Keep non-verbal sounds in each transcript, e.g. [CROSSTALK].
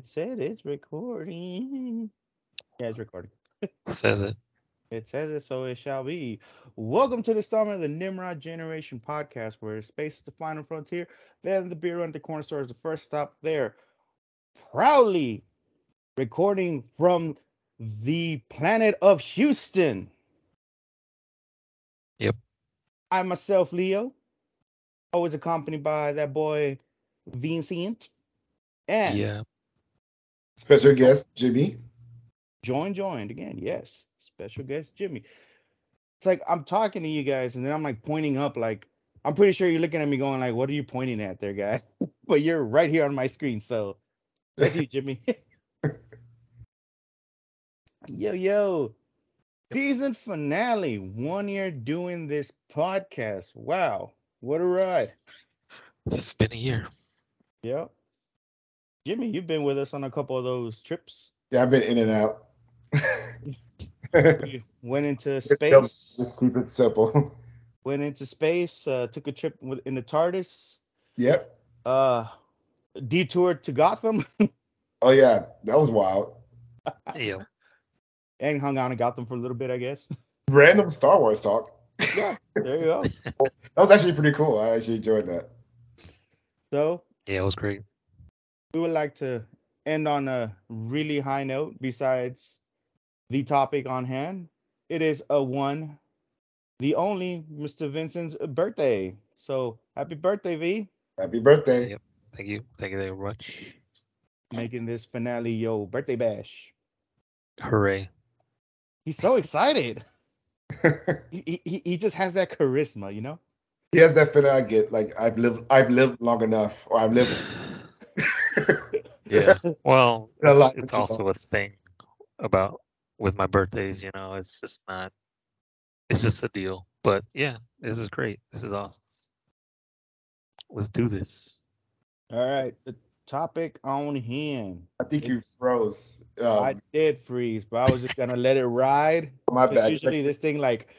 It said it's recording. Yeah, it's recording. Says it. It says it, so it shall be. Welcome to the installment of the Nimrod Generation podcast, where space is the final frontier, then the beer run the corner store is the first stop there. Proudly recording from the planet of Houston. Yep. I myself, Leo, always accompanied by that boy Vincent, and Yeah. Special guest Jimmy. join joined again. Yes, special guest Jimmy. It's like I'm talking to you guys, and then I'm like pointing up, like I'm pretty sure you're looking at me, going like, "What are you pointing at there, guys?" [LAUGHS] but you're right here on my screen, so that's you, Jimmy. [LAUGHS] yo, yo, season finale. One year doing this podcast. Wow, what a ride! It's been a year. Yep. Jimmy, you've been with us on a couple of those trips. Yeah, I've been in and out. You went into [LAUGHS] space. Just keep it simple. Went into space. Uh, took a trip in the TARDIS. Yep. Uh, detoured to Gotham [LAUGHS] Oh yeah, that was wild. Yeah. and hung out in Gotham for a little bit, I guess. Random Star Wars talk. yeah, there you go. [LAUGHS] That was actually pretty cool. I actually enjoyed that. So Yeah, it was great. We would like to end on a really high note. Besides the topic on hand, it is a one, the only Mr. Vincent's birthday. So happy birthday, V! Happy birthday. Yep. Thank you. Thank you very much. Making this finale yo birthday bash. Hooray. He's so [LAUGHS] excited. He, he, he just has that charisma, you know. he has that feeling I get. Like I've lived I've lived long enough, or I've lived Yeah. [LAUGHS] Well, A lot it's also a thing about with my birthdays, you know, it's just not it's just a deal. But yeah, this is great. This is awesome. Let's do this. All right, the topic on hand. I think you It's- froze. I Um, did freeze, but I was just gonna let it ride. [LAUGHS] my 'cause bad. Usually, this thing like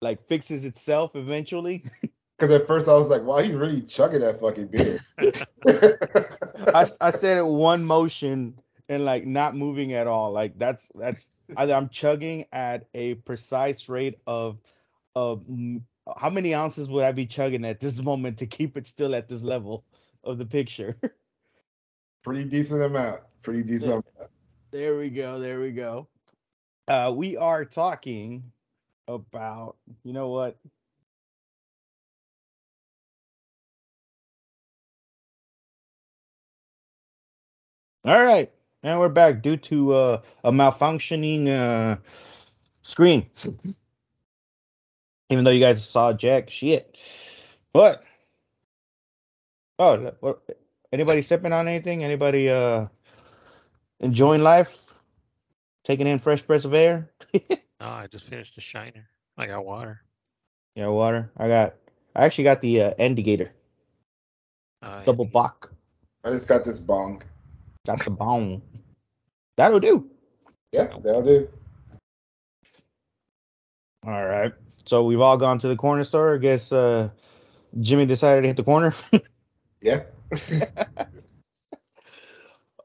like fixes itself eventually. [LAUGHS] Because at first I was like, wow, he's really chugging that fucking beer. [LAUGHS] [LAUGHS] I, I said it one motion and like not moving at all. Like that's that's either I'm chugging at a precise rate of of how many ounces would I be chugging at this [LAUGHS] moment to keep it still at this level of the picture. Pretty decent amount. Pretty decent. amount. there we go. There we go. Uh, we are talking about you know what All right, and we're back due to uh, a malfunctioning uh, screen. Even though you guys saw Jack shit, but oh, what, anybody sipping on anything? Anybody uh enjoying life? Taking in fresh breaths of air? [LAUGHS] No, I just finished the shiner. I got water. yeah, water. I got. I actually got the uh, Indicator Uh, double bock. I just got this bong. Got the bone. That'll do. Yeah, that'll do. All right. So we've all gone to the corner store. I guess uh, Jimmy decided to hit the corner. [LAUGHS] Yeah. [LAUGHS]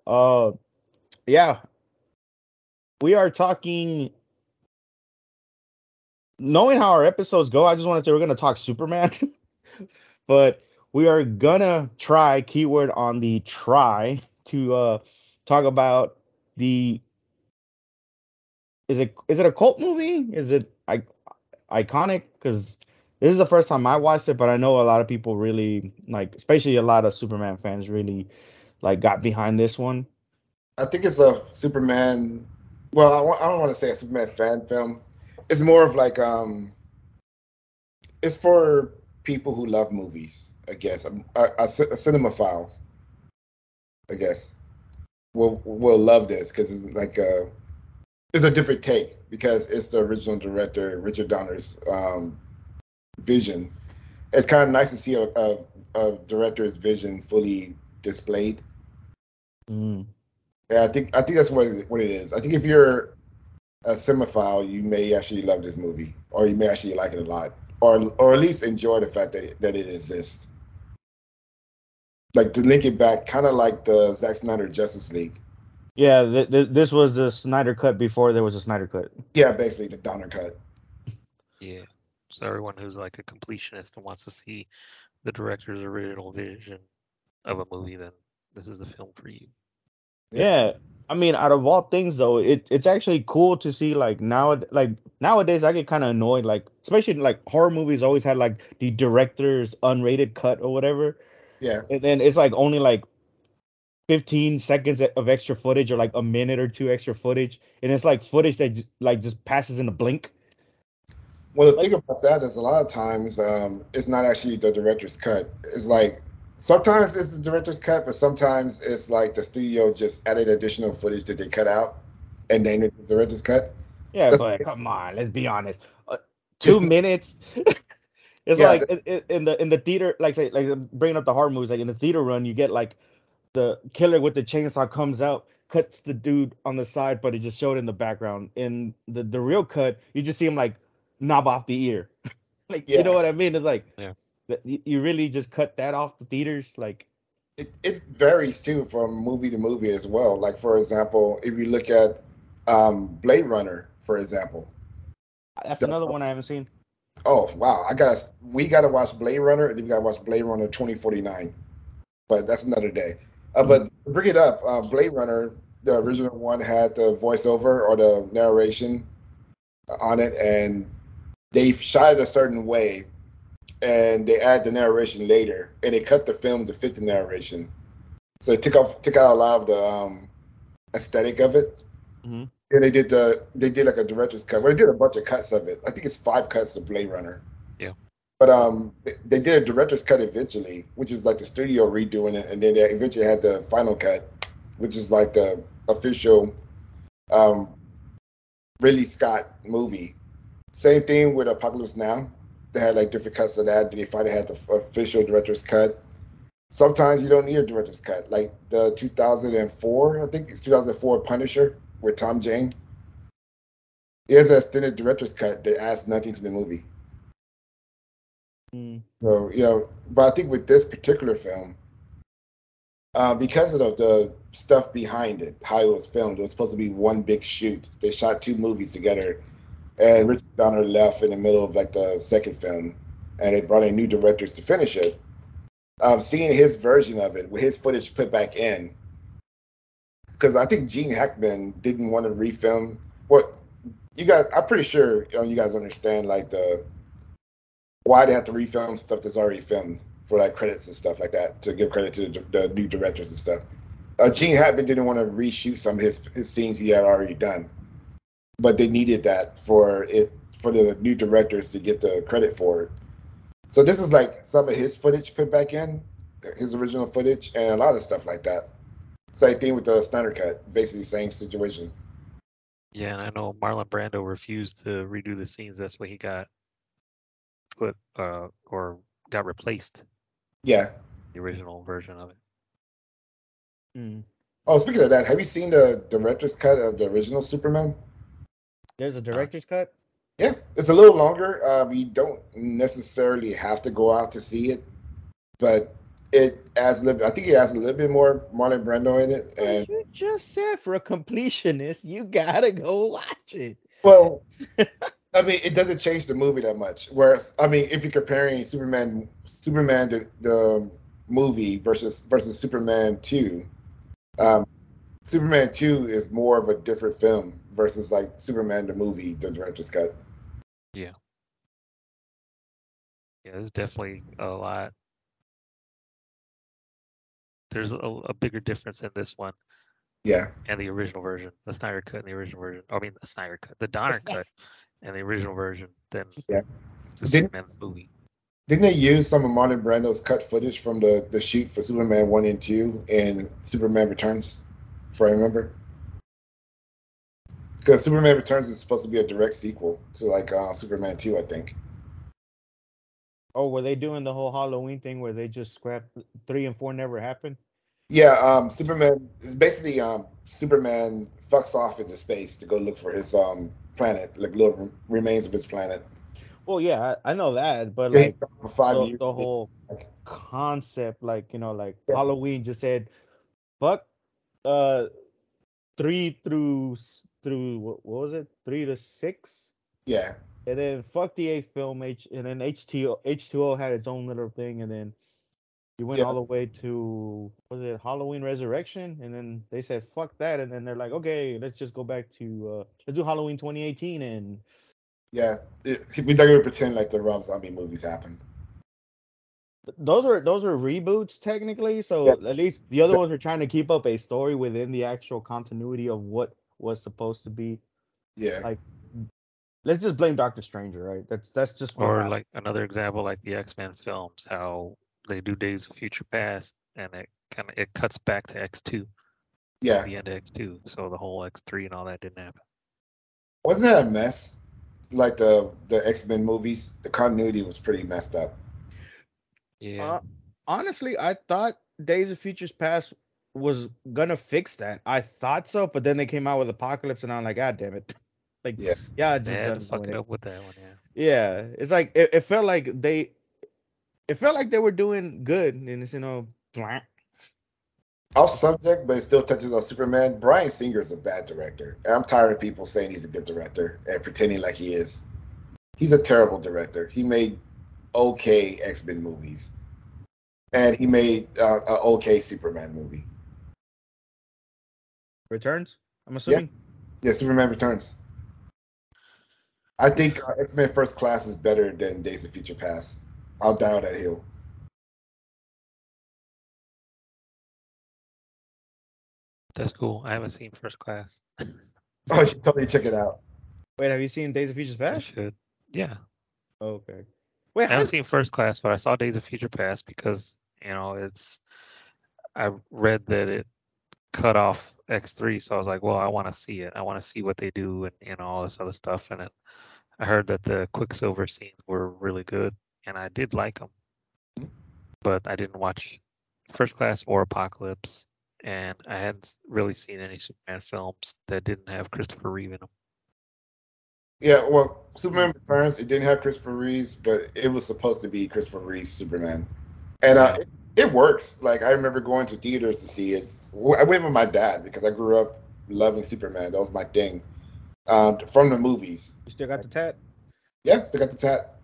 uh, yeah. We are talking. Knowing how our episodes go, I just wanted to. Say we're gonna talk Superman, [LAUGHS] but we are gonna try keyword on the try to uh talk about the. Is it is it a cult movie? Is it I, iconic? Because this is the first time I watched it, but I know a lot of people really like, especially a lot of Superman fans really like got behind this one. I think it's a Superman. Well, I, don't want to say a Superman fan film. It's more of like um, it's for people who love movies. I guess a, a, a. I guess will will love this because it's like a it's a different take because it's the original director Richard Donner's um, vision. It's kind of nice to see a, a, a director's vision fully displayed. Mm. Yeah, I think I think that's what it, what it is. I think if you're a cinephile, you may actually love this movie, or you may actually like it a lot, or or at least enjoy the fact that it, that it exists. Like to link it back, kind of like the Zack Snyder Justice League. Yeah, th- th- this was the Snyder cut before there was a Snyder cut. Yeah, basically the Donner cut. Yeah. So everyone who's like a completionist and wants to see the director's original vision of a movie, then this is the film for you. Yeah. I mean, out of all things though, it it's actually cool to see like now like nowadays I get kind of annoyed like especially like horror movies always had like the director's unrated cut or whatever. Yeah. And then it's like only like 15 seconds of extra footage or like a minute or two extra footage and it's like footage that just, like just passes in a blink. Well, the thing about that is a lot of times um, it's not actually the director's cut. It's like sometimes it's the director's cut, but sometimes it's like the studio just added additional footage that they cut out and named it the director's cut. Yeah, That's- but come on, let's be honest. Uh, two minutes. [LAUGHS] it's Yeah, like in, in- in the in the theater, like say, like bringing up the horror movies, like in the theater run, you get like the killer with the chainsaw comes out, cuts the dude on the side, but it just showed in the background. In the the real cut, you just see him like knob off the ear, [LAUGHS] like you know what I mean? It's like Yeah. that you you really just cut that off the theaters, like It, it varies too from movie to movie as well. Like for example, if you look at um, Blade Runner, for example. that's The- another one I haven't seen. Oh wow, I got we got to watch Blade Runner, and then we got to watch Blade Runner 2049. But that's another day. Uh, but bring it up, uh, Blade Runner, the original one had the voiceover or the narration on it, and they shot it a certain way, and they add the narration later, and they cut the film to fit the narration. So it took off took out a lot of the um, aesthetic of it. Mhm. And they did the they did like a director's cut. Well, they did a bunch of cuts of it. I think it's five cuts of Blade Runner. Yeah. But um, they, they did a director's cut eventually, which is like the studio redoing it, and then they eventually had the final cut, which is like the official um, Ridley Scott movie. Same thing with Apocalypse Now. They had like different cuts of that. Then they finally had the official director's cut. Sometimes you don't need a director's cut, like the 2004, I think it's 2004 Punisher with Tom Jane. There's an extended director's cut that adds nothing to the movie. Mm. So you know, but I think with this particular film, uh, because of the, the stuff behind it, how it was filmed, it was supposed to be one big shoot. They shot two movies together, and Richard Donner left in the middle of like the second film, and they brought in new directors to finish it. Um, seeing his version of it with his footage put back in, because I think Gene Hackman didn't want to refilm. What you guys? I'm pretty sure you, know, you guys understand like the why they have to refilm stuff that's already filmed for like credits and stuff like that to give credit to the, the new directors and stuff. Uh, Gene Hackman didn't want to reshoot some of his his scenes he had already done, but they needed that for it for the new directors to get the credit for it. So this is like some of his footage put back in, his original footage, and a lot of stuff like that. Same thing with the Snyder cut, basically same situation. Yeah, and I know Marlon Brando refused to redo the scenes. That's why he got put uh or got replaced Yeah. the original version of it. Mm. Oh, speaking of that, have you seen the director's cut of the original Superman? There's a director's cut. Yeah, it's a little longer. Um, you don't necessarily have to go out to see it, but it adds a little. I think it has a little bit more Marlon Brando in it, and you just said for a completionist, you gotta go watch it. well, [LAUGHS] I mean, it doesn't change the movie that much. Whereas, I mean, if you're comparing Superman, Superman the, the movie versus versus Superman two, um, Superman two is more of a different film versus like Superman the movie, the director's cut. Yeah. Yeah, there's definitely a lot. There's a, a bigger difference in this one Yeah. and the original version, the Snyder cut and the original version. I mean, the Snyder cut, the Donner cut, and the original version than Yeah. the Didn't- Superman movie. Didn't they use some of Marlon Brando's cut footage from the, the shoot for Superman 1 and 2 and Superman Returns, if I remember? Because Superman Returns is supposed to be a direct sequel to like uh, Superman 2, I think. Oh, were they doing the whole Halloween thing where they just scrapped three and four never happened? Yeah, um, Superman is basically um, Superman fucks off into space to go look for his um, planet, like little remains of his planet. Well, yeah, I, I know that, but like dropped for five so years. the whole concept, like you know, like Yeah. Halloween just said, fuck, uh, three through through what, what was it, three to six, Yeah, and then fuck the eighth film, H, and then H2O H2O had its own little thing, and then you went Yeah. all the way to was it Halloween Resurrection, and then they said fuck that, and then they're like, okay, let's just go back to uh, let's do Halloween 2018, and yeah. It, we're not gonna pretend like the Rob Zombie movies happened. those are those are reboots technically so Yeah. at least the other So- ones are trying to keep up a story within the actual continuity of what was supposed to be Yeah, Like, let's just blame doctor stranger right that's that's just what Or happened. like another example, like the X Men films, how they do Days of Future Past, and it kind of it cuts back to X two, yeah. the end of X two, so the whole X three and all that didn't happen. Wasn't that a mess? Like the the X Men movies, the continuity was pretty messed up. Yeah, Uh, honestly i thought days of futures past was gonna fix that i thought so but then they came out with apocalypse and i'm like god damn it [LAUGHS] like Yeah. yeah, it just had to doesn't fuck win it it. up with that one. Yeah. yeah it's like it, it felt like they it felt like they were doing good and it's you know blah. Off subject, but it still touches on Superman. Bryan Singer's a bad director. And I'm tired of people saying he's a good director and pretending like he is. He's a terrible director. He made okay X Men movies, and he made uh, a okay Superman movie. returns i'm assuming Yeah, Superman Returns. I think uh, X Men First Class is better than Days of Future Past. I'll die on that hill. That's cool. I haven't seen First Class. Oh, you should totally check it out. Wait, have you seen Days of Futures I Past? should. Yeah, Okay. Wait, I how, haven't seen First Class, but I saw Days of Future Past because you know it's. I read that it cut off X three, so I was like, well, I want to see it. I want to see what they do and know all this other stuff. And it, I heard that the Quicksilver scenes were really good, and I did like them, but I didn't watch First Class or Apocalypse, and I hadn't really seen any Superman films that didn't have Christopher Reeve in them. Yeah, well, Superman Returns, it didn't have Christopher Reeves, but it was supposed to be Christopher Reeves Superman. And uh, it, it works. Like, I remember going to theaters to see it. I went with my dad because I grew up loving Superman. That was my thing um, from the movies. you still got the tat? Yeah, still got the tat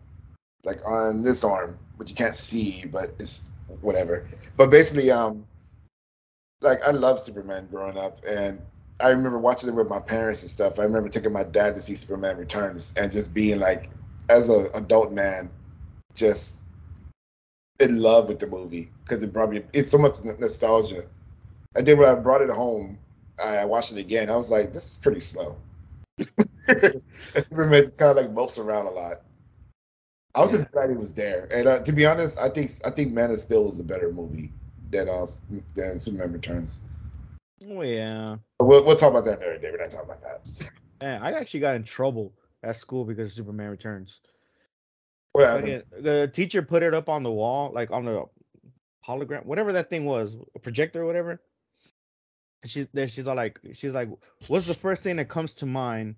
like on this arm, which you can't see, but it's whatever. But basically, um, like I love Superman growing up, and I remember watching it with my parents and stuff. I remember taking my dad to see Superman Returns, and just being like, as an adult man, just in love with the movie because it brought me. It's so much nostalgia. And then when I brought it home, I watched it again. I was like, this is pretty slow. Superman kind of like mopes around a lot. I was just glad he was there. And uh, to be honest, I think I think Man of Steel is a better movie than uh, than Superman Returns. Oh yeah. We'll, we'll talk about that another day. We're not talking about that. Man, I actually got in trouble at school because of Superman Returns. What happened? Fucking- the teacher put it up on the wall, like on the hologram, whatever that thing was, a projector or whatever. She's there. She's all like, she's like, what's the first thing that comes to mind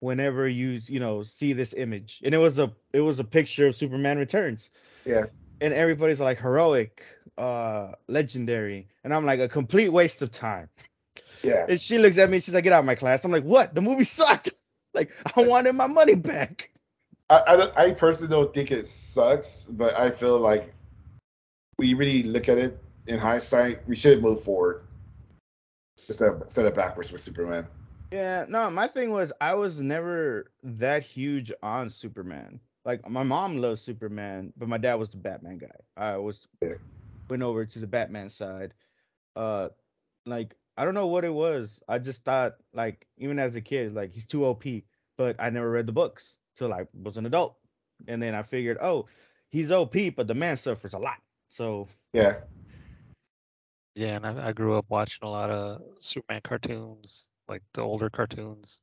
whenever you, you know, see this image? And it was a, it was a picture of Superman Returns. Yeah. And everybody's like heroic, uh, legendary, and I'm like a complete waste of time. Yeah. And she looks at me. She's like, "Get out of my class." I'm like, "What? The movie sucked. [LAUGHS] Like, I wanted my money back." I, I, I personally don't think it sucks, but I feel like we really look at it in hindsight. We should move forward instead of, instead of backwards for Superman. Yeah, no, my thing was I was never that huge on Superman. Like my mom loves Superman, but my dad was the Batman guy. I was Yeah. went over to the Batman side. Uh like I don't know what it was. I just thought like even as a kid, like he's too OP, but I never read the books till I was an adult. And then I figured, oh, he's OP, but the man suffers a lot. So Yeah. Yeah, and I, I grew up watching a lot of Superman cartoons, like the older cartoons.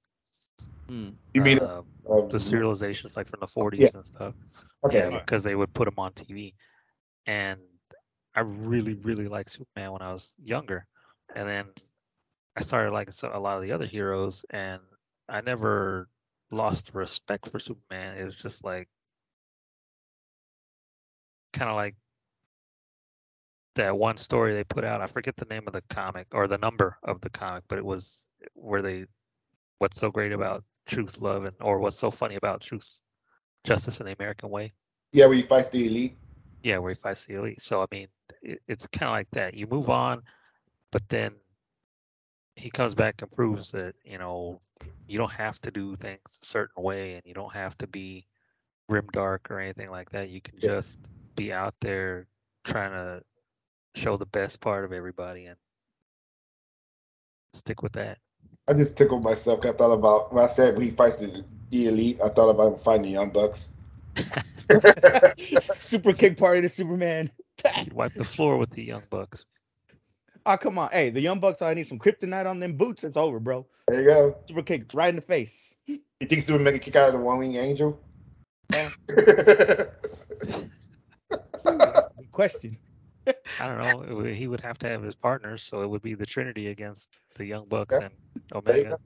hmm. You mean uh, uh, the serializations, like from the 40s Yeah. and stuff. Okay. because they would put them on TV, and I really, really liked Superman when I was younger, and then I started liking so, a lot of the other heroes, and I never lost the respect for Superman. It was just like kind of like that one story they put out. I forget the name of the comic or the number of the comic, but it was where they what's so great about truth, love, and or what's so funny about truth, justice, and the American way. Yeah, where he fights the elite. Yeah, where he fights the elite. So I mean, it, it's kind of like that. You move on, but then he comes back and proves that you know you don't have to do things a certain way, and you don't have to be grim dark or anything like that. You can Yeah. just be out there trying to show the best part of everybody and stick with that. I just tickled myself. I thought about when I said when he fights the, the elite. I thought about fighting the Young Bucks. [LAUGHS] Super kick party to Superman. He'd wipe the floor with the young bucks. Oh come on, hey, the young bucks. I need some kryptonite on them boots. It's over, bro. There you go. Super kick right in the face. You think Superman can kick out of the One Wing Angel? Yeah. yeah, [LAUGHS] That's the question. I don't know. would- He would have to have his partners, so it would be the Trinity against the Young Bucks Yeah. and Omega.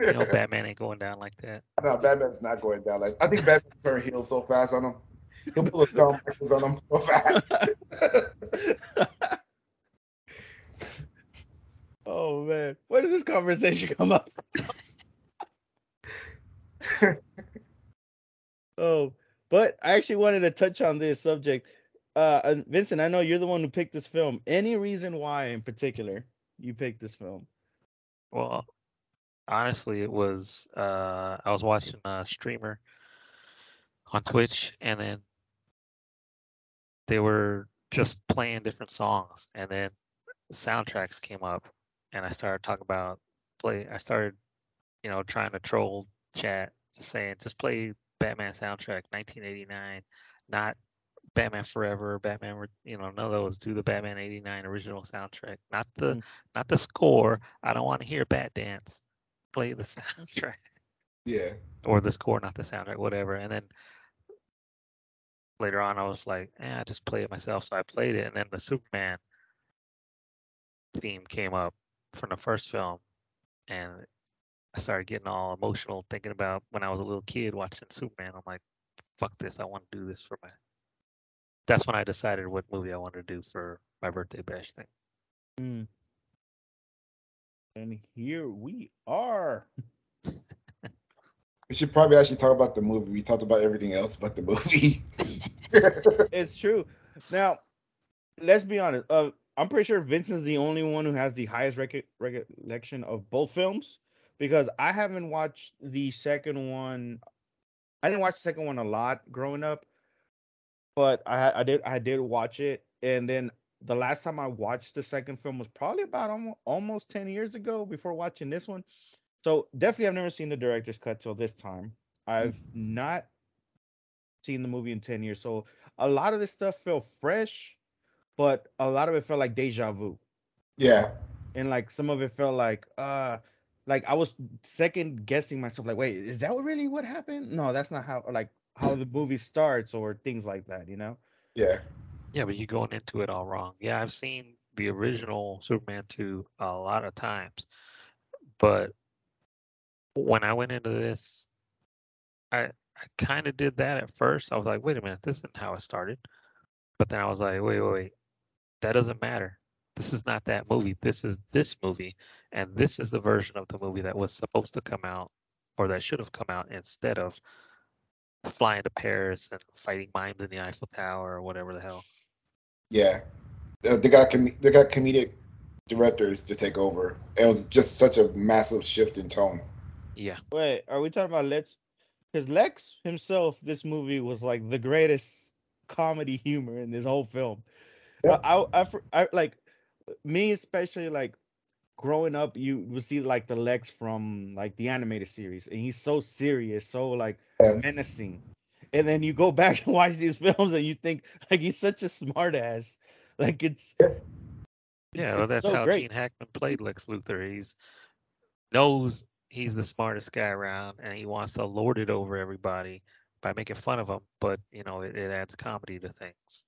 You know, [LAUGHS] Batman ain't going down like that. no, Batman's not going down. Like I think Batman turn heel so fast on him. He'll pull a Shawn Michaels on him so fast. [LAUGHS] oh man, where did this conversation come up? [LAUGHS] oh, but I actually wanted to touch on this subject. Uh, Vincent, I know you're the one who picked this film. Any reason why, in particular, you picked this film? Well, honestly, it was uh, I was watching a streamer on Twitch, and then they were just playing different songs, and then soundtracks came up, and I started talking about play. I started, you know, trying to troll chat, just saying, just play Batman soundtrack, 1989, not Batman Forever, Batman, you know, none of those. Do the Batman '89 original soundtrack, not the Mm. not the score. I don't want to hear Bat Dance. Play the [LAUGHS] soundtrack yeah. or the score, not the soundtrack, whatever. And then later on, I was like, eh, I just play it myself. So I played it, and then the Superman theme came up from the first film, and I started getting all emotional thinking about when I was a little kid watching Superman. I'm like, fuck this, I want to do this for my. That's when I decided what movie I wanted to do for my birthday bash thing. Mm. And here we are. We should probably actually talk about the movie. We talked about everything else but the movie. [LAUGHS] It's true. Now, let's be honest. Uh, I'm pretty sure Vincent's the only one who has the highest rec- recollection of both films because I haven't watched the second one. I didn't watch the second one a lot growing up, but I I did I did watch it, and then the last time I watched the second film was probably about almost, almost ten years ago before watching this one. So definitely, I've never seen the director's cut till this time. I've not seen the movie in ten years, so a lot of this stuff felt fresh, but a lot of it felt like deja vu. yeah. And like some of it felt like uh like I was second guessing myself, like, wait, is that really what happened? No, that's not how like how the movie starts or things like that, you know? Yeah. Yeah, but you're going into it all wrong. Yeah, I've seen the original Superman 2 a lot of times. But when I went into this, I I kind of did that at first. I was like, wait a minute, this isn't how it started. But then I was like, wait, wait, wait. That doesn't matter. This is not that movie. This is this movie. And this is the version of the movie that was supposed to come out or that should have come out instead of flying to Paris and fighting mimes in the Eiffel Tower or whatever the hell. Yeah. Uh, they got com- they got comedic directors to take over. It was just such a massive shift in tone. Yeah. Wait, are we talking about Lex? Because Lex himself, this movie was like the greatest comedy humor in this whole film. Yeah. I, I, I, I like me especially like growing up. You would see like the Lex from like the animated series, and he's so serious, so like Yeah. menacing. And then you go [LAUGHS] back and watch these films, and you think like he's such a smartass. Like it's Yeah. it's- Yeah, well, it's that's so how great. Gene Hackman played Lex Luthor. He's knows he's the smartest guy around, and he wants to lord it over everybody by making fun of them. But you know, it, it adds comedy to things.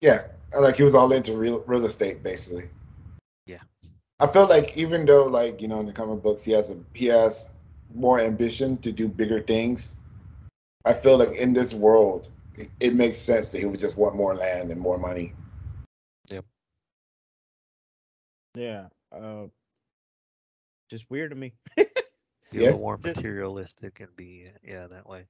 Yeah, like he was all into real real estate basically. Yeah. I feel like even though like you know in the comic books he has a he has more ambition to do bigger things. I feel like in this world it, it makes sense that he would just want more land and more money. Yep. Yeah. Uh, just weird to me. [LAUGHS] Be Yeah. a more materialistic and be yeah that way.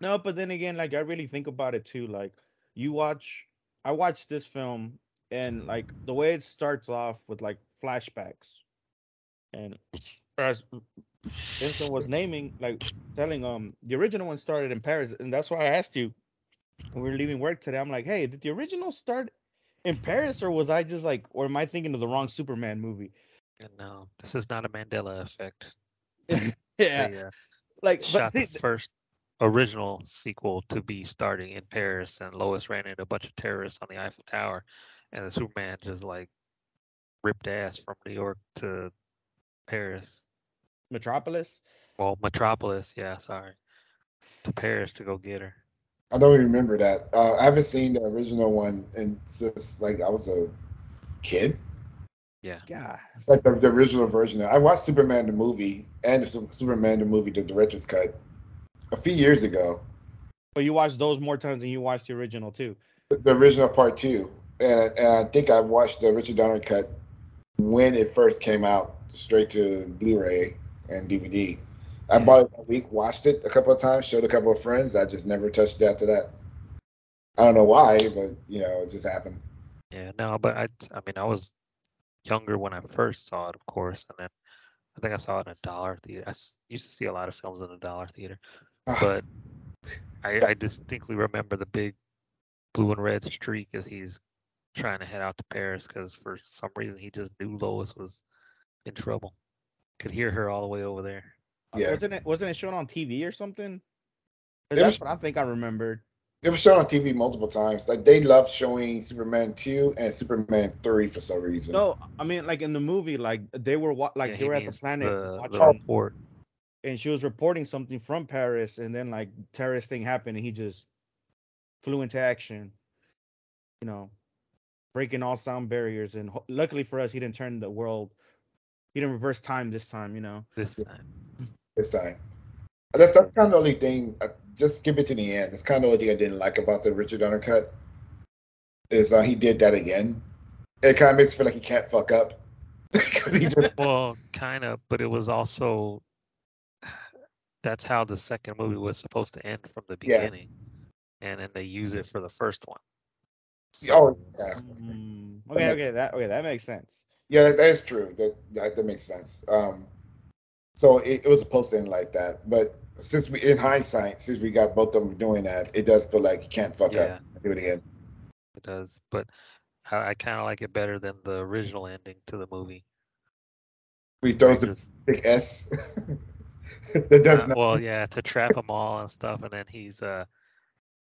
No, but then again, like I really think about it too. Like you watch, I watched this film, and like the way it starts off with like flashbacks, and as Vincent was naming, like telling um the original one started in Paris, and that's why I asked you when we were leaving work today. I'm like, hey, did the original start in Paris, or was I just like, or am I thinking of the wrong Superman movie? No, this is not a Mandela effect. [LAUGHS] Yeah, uh, like shot but see, the first original sequel to be starting in Paris, and Lois ran into a bunch of terrorists on the Eiffel Tower, and the Superman just like ripped ass from New York to Paris. Metropolis. Well, Metropolis, yeah, sorry, to Paris to go get her. I don't even remember that. Uh, I haven't seen the original one and since like I was a kid. Yeah, God. Like the, the original version. I watched Superman the movie and the Superman the movie, the director's cut, a few years ago. But you watched those more times than you watched the original too. The, the original part two, and, and I think I watched the Richard Donner cut when it first came out, straight to Blu-ray and DVD. I Yeah. bought it that week, watched it a couple of times, showed a couple of friends. I just never touched it after that. I don't know why, but you know, it just happened. yeah, no, but I, I mean, I was younger when I first saw it, of course, and then I think I saw it in a dollar theater. I used to see a lot of films in a dollar theater, [SIGHS] but I, I distinctly remember the big blue and red streak as he's trying to head out to Paris because for some reason he just knew Lois was in trouble. Could hear her all the way over there. Yeah. Wasn't it wasn't it shown on TV or something? That's was- what I think I remembered. It was shown on TV multiple times. Like they love showing Superman two and Superman three for some reason. No, I mean like in the movie, like they were wa- like Yeah, they were at the planet the, watching, the report. And she was reporting something from Paris, and then like terrorist thing happened, and he just flew into action. You know, breaking all sound barriers, and ho- luckily for us, he didn't turn the world. He didn't reverse time this time. You know. this time. this time. That's that's kind of the only thing. uh, Just skip it to the end. It's kind of the only thing I didn't like about the Richard Donner cut. Is uh, he did that again? It kind of makes me feel like he can't fuck up [LAUGHS] because he just Well, kind of, but it was also that's how the second movie was supposed to end from the Yeah. beginning, and then they use it for the first one. oh yeah Mm, okay, okay, that okay, that makes sense. yeah that, that is true. That, that that makes sense. Um, so it, it was supposed to end like that, but since we in hindsight, since we got both of them doing that, it does feel like you can't fuck Yeah. up. and Do it again. It does, but I, I kind of like it better than the original ending to the movie. He throws Like, the just- big S. [LAUGHS] [LAUGHS] that does uh, not. well, yeah, to trap them all and stuff, and then he's uh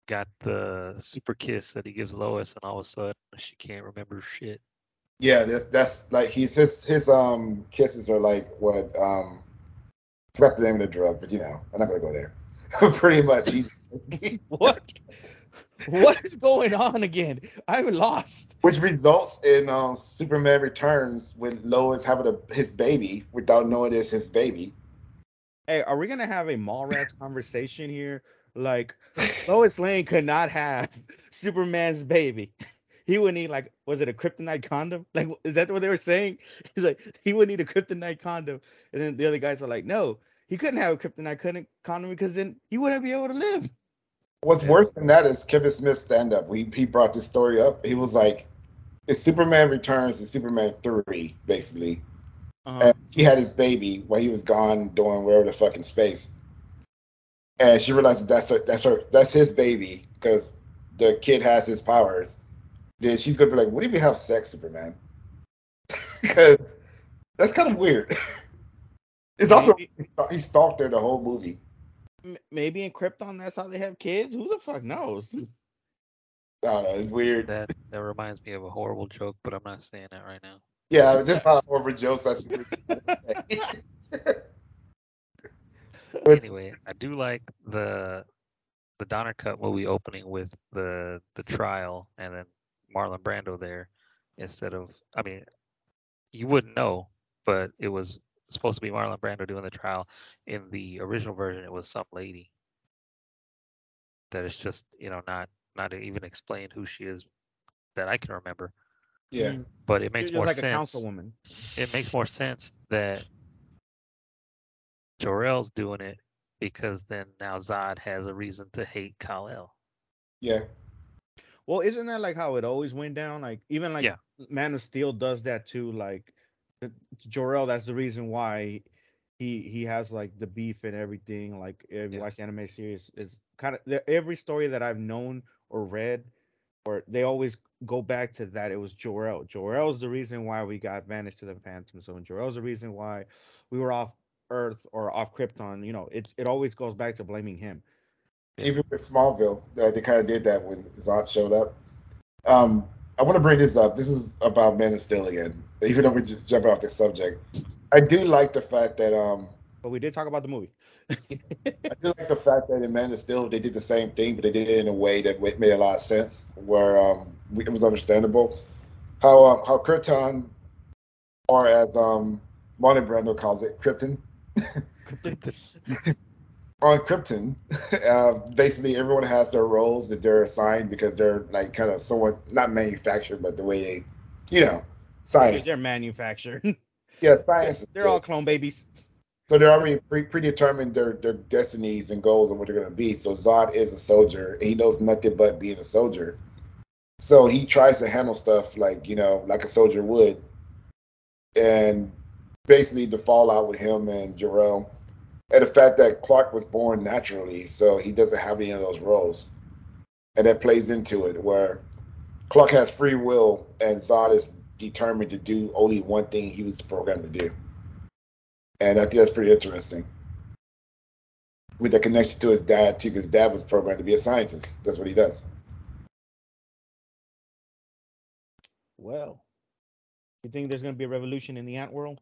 got the super kiss that he gives Lois, and all of a sudden she can't remember shit. Yeah, that's that's like he's his his um kisses are like what um I forgot the name of the drug, but you know, I'm not gonna go there. [LAUGHS] Pretty much. He, [LAUGHS] What? what is going on again? I'm lost. which results in um, Superman Returns with Lois having a, his baby without knowing it's his baby. Hey, are we gonna have a Mallrats [LAUGHS] conversation here? Like, Lois Lane could not have [LAUGHS] Superman's baby. [LAUGHS] He would need like, was it a kryptonite condom? Like, is that what they were saying? He's like, he would need a kryptonite condom, and then the other guys are like, no, he couldn't have a kryptonite con- condom because then he wouldn't be able to live. What's Yeah. worse than that is Kevin Smith's stand up. He he brought this story up. He was like, it's Superman Returns and Superman 3, basically. Uh-huh. and he had his baby while he was gone doing wherever the fuck in space. And she realized that that's her, that's her that's his baby because the kid has his powers. Then she's gonna be like, "What if you have sex, Superman?" [LAUGHS] Because that's kind of weird. [LAUGHS] it's also Maybe- he stalked her the whole movie. Maybe in Krypton, that's how they have kids. Who the fuck knows? [LAUGHS] I don't know. It's weird. That that reminds me of a horrible joke, but I'm not saying that right now. Yeah, there's not horrible jokes. Actually. But- anyway, I do like the the Donner Cut movie opening with the the trial and then Marlon Brando there instead of I mean you wouldn't know, but it was supposed to be Marlon Brando doing the trial. In the original version, it was some lady. That is just you know not not even explain who she is that I can remember. Yeah. Mhm. But it makes more like a sense. councilwoman. It makes more sense that Jor-El's doing it because then now Zod has a reason to hate Kal-El. Yeah. Well, isn't that like how it always went down? Like even like Yeah. Man of Steel does that too. Like Jor-El, that's the reason why he he has like the beef and everything. Like if you Yeah. watch the anime series, is kind of every story that I've known or read, or they always go back to that. It was Jor-El. Jor-El's the reason why we got vanished to the Phantom Zone. Jor-El's the reason why we were off Earth or off Krypton. You know, it's it always goes back to blaming him. Even with Smallville, uh, they kind of did that when Zod showed up. Um, I want to bring this up. This is about Man of Steel again, even though we're just jumping off the subject. I do like the fact that um, But we did talk about the movie. [LAUGHS] I do like the fact that in Man of Steel they did the same thing, but they did it in a way that made a lot of sense, where um, we- it was understandable. How um, how Krypton, or as um, Marlon Brando calls it, Krypton. [LAUGHS] on Krypton, [LAUGHS] uh, basically everyone has their roles that they're assigned because they're like kind of somewhat not manufactured, but the way they, you know, science. They're manufactured. Yeah, science. is They're all clone babies. so they're already pre- predetermined their their destinies and goals and what they're going to be. So Zod is a soldier. He knows nothing but being a soldier. So he tries to handle stuff like you know like a soldier would, and basically the fallout with him and Jor-El, and the fact that Clark was born naturally, so he doesn't have any of those roles, and that plays into it where Clark has free will and Zod is determined to do only one thing he was programmed to do, and I think that's pretty interesting. With the connection to his dad too, because dad was programmed to be a scientist. That's what he does. Well, you think there's gonna be a revolution in the ant world?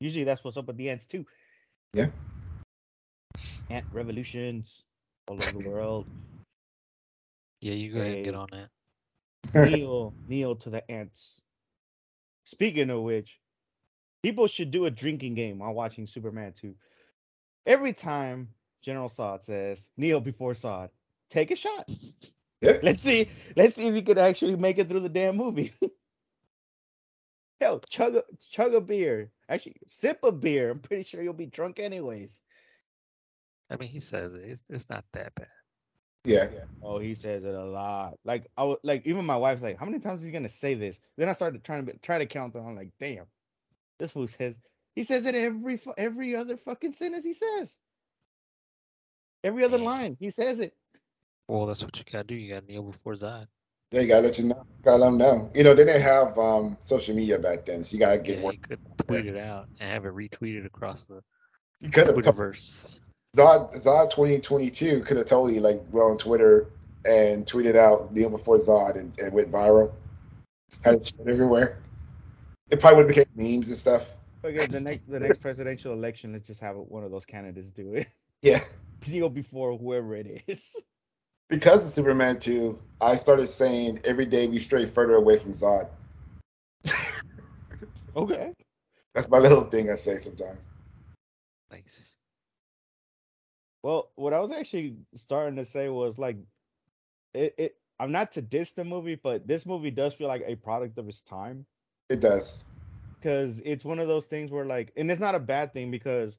Usually that's what's up with the ants too. Yeah. Ant revolutions all over the world. Yeah, you go ahead and get on that. kneel, kneel to the ants. Speaking of which, people should do a drinking game while watching Superman 2. Every time General Zod says, kneel before Zod, take a shot. Yeah. [LAUGHS] Let's see. Let's see if you could actually make it through the damn movie. [LAUGHS] Hell, chug a chug a beer. Actually, sip a beer. I'm pretty sure you'll be drunk anyways. I mean, he says it. It's, it's not that bad. Yeah. Oh, he says it a lot. Like I would like even my wife's like, how many times is he gonna say this? Then I started trying to try to count them. I'm like, damn, this fool says he says it every fu- every other fucking sentence he says. Every other Yeah. line he says it. Well, that's what you gotta do. You gotta kneel before Zod. Yeah, you gotta let you know. Gotta let them know. You know, they didn't have um, social media back then, so you gotta get Yeah, one. you could tweet it out and have it retweeted across the You could have Twitterverse. Zod Zod 2022 could have totally like went on Twitter and tweeted out kneel before Zod and, and went viral. Had it shared everywhere. It probably would have became memes and stuff. Okay, the next the next presidential election, let's just have one of those candidates do it. Yeah. [LAUGHS] Kneel before whoever it is. Because of Superman 2, I started saying every day we stray further away from Zod. [LAUGHS] Okay. That's my little thing I say sometimes. Nice. Well, what I was actually starting to say was like, it, it. I'm not to diss the movie, but this movie does feel like a product of its time It does. because it's one of those things where like, and it's not a bad thing because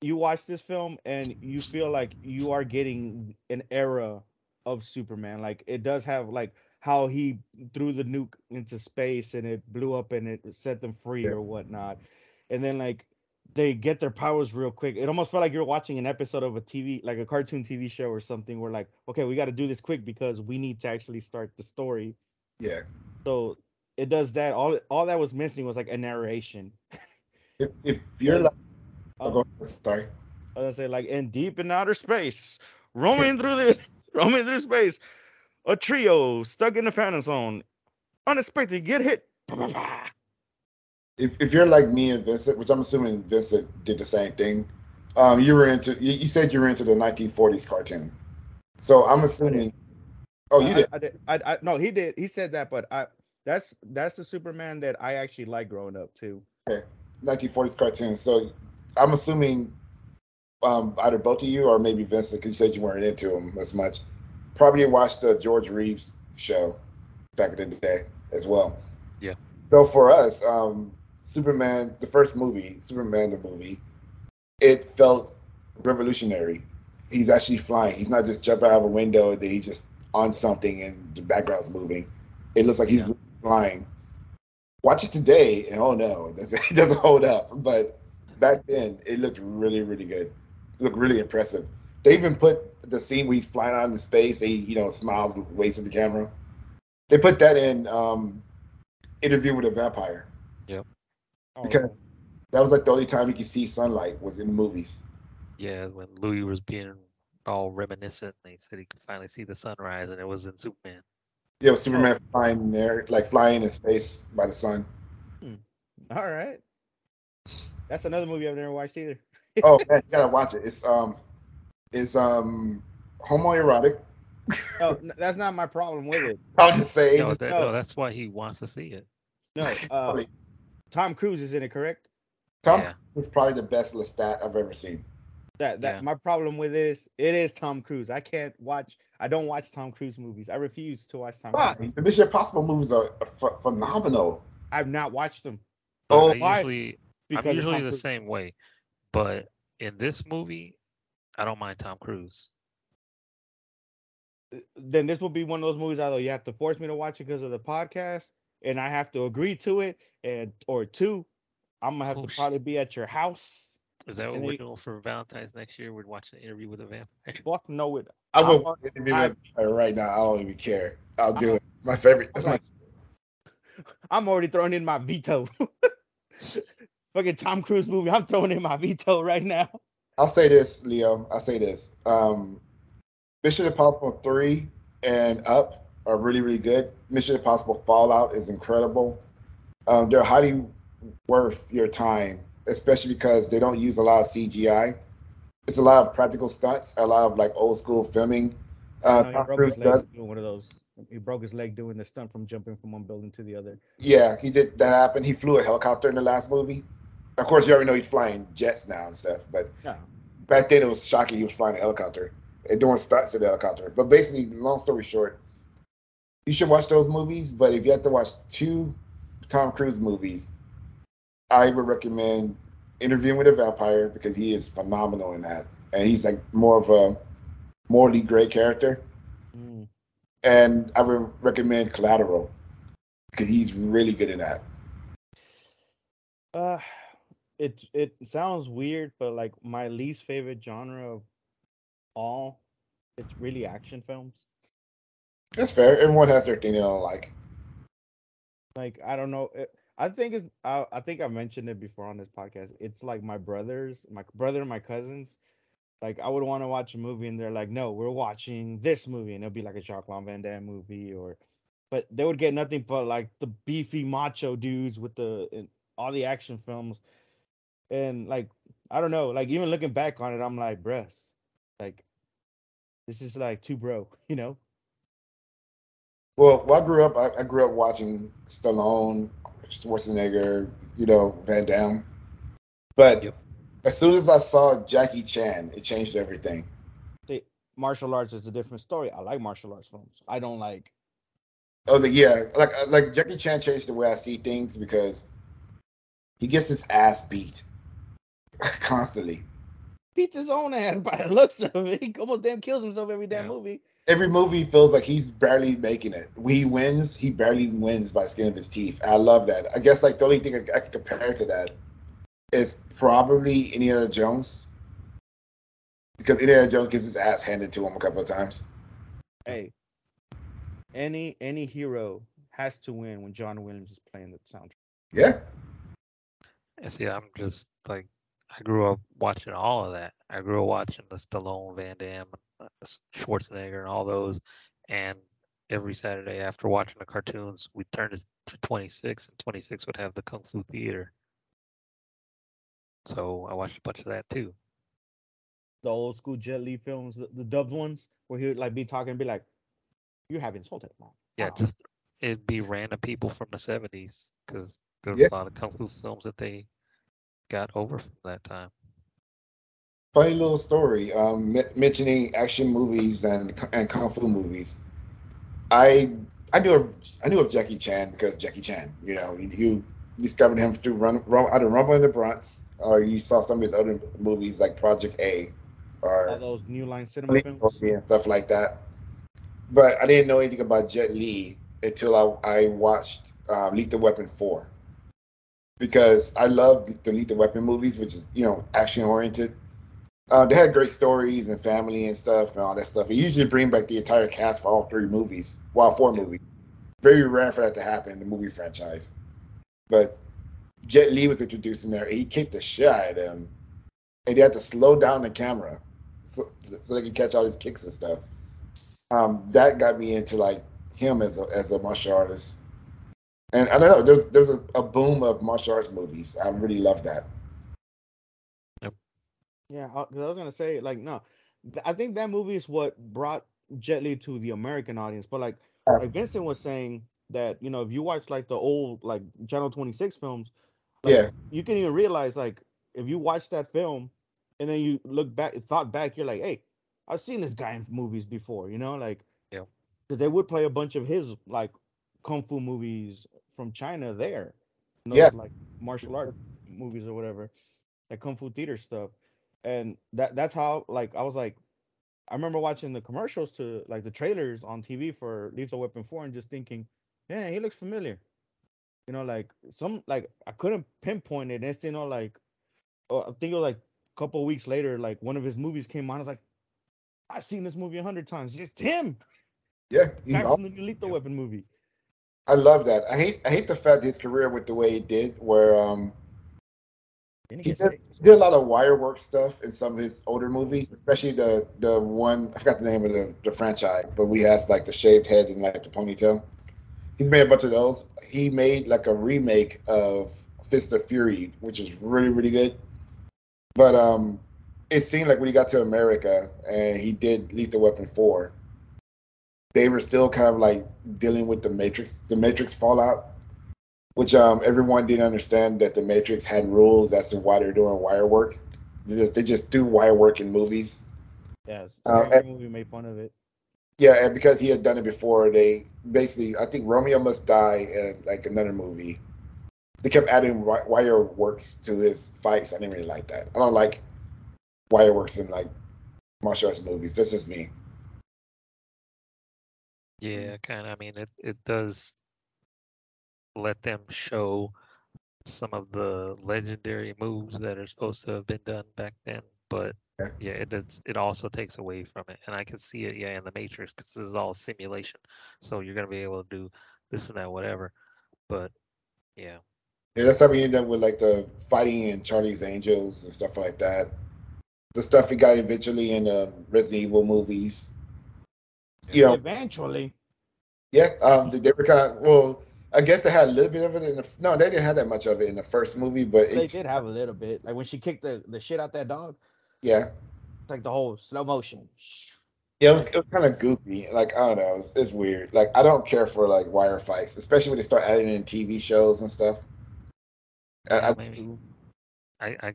you watch this film and you feel like you are getting an era of Superman. Like it does have like how he threw the nuke into space and it blew up and it set them free Yeah. or whatnot, and then like they get their powers real quick. It almost felt like you're watching an episode of a TV, like a cartoon TV show or something. Where like, okay, we got to do this quick because we need to actually start the story. Yeah. So it does that. All all that was missing was like a narration. If, if you're like, Um, sorry. I was gonna say like in deep in outer space, roaming through this, [LAUGHS] roaming through space, a trio stuck in the Phantom Zone, unexpected get hit. if, if you're like me and Vincent, which I'm assuming Vincent did the same thing, um, you were into you, you said you were into the 1940s cartoon. So I'm assuming. Oh, you did. I, did. I, I no, he did. He said that, but I that's that's the Superman that I actually like growing up too. Okay. 1940s cartoon. So I'm assuming um, either both of you or maybe Vincent, because you said you weren't into him as much. Probably watched the George Reeves show back in the day as well. Yeah. So for us, um, Superman, the first movie, Superman the movie, it felt revolutionary. He's actually flying. He's not just jumping out of a window he's just on something and the background's moving. It looks like he's Yeah. flying. Watch it today, and oh no, it [LAUGHS] doesn't, it doesn't hold up. But back then, it looked really, really good. It looked really impressive. They even put the scene where he's flying out in space. He, you know, smiles, waves at the camera. They put that in um, Interview with a Vampire. Oh, Because that was like the only time you could see sunlight was in the movies. Yeah, when Louis was being all reminiscent, and he said he could finally see the sunrise, and it was in Superman. Yeah, with Superman flying there, like flying in space by the sun. all right. That's another movie I've never watched either. [LAUGHS] Oh [LAUGHS] man, you gotta watch it. It's um, it's um, homoerotic. No, [LAUGHS] that's not my problem with it. I'll just say, No, that, no. no, that's why he wants to see it. No, uh, Tom Cruise is in it, correct? Tom Yeah. is probably the best Lestat I've ever seen. That that Yeah. my problem with it is it is Tom Cruise. I can't watch. I don't watch Tom Cruise movies. I refuse to watch Tom. Why? Cruise. The Mission Impossible movies are ph- phenomenal. I've not watched them Oh, I why? usually, because I'm usually the same way, but in this movie, I don't mind Tom Cruise. Uh, then this will be one of those movies. Either you have to force me to watch it because of the podcast, and I have to agree to it, and or two, I'm gonna have Oh, to sh- probably be at your house. Is that what And we're they- doing for Valentine's next year? We're watching an interview with a vampire. [LAUGHS] Fuck no, it. I will I'm- watch it interview with her right now. I don't even care. I'll do I'm- it. My favorite. I'm That's my like, [LAUGHS] I'm already throwing in my veto. [LAUGHS] Fucking Tom Cruise movie. I'm throwing in my veto right now. I'll say this, Leo. I'll say this. Um, Mission Impossible 3 and up are really, really good. Mission Impossible Fallout is incredible. Um, they're highly worth your time, especially because they don't use a lot of CGI. It's a lot of practical stunts, a lot of like old school filming. Uh, No, he Tom broke Cruise his leg does. doing one of those. He broke his leg doing the stunt from jumping from one building to the other. Yeah, he did that happen. He flew a helicopter in the last movie. Of course, you already know he's flying jets now and stuff, but Yeah. back then it was shocking he was flying a helicopter and doing stunts in the helicopter. But basically, long story short, you should watch those movies. But if you have to watch two Tom Cruise movies, I would recommend Interviewing with a Vampire because he is phenomenal in that, and he's like more of a morally gray character. Mm. And I would recommend Collateral because he's really good in that. Uh, it it sounds weird, but like my least favorite genre of all, it's really action films. That's fair. Everyone has their thing they don't like. Like I don't know. It, I think it's. I, I think I mentioned it before on this podcast. It's like my brothers, my brother and my cousins. Like I would want to watch a movie, and they're like, "No, we're watching this movie," and it'll be like a Jacques Van Damme movie, or, but they would get nothing but like the beefy macho dudes with the in all the action films, and like I don't know, like even looking back on it, I'm like, bruh, like this is like too bro, [LAUGHS] you know? Well, when I grew up, I, I grew up watching Stallone, Schwarzenegger, you know, Van Damme. But Yep. as soon as I saw Jackie Chan, it changed everything. See, martial arts is a different story. I like martial arts films. I don't like Oh, the, yeah, like uh, like Jackie Chan changed the way I see things because he gets his ass beat [LAUGHS] constantly. beats his own ass by the looks of it. He almost damn kills himself every damn Yeah. movie. Every movie feels like he's barely making it. When he wins, he barely wins by skin of his teeth. I love that. I guess like the only thing I, I could compare to that is probably Indiana Jones. Because Indiana Jones gets his ass handed to him a couple of times. Hey, any any hero has to win when John Williams is playing the soundtrack. Yeah. And see, I'm just like, I grew up watching all of that. I grew up watching the Stallone, Van Damme, uh, Schwarzenegger, and all those. And every Saturday after watching the cartoons, we turned it to 26, and 26 would have the Kung Fu Theater. So I watched a bunch of that too. The old school Jet Li films, the, the dubbed ones, where he would like be talking and be like, "You have insulted mom." Yeah, Wow. just it'd be random people from the 70s because there's Yeah. a lot of Kung Fu films that they got over from that time. funny little story. Um, m- mentioning action movies and and kung fu movies. I I knew of I knew of Jackie Chan because Jackie Chan. You know, you, you discovered him through Run, Run either Rumble in the Bronx or you saw some of his other movies like Project A or All those new line cinema films. and stuff like that. But I didn't know anything about Jet Li until I, I watched um, Lethal Weapon 4. Because I love the Lethal Weapon movies, which is, you know, action oriented. Uh, they had great stories and family and stuff and all that stuff. They usually bring back the entire cast for all three movies, well, four movies. Very rare for that to happen in the movie franchise. But Jet Li was introduced in there. He kicked the shit out of them. And they had to slow down the camera so, so they could catch all these kicks and stuff. Um, that got me into like him as a, as a martial artist. And I don't know, there's there's a, a boom of martial arts movies. I really love that. Yeah, I, 'cause I was gonna say like no, th- I think that movie is what brought Jet Li to the American audience. But like like Vincent was saying that you know if you watch like the old like Channel Twenty Six films, like, Yeah. you can even realize like if you watch that film and then you look back, thought back, you're like, hey, I've seen this guy in movies before, you know, like Yeah. because they would play a bunch of his like kung fu movies from China there, you know, Yeah. like martial art movies or whatever, like kung fu theater stuff, and that that's how like I was like, I remember watching the commercials to like the trailers on TV for Lethal Weapon Four and just thinking, man, he looks familiar, you know, like some like I couldn't pinpoint it, and it's you know like, oh, I think it was like a couple weeks later, like one of his movies came on, I was like, I've seen this movie a hundred times, it's him, Yeah, he's from the Lethal Weapon movie. I love that. I hate I hate the fact his career went the way it did, where um he he did, he did a lot of wire work stuff in some of his older movies, especially the the one I forgot the name of the, the franchise, but we has like the shaved head and like the ponytail. He's made a bunch of those. He made like a remake of Fist of Fury, which is really really good. But um, it seemed like when he got to America and he did Lethal Weapon four, they were still kind of like dealing with the Matrix, the Matrix fallout which um, everyone didn't understand that the Matrix had rules as to why they're doing wire work. They just, they just do wire work in movies. Yeah, Uh, every movie made fun of it. Yeah, and because he had done it before, they basically, I think Romeo Must Die and like another movie, they kept adding wire works to his fights. I didn't really like that. I don't like wire works in like martial arts movies. That's just me. Yeah, mm-hmm. kind of. I mean, it it does let them show some of the legendary moves that are supposed to have been done back then, but Yeah. it does. It also takes away from it, and I can see it. Yeah, in the Matrix, because this is all simulation, so you're gonna be able to do this and that, whatever. But yeah, Yeah, that's how we end up with like the fighting in Charlie's Angels and stuff like that. The stuff he got eventually in the Resident Evil movies. You know, Eventually, Yeah, um, they, they were kind of well. I guess they had a little bit of it in the. No, they didn't have that much of it in the first movie, but they it's, did have a little bit. Like when she kicked the, the shit out that dog, yeah, like the whole slow motion. yeah, it was, it was kind of goofy. Like I don't know, it's, it's weird. Like I don't care for like wire fights, especially when they start adding in TV shows and stuff. I, yeah, I, maybe I, I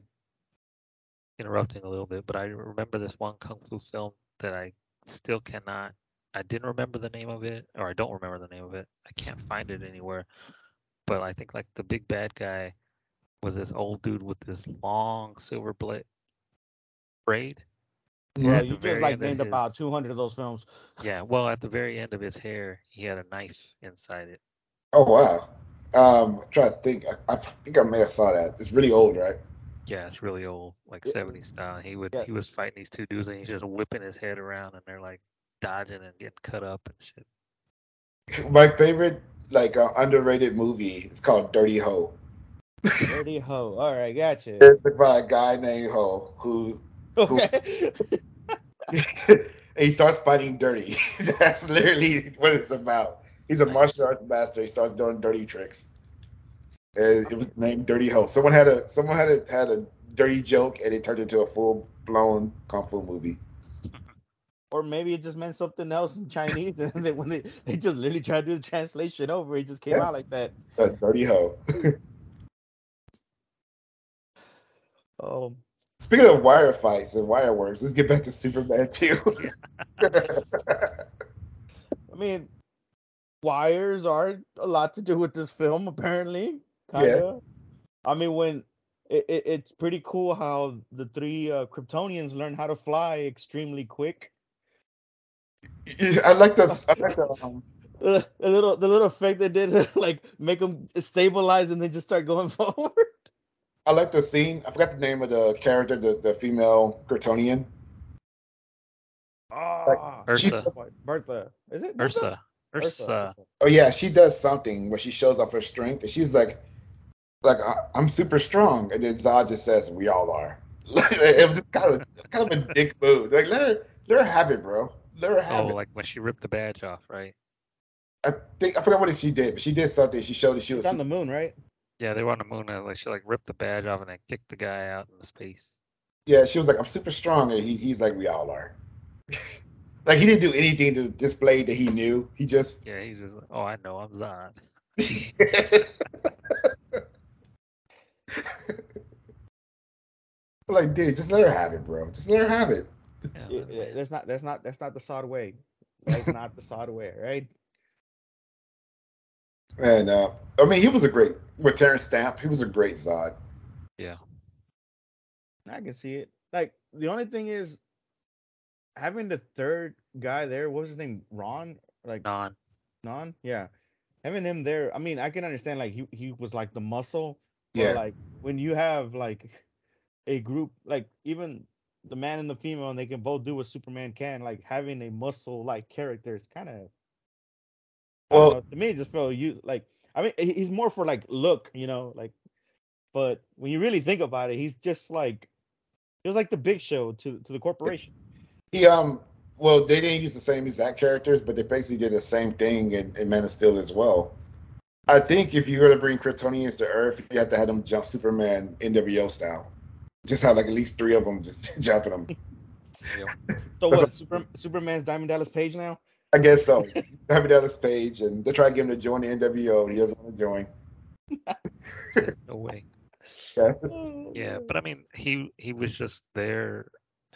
interrupting a little bit, but I remember this one kung fu film that I still cannot. I didn't remember the name of it, or I don't remember the name of it. I can't find it anywhere. But I think like the big bad guy was this old dude with this long silver blade braid. Bro, at you just like end of named about 200 of those films. Yeah, well, at the very end of his hair, he had a knife inside it. oh wow. Um, I'm trying to think. I, I think I may have saw that. It's really old, right? Yeah, it's really old, like Yeah. 70s style. He would Yeah. he was fighting these two dudes and he's just whipping his head around and they're like dodging and getting cut up and shit. My favorite like uh, underrated movie is called Dirty Ho. Dirty Ho. All right, gotcha. It's by a guy named Ho who Okay. and [LAUGHS] he starts fighting dirty. [LAUGHS] That's literally what it's about. He's a martial arts master. He starts doing dirty tricks. And it was named Dirty Ho. Someone had a someone had a had a dirty joke, and it turned into a full blown kung fu movie. Or maybe it just meant something else in Chinese, [LAUGHS] and then when they, they just literally tried to do the translation over, it just came Yeah. out like that. [LAUGHS] Uh, dirty Ho. [LAUGHS] Um, Speaking of wire fights and wire works, let's get back to Superman 2. I mean, wires are a lot to do with this film, apparently. Yeah. Kinda. I mean, when it, it, it's pretty cool how the three uh, Kryptonians learn how to fly extremely quick. I like this. I like the, um, [LAUGHS] Uh, the little the little effect they did, [LAUGHS] like make them stabilize and then just start going [LAUGHS] forward. I like the scene. I forgot the name of the character, the, the female Kryptonian. Ah, Ursa. Bertha, is it Ursa. Ursa. Ursa. Oh yeah, she does something where she shows off her strength, and she's like, like "I- I'm super strong, and then Zod just says, "We all are." it was kind of kind of a dick move. Like let her let her have it, bro. Let her have Oh, it. like when she ripped the badge off, right? I think I forgot what she did, but she did something. She showed that she was. On the moon, right? Yeah, they were on the moon and like she like ripped the badge off and then kicked the guy out into space. Yeah, she was like, "I'm super strong," and he, he's like, "We all are." [LAUGHS] like he didn't do anything to display that he knew. He just. Yeah, he's just like, oh, I know, I'm Zod. [LAUGHS] like, dude, just let her have it, bro. Just let her have it. Yeah, Yeah, man, yeah, man. that's not that's not that's not the Zod way. That's not the Zod way, right? And uh, I mean, he was a great with Terence Stamp. He was a great Zod. yeah. I can see it. Like the only thing is having the third guy there. What was his name? Ron? Like Non. Non? Yeah. Having him there. I mean, I can understand. Like he he was like the muscle. But Yeah. Like when you have like [LAUGHS] a group, like even the man and the female, and they can both do what Superman can. Like having a muscle like character is kind of. Well- to me, it just felt you like. I mean, he- he's more for like look, you know, like. But when you really think about it, he's just like, he was like the Big Show to to the corporation. He um. Well, they didn't use the same exact characters, but they basically did the same thing in, in Man of Steel as well. I think if you're gonna bring Kryptonians to Earth, you have to have them jump Superman NWO style. Just have like at least three of them just [LAUGHS] jumping them. [LAUGHS] So That's what? Super, Superman's Diamond Dallas Page now? I guess so. [LAUGHS] Diamond Dallas Page, and they try to get him to join the NWO, and he doesn't want to join. No way. Yeah. Yeah, but I mean, he he was just there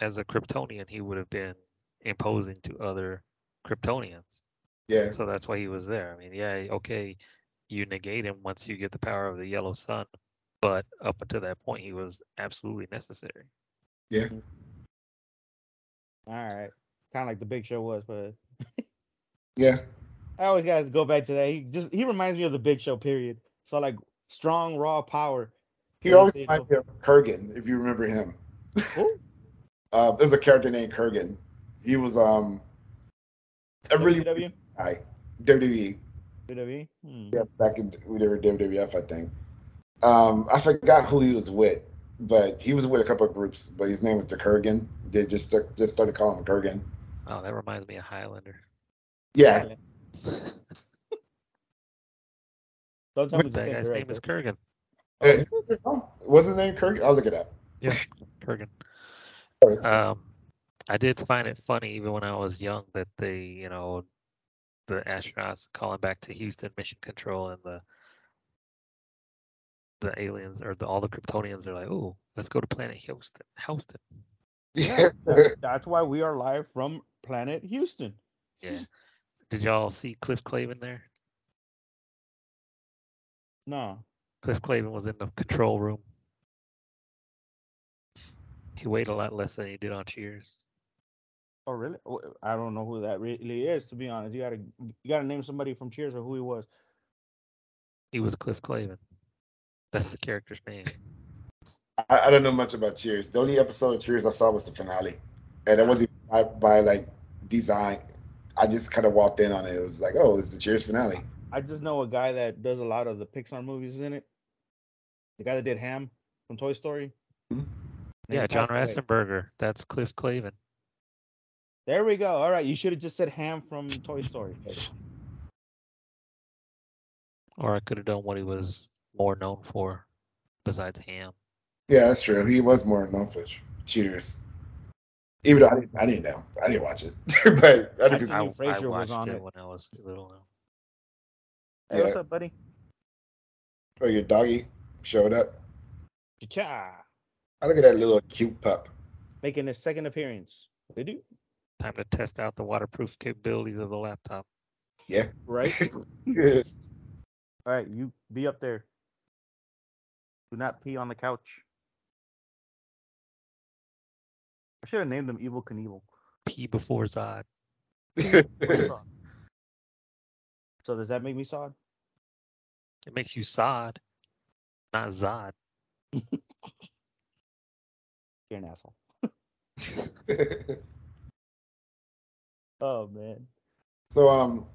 as a Kryptonian. He would have been imposing to other Kryptonians, Yeah. so that's why he was there. I mean, yeah, okay, you negate him once you get the power of the Yellow Sun, but up until that point, he was absolutely necessary. Yeah. All right, kind of like the Big Show was, but [LAUGHS] Yeah. I always got to go back to that. He just he reminds me of the Big Show. Period. So like strong raw power. He Yeah, always reminds me of Kurgan, if you remember him. Who? [LAUGHS] Uh, there's a character named Kurgan. He was um a really WWE. guy. WWE. WWE. Hmm. Yeah, back in we were WWF, I think. Um, I forgot who he was with, but he was with a couple of groups. But his name was the Kurgan. They just st- just started calling him Kurgan. Oh, that reminds me of Highlander. Yeah, [LAUGHS] Don't tell me that guy's name is director. Kurgan. Uh, what's his name? Kurgan. I'll look it up. [LAUGHS] Kurgan. Um, I did find it funny even when I was young that they, you know, the astronauts calling back to Houston Mission Control and the the aliens or the all the Kryptonians are like, "Oh, let's go to planet Houston." Houston. Yeah. That- that's why we are live from planet Houston. Yeah. Did y'all see Cliff Clavin there? No. Cliff Clavin was in the control room. He weighed a lot less than he did on Cheers. Oh really? I don't know who that really is. To be honest, you gotta you gotta name somebody from Cheers or who he was. He was Cliff Clavin. That's the character's name. I, I don't know much about Cheers. The only episode of Cheers I saw was the finale, and it wasn't by, by like design. I just kind of walked in on it. It was like, oh, it's the Cheers finale. I just know a guy that does a lot of the Pixar movies in it. The guy that did Ham from Toy Story. Mhm. Yeah, John passed away. That's Cliff Clavin. There we go. All right, you should have just said Ham from Toy Story. Or I could have done what he was more known for besides Ham. Yeah, that's true. He was more known for Ch- Cheers. Even though I didn't, I didn't know. I didn't watch it, [LAUGHS] but other I people, knew Frasier was watched on it it. when I was little. Now. Hey, what's up, buddy? oh, your doggy showed up. Cha-cha. I look at that little cute pup. making his second appearance. They do Time to test out the waterproof capabilities of the laptop. Yeah. right. [LAUGHS] All right, you be up there. Do not pee on the couch. I should have named them Evel Knievel. Pee before Zod. [LAUGHS] so does that make me Sod? It makes you Sod, not Zod. [LAUGHS] You're an asshole. [LAUGHS] Oh man. so um,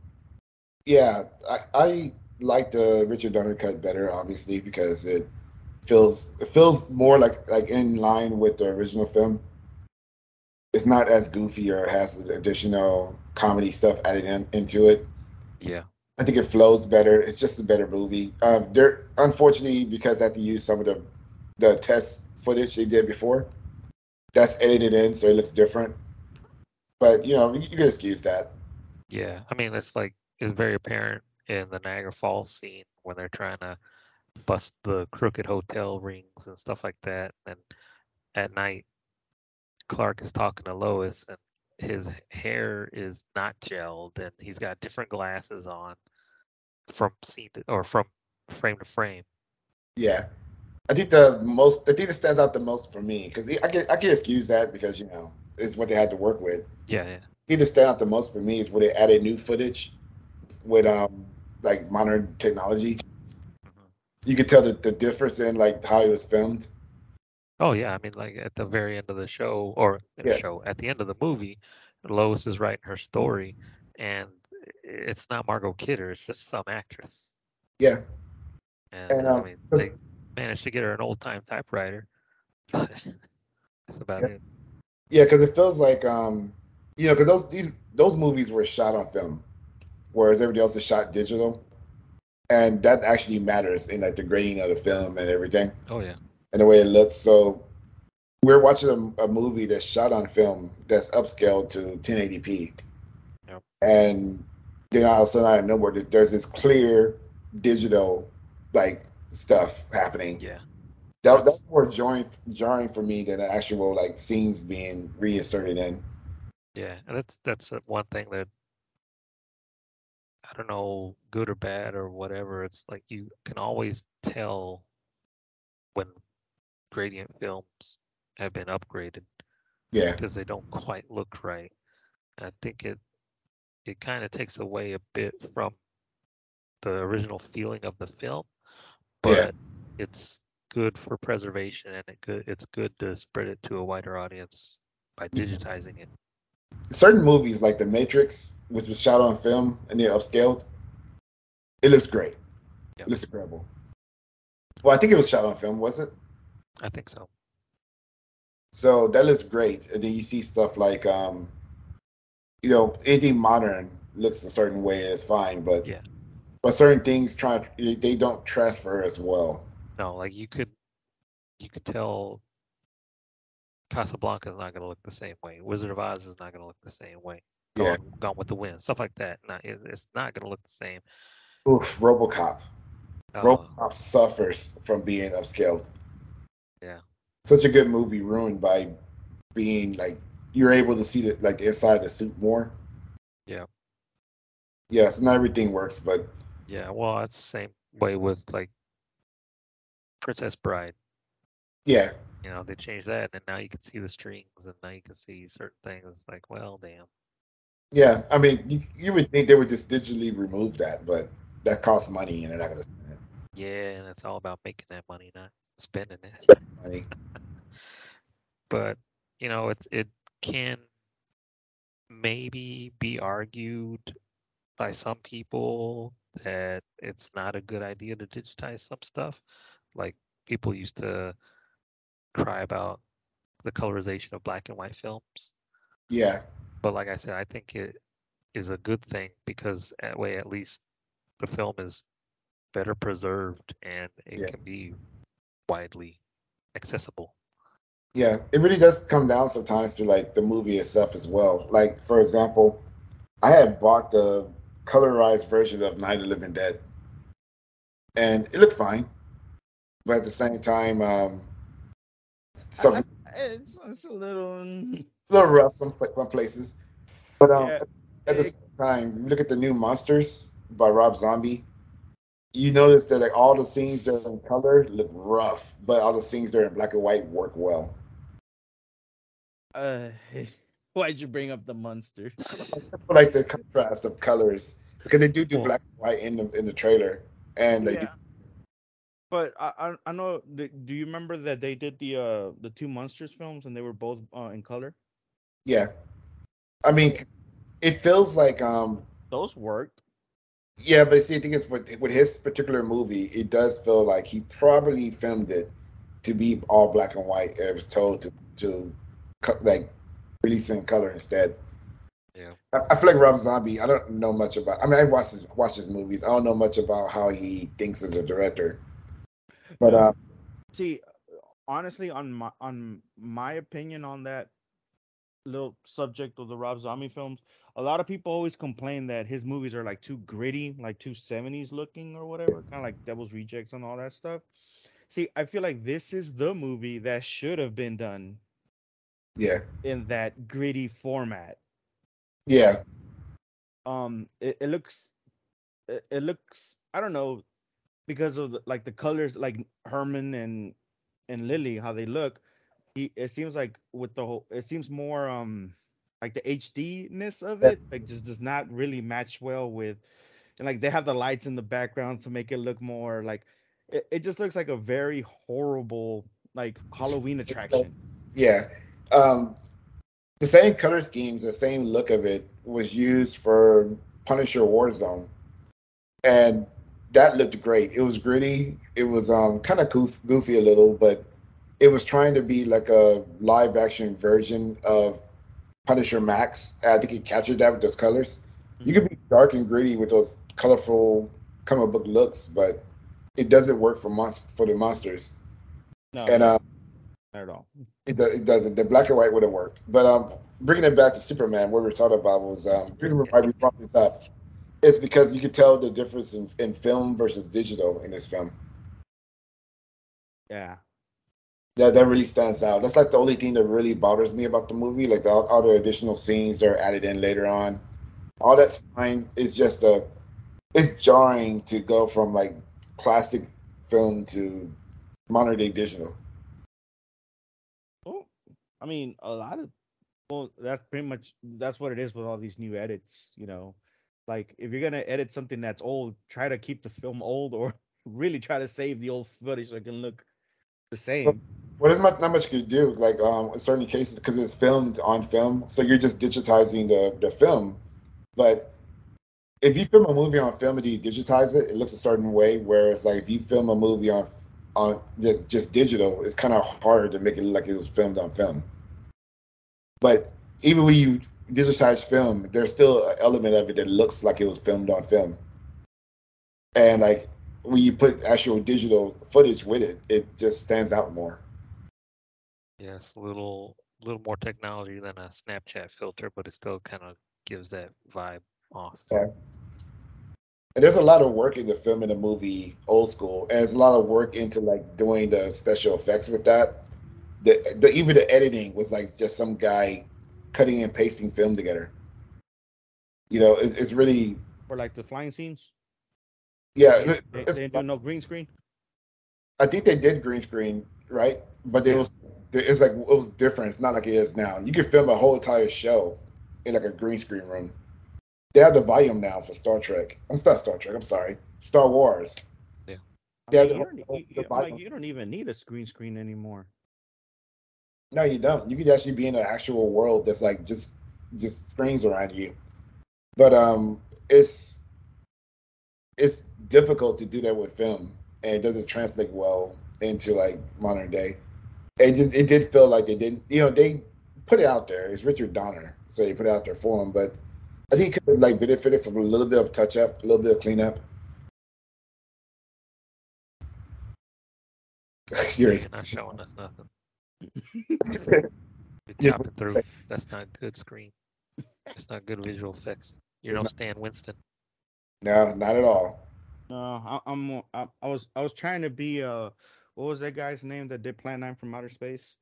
yeah, I, I like the Richard Donner cut better, obviously, because it feels it feels more like like in line with the original film. It's not as goofy or has additional comedy stuff added in, into it. Yeah. I think it flows better. It's just a better movie. Um, there, unfortunately, because I had to use some of the the test footage they did before, that's edited in, so it looks different. But you know, you, you can excuse that. Yeah. I mean, it's like, it's very apparent in the Niagara Falls scene when they're trying to bust the crooked hotel rings and stuff like that. And at night, Clark is talking to Lois and his hair is not gelled and he's got different glasses on from scene to, or from frame to frame. Yeah, I think the most, the thing that stands out the most for me, because I can I can excuse that because you know it's what they had to work with. Yeah, yeah. The thing that stand out the most for me is where they added new footage with um like modern technology. You could tell the, the difference in like how it was filmed. Oh yeah, I mean like at the very end of the show or Yeah. show at the end of the movie, Lois is writing her story and it's not Margot Kidder, it's just some actress. Yeah, And, And, I um, mean they managed to get her an old time typewriter. [LAUGHS] That's about Yeah. it. Yeah, because it feels like um, you know, because those these those movies were shot on film, whereas everybody else is shot digital, and that actually matters in like the grading of the film and everything Oh yeah. and the way it looks. So we're watching a, a movie that's shot on film that's upscaled to 1080p, Yep. and then all of a sudden out of nowhere there- there's this clear digital like stuff happening. Yeah. That, That's- that's more jarring, jarring for me than the actual like scenes being reinserted in. Yeah. And that's that's uh, one thing that I don't know, good or bad or whatever. It's like you can always tell when gradient films have been upgraded. Yeah, because they don't quite look right. I think it it kind of takes away a bit from the original feeling of the film, Yeah. but it's good for preservation and it good it's good to spread it to a wider audience by mm-hmm. digitizing it. Certain movies like The Matrix, which was shot on film and then upscaled, it looks great. Yep. It looks incredible. Well, I think it was shot on film, was it? I think so. So that looks great. And then you see stuff like, um, you know, anything modern looks a certain way and it's fine, but Yeah. but certain things try they don't transfer as well. No, like you could you could tell Casablanca is not going to look the same way. Wizard of Oz is not going to look the same way. Yeah. Gone, Gone with the Wind, stuff like that. Not, it, it's not going to look the same. Oof, RoboCop. Uh, RoboCop suffers from being upscaled. Yeah. Such a good movie ruined by being like you're able to see the like the inside of the suit more. Yeah. Yes, not everything works, but Yeah, well, it's the same way with like Princess Bride. yeah, You know, they changed that, and now you can see the strings, and now you can see certain things. It's like, well, damn. yeah. I mean, you, you would think they would just digitally remove that, but that costs money, and they're not going to spend it. Yeah, and it's all about making that money, not spending it. [LAUGHS] Money. But you know, it it can maybe be argued by some people that it's not a good idea to digitize some stuff. Like people used to cry about the colorization of black and white films. Yeah, but like I said, I think it is a good thing because that way at least the film is better preserved and it Yeah. can be widely accessible. yeah. It really does come down sometimes to like the movie itself as well. Like for example, I had bought the colorized version of Night of the Living Dead, and it looked fine, but at the same time, um, some I- I- it's, it's a little. mm, a little rough some, some places. But um, Yeah. at the same time, look at the new Monsters by Rob Zombie. You notice that like all the scenes that are in color look rough, but all the scenes that are in black and white work well. Uh, [LAUGHS] why'd you bring up the monster? [LAUGHS] Like the contrast of colors because they do do Cool. black and white in the in the trailer, and they do, yeah. But I, I I know. Do you remember that they did the uh the two monsters films and they were both uh, in color? yeah. I mean, it feels like um Those worked. Yeah, but see, the thing is, with with his particular movie, it does feel like he probably filmed it to be all black and white. It was told to to co- like release it in color instead. Yeah. I, I feel like Rob Zombie. I don't know much about. I mean, I watched his watched his movies. I don't know much about how he thinks as a director. But No. uh, See, honestly, on my on my opinion on that little subject of the Rob Zombie films, a lot of people always complain that his movies are like too gritty, like too 70s looking or whatever, kind of like Devil's Rejects and all that stuff. See, I feel like this is the movie that should have been done yeah, in that gritty format. yeah, um it, it looks it, it looks i don't know because of the, like the colors like herman and and lily how they look he it seems like with the whole it seems more um like the hd-ness of it like just does not really match well with and like they have the lights in the background to make it look more like it, it just looks like a very horrible like halloween attraction yeah. Um, the same color schemes, the same look of it was used for Punisher Warzone, and that looked great. It was gritty. It was um kind of goof, goofy a little, but it was trying to be like a live action version of Punisher Max. I think he captured that with those colors. You could be dark and gritty with those colorful comic book looks, but it doesn't work for monst- for the monsters. no And uh, not at all it, do, it doesn't. The black and white would have worked. But um, bringing it back to Superman, what we were talking about was um, the reason why we brought this up is because you could tell the difference in, in film versus digital in this film. yeah That that really stands out. That's like the only thing that really bothers me about the movie. Like the all the additional scenes that are added in later on, all that's fine. It's just a, it's jarring to go from like classic film to modern day digital. Well, I mean, a lot of well, that's pretty much that's what it is with all these new edits. You know, like if you're gonna edit something that's old, try to keep the film old, or [LAUGHS] really try to save the old footage so it can look the same. Well, there's not, not much you could do, like um, in certain cases, because it's filmed on film, so you're just digitizing the, the film. But if you film a movie on film and you digitize it, it looks a certain way. Whereas, like if you film a movie on on the, just digital, it's kind of harder to make it look like it was filmed on film. But even when you digitize film, there's still an element of it that looks like it was filmed on film. And like when you put actual digital footage with it, it just stands out more. Yes, a little little more technology than a Snapchat filter, but it still kind of gives that vibe off. Yeah. And there's a lot of work in the film and the movie old school, and there's a lot of work into like doing the special effects with that. The, the even the editing was like just some guy cutting and pasting film together. You know, it's, it's really Or like the flying scenes, yeah. they, it- they it's- didn't do no green screen. I think they did green screen, right? But it was it's like it was different. It's not like it is now. You can film a whole entire show in like a green screen room. They have the volume now for Star Trek. I'm not Star Trek. I'm sorry, Star Wars. I Yeah, mean, the- you, don't, the you- you- like, you don't even need a green screen anymore. No, you don't. You could actually be in an actual world that's like just just screens around you. But um it's it's difficult to do that with film and it doesn't translate well into like modern day. It just it did feel like they didn't you know, they put it out there. It's Richard Donner, so they put it out there for him, but I think he could have like benefited from a little bit of touch up, a little bit of cleanup. [LAUGHS] You're not showing us nothing. [LAUGHS] Yeah. You're chopping through. That's not good screen. That's not good visual effects. You're It's no not- Stan Winston. no, not at all. No, I, I'm. I, I was I was trying to be uh what was that guy's name that did Plan Nine from Outer Space?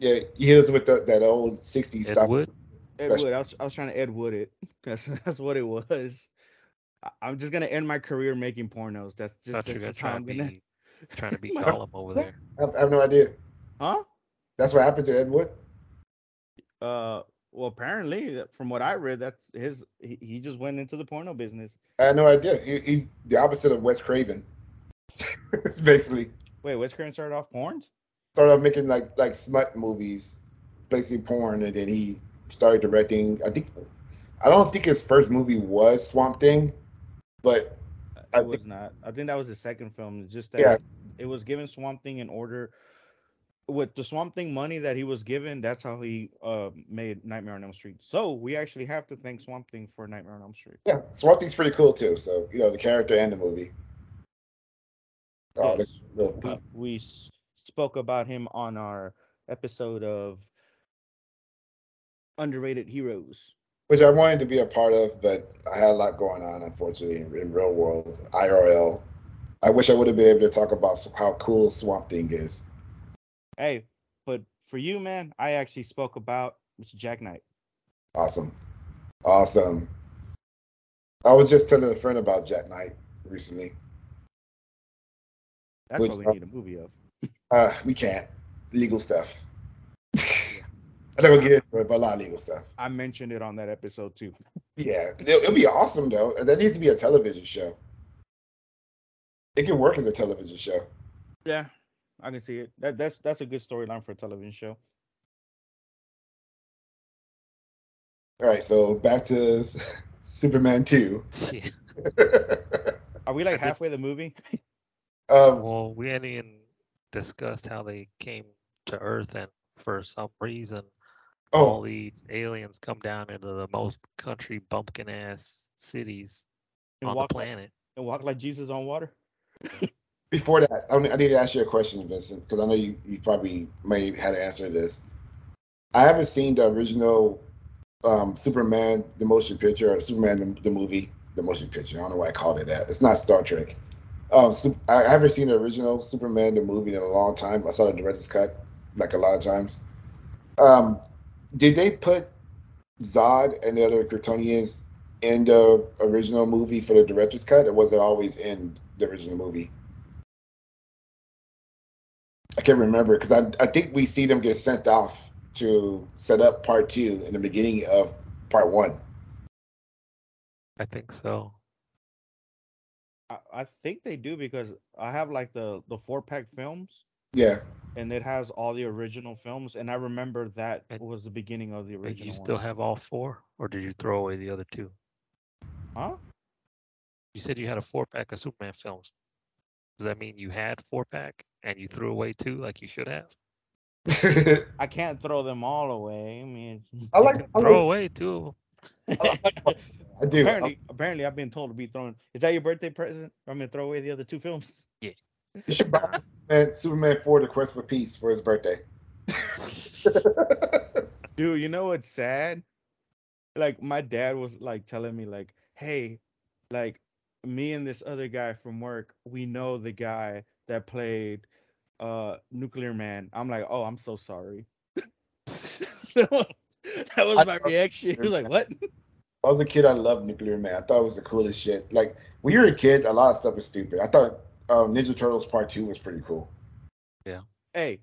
Yeah, he hit us with the, that old '60s Ed stuff. Wood. Ed Special. Wood. I was, I was trying to Ed Wood it. [LAUGHS] That's that's what it was. I- I'm just gonna end my career making pornos. That's just, that's how trying I'm to gonna. be trying to be [LAUGHS] My- Gollum over there. I have, I have no idea. Huh? That's what happened to Ed Wood. Uh. Well, apparently, from what I read, that's his. He, he just went into the porno business. I had no idea. He, he's the opposite of Wes Craven. [LAUGHS] basically, Wait, Wes Craven started off porns? started off making like like smut movies, basically porn, and then he started directing. I think I don't think his first movie was Swamp Thing, but It I was think- not. I think that was the second film. Just that Yeah. it was given Swamp Thing in order with the Swamp Thing money that he was given. That's how he uh made Nightmare on Elm Street. So we actually have to thank Swamp Thing for Nightmare on Elm Street. yeah, Swamp Thing's pretty cool too. So you know the character and the movie. Oh, Yes. We we spoke about him on our episode of underrated heroes. which I wanted to be a part of, but I had a lot going on, unfortunately, in, in real world IRL. I wish I would have been able to talk about how cool Swamp Thing is. Hey, but for you, man, I actually spoke about Mr. Jack Knight. Awesome, awesome. I was just telling a friend about Jack Knight recently. That's Which- what we need a movie of. Uh, we can't legal stuff. [LAUGHS] I never get into it, but a lot of legal stuff. I mentioned it on that episode too. [LAUGHS] Yeah, it- it'll be awesome though. That needs to be a television show. It can work as a television show. Yeah, I can see it. That that's that's a good storyline for a television show. All right, so back to [LAUGHS] Superman two. Yeah. [LAUGHS] Are we like I did- halfway the movie? [LAUGHS] um, Well, we hadn't even discussed how they came to Earth, and for some reason, all oh, these aliens come down into the most country bumpkin ass cities And on the walk like, planet. and walk like Jesus on water. Before that, I, need to ask you a question, Vincent, because I know you, you probably may have had to answer this. I haven't seen the original um, Superman, the motion picture, or Superman, the, the movie, the motion picture. I don't know why I called it that. It's not Star Trek. Um, I haven't seen the original Superman, the movie, in a long time. I saw the director's cut like a lot of times. Um, did they put Zod and the other Kryptonians in the original movie for the director's cut, or was it always in the original movie? I can't remember because I, I think we see them get sent off to set up part two in the beginning of part one. I think so. I, I think they do because I have like the the four pack films Yeah. and it has all the original films and I remember that And- was the beginning of the original. you still one. have all four, or did you throw away the other two? huh? You said you had a four pack of Superman films. Does that mean you had four pack and you threw away two like you should have? [LAUGHS] I can't throw them all away. I mean, I like, I, Throw like away two of them. [LAUGHS] I do. apparently, apparently, I've been told to be thrown. Is that your birthday present? I'm gonna throw away the other two films. Yeah. You should buy Superman, Superman 4 The Quest for Peace for his birthday. [LAUGHS] Dude, you know what's sad? Like my dad was like telling me like, "Hey, like me and this other guy from work, we know the guy that played uh Nuclear Man." I'm like, "Oh, I'm so sorry." [LAUGHS] that was my love reaction. He was like, "What?" [LAUGHS] I was a kid, I loved Nuclear Man. I thought it was the coolest shit. Like, when you're a kid, a lot of stuff is stupid. I thought um, Ninja Turtles Part 2 was pretty cool. Yeah. Hey,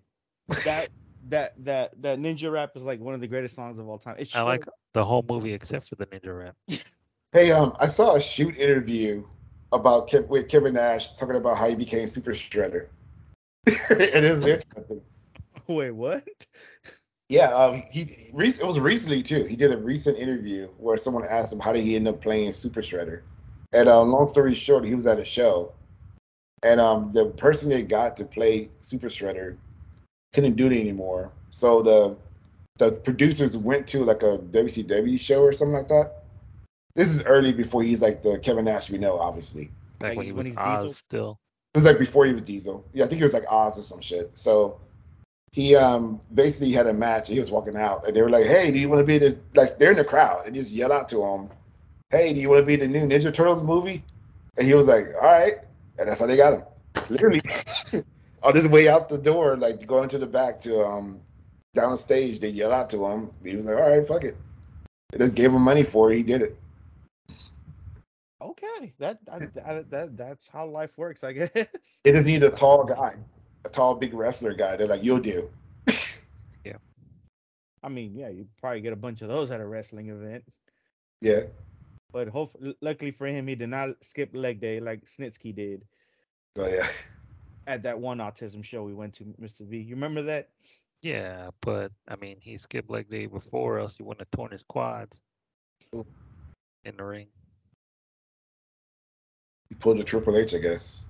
that that that that Ninja Rap is like one of the greatest songs of all time. It I like the whole movie except for the ninja rap. [LAUGHS] Hey, um, I saw a shoot interview about Kev- with Kevin Nash talking about how he became Super Shredder. [LAUGHS] it is interesting. [LAUGHS] Wait, what? Yeah, um, he rec- it was recently too. He did a recent interview where someone asked him how did he end up playing Super Shredder, and um, long story short, he was at a show, and um, the person they got to play Super Shredder couldn't do it anymore. So the the producers went to like a WCW show or something like that. This is early before he's like the Kevin Nash we know, obviously. Back Like when he when was he's Oz Diesel? still. It was like before he was Diesel. Yeah, I think he was like Oz or some shit. So he um basically had a match. He was walking out, and they were like, "Hey, do you want to be the like?" They're in the crowd and just yell out to him, "Hey, do you want to be the new Ninja Turtles movie?" And he was like, "All right," and that's how they got him. Literally [LAUGHS] on his way out the door, like going to the back to um down the stage, they yell out to him. He was like, "All right, fuck it." They just gave him money for it. He did it. Okay, that that, that, that that's how life works, I [LAUGHS] guess. They just need a tall guy, a tall, big wrestler guy. They're like, "You'll do." [LAUGHS] Yeah. I mean, yeah, you probably get a bunch of those at a wrestling event. Yeah. But hopefully, luckily for him, he did not skip leg day like Snitsky did Oh yeah. at that one autism show we went to, Mr. V. You remember that? Yeah, but I mean, he skipped leg day before, else he wouldn't have torn his quads in the ring. He pulled a Triple H, I guess.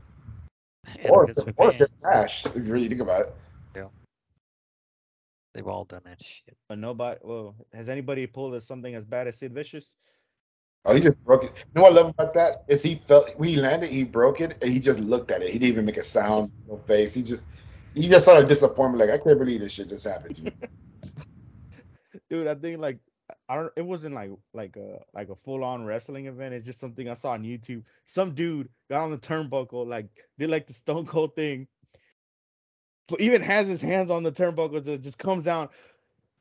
And [LAUGHS] Or, Vince or McMahon, Nash, if you really think about it. Yeah. they've all done that shit. But nobody. Well, has anybody pulled as something as bad as Sid Vicious? Oh, he just broke it. You know what I love about that is he felt when he landed, he broke it, and he just looked at it. He didn't even make a sound, no face. He just, he just saw a disappointment. Like I can't believe this shit just happened to me. [LAUGHS] Dude, I think like I don't. It wasn't like like a like a full on wrestling event. It's just something I saw on YouTube. Some dude got on the turnbuckle, like did like the Stone Cold thing, but even has his hands on the turnbuckle. It just comes down.